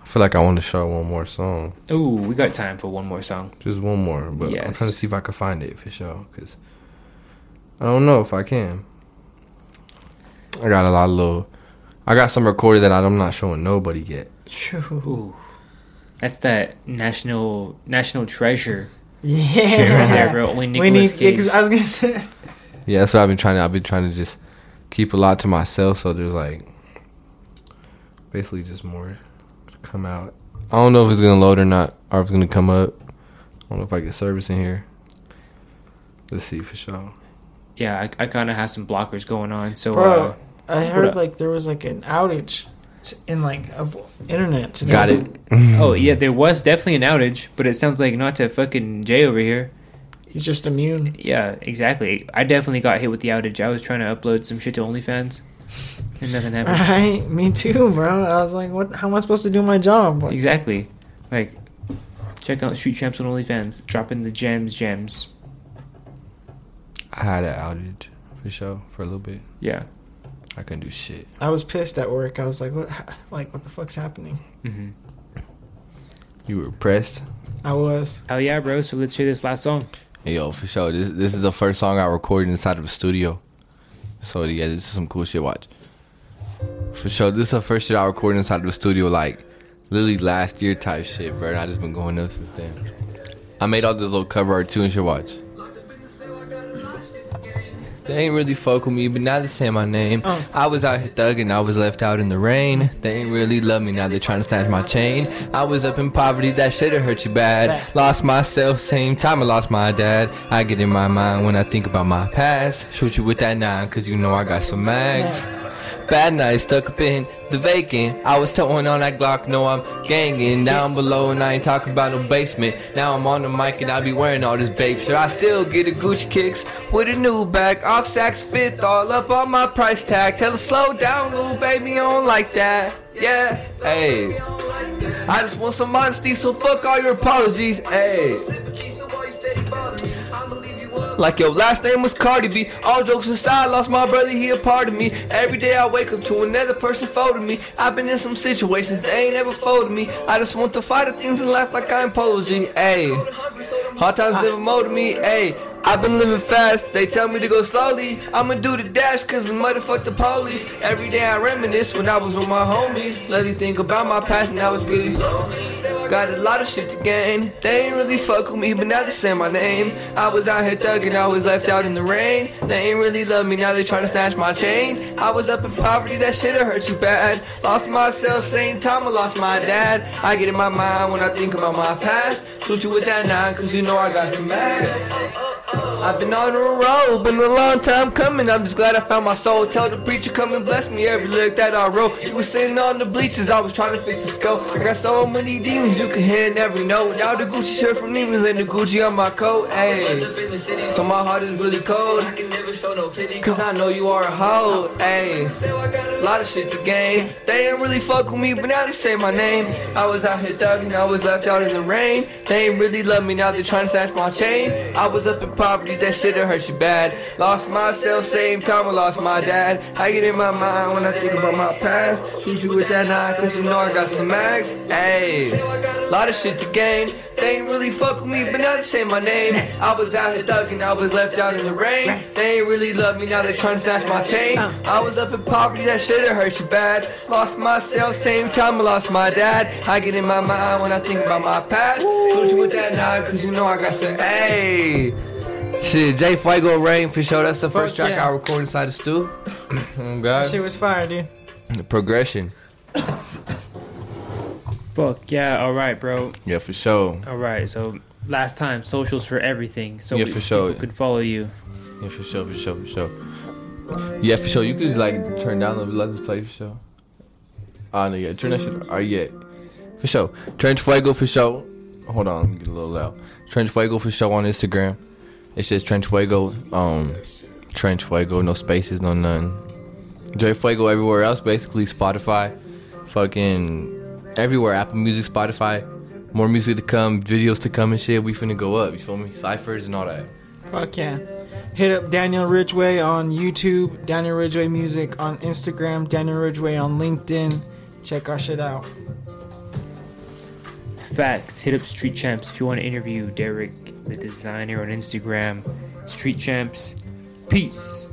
I feel like I want to show one more song, Ooh, we got time for one more song. just one more, but I'm trying to see if I can find it for sure. Cause I don't know if I can. I got a lot of little. I got some recorded that I'm not showing nobody yet. True. That's that national national treasure. Yeah. right there, bro. Only we Nicolas need. Yeah, 'cause Cage. I was gonna say. Yeah, that's what I've been trying to. I've been trying to just keep a lot to myself, so there's like basically just more to come out. I don't know if it's gonna load or not, or if it's gonna come up. I don't know if I get service in here. Let's see for sure. Yeah, I, I kind of have some blockers going on. So, Bro, uh, I heard like there was like an outage in like of internet today. Got it. oh yeah, there was definitely an outage, but it sounds like not to fucking Jay over here. He's just immune. Yeah, exactly. I definitely got hit with the outage. I was trying to upload some shit to OnlyFans, and nothing happened. Right, me too, bro. I was like, what? How am I supposed to do my job? Like, Exactly. Like, check out Street Champs on OnlyFans, dropping the gems, gems. I had an outage for sure for a little bit. Yeah. I couldn't do shit. I was pissed at work. I was like, what? Like, what the fuck's happening? hmm You were pressed. I was. Hell yeah, bro. So let's hear this last song. Hey, yo, for sure. This this is the first song I recorded inside of a studio. So yeah, this is some cool shit. Watch. For sure, this is the first shit I recorded inside of a studio, like literally last year type shit, bro. And I just been going up since then. I made all this little cover art too and shit. Watch. They ain't really fuck with me, but now they say my name. Oh. I was out here thugging, I was left out in the rain. They ain't really love me, now they trying to snatch my chain. I was up in poverty, that shit'll hurt you bad. Lost myself, same time I lost my dad. I get in my mind when I think about my past. Shoot you with that nine, cause you know I got some mags. Bad night, stuck up in the vacant. I was towing on that Glock, no, I'm ganging down below, and I ain't talking about no basement. Now I'm on the mic and I be wearing all this babe shit. I still get a Gucci kicks with a new bag, off Saks Fifth, all up on my price tag. Tell her slow down, little baby, I don't like that. Yeah, hey. I just want some honesty, so fuck all your apologies. Hey. Like your last name was Cardi B. All jokes aside, lost my brother, he a part of me. Every day I wake up to another person folding me. I've been in some situations they ain't ever folded me. I just want to fight the things in life like I'm Polo G. Ayy. Hard times never molded me. Ayy. I've been living fast, they tell me to go slowly. I'ma do the dash, cause the motherfuck the police. Every day I reminisce when I was with my homies. Let me think about my past, and now it's really lonely. Got a lot of shit to gain. They ain't really fuck with me, but now they say my name. I was out here thugging, I was left out in the rain. They ain't really love me, now they tryna snatch my chain. I was up in poverty, that shit'll hurt you bad. Lost myself, same time I lost my dad. I get in my mind when I think about my past. Shoot you with that nine, cause you know I got some mad. I've been on the road, been a long time coming. I'm just glad I found my soul. Tell the preacher come and bless me every lyric that I wrote. You was sitting on the bleachers, I was trying to fix the scope. I got so many demons you can hear in every note. Now the Gucci shirt from demons and the Gucci on my coat. Ayy, so my heart is really cold. Cause I know you are a hoe. Ayy, a lot of shit to gain. They ain't really fuck with me, but now they say my name. I was out here thugging, I was left out in the rain. They ain't really love me, now they trying to snatch my chain. I was up in that shit'll hurt you bad. Lost myself, same time I lost my dad. I get in my mind when I think about my past. Shoot you with that knife, cause you know I got some mags. Ayy, lot of shit to gain. They ain't really fuck with me, but now they say my name. I was out here thugging, I was left out in the rain. They ain't really love me, now they trying to snatch my chain. I was up in poverty, that shit'll hurt you bad. Lost myself, same time I lost my dad. I get in my mind when I think about my past. Shoot you with that knife, cause you know I got some. Hey! Shit, Jay Fuego Rain for sure. That's the first track yeah. I recorded inside the stew. oh That God. shit was fire, dude. The progression. Fuck yeah! All right, bro. Yeah, for sure. All right. So last time, socials for everything. So Yeah, for sure. people could follow you. Yeah, for sure, for sure, for sure. Yeah, for sure. You could just like turn down the let us play for sure. Oh no, yeah, turn that shit. Are yeah, for sure. Trench Fuego for sure. Hold on, get a little loud. Trench Fuego for sure on Instagram. It's just Trench Fuego. Um, Trench Fuego, no spaces, no none. Dre Fuego everywhere else, basically Spotify, fucking everywhere. Apple Music, Spotify. More music to come, videos to come and shit. We finna go up. You feel me? Ciphers and all that. Fuck yeah. Hit up Daniel Ridgeway on YouTube, Daniel Ridgeway Music on Instagram, Daniel Ridgeway on LinkedIn. Check our shit out. Facts. Hit up Street Champs if you want to interview Derek, the designer, on Instagram. Street Champs. Peace.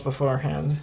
Beforehand.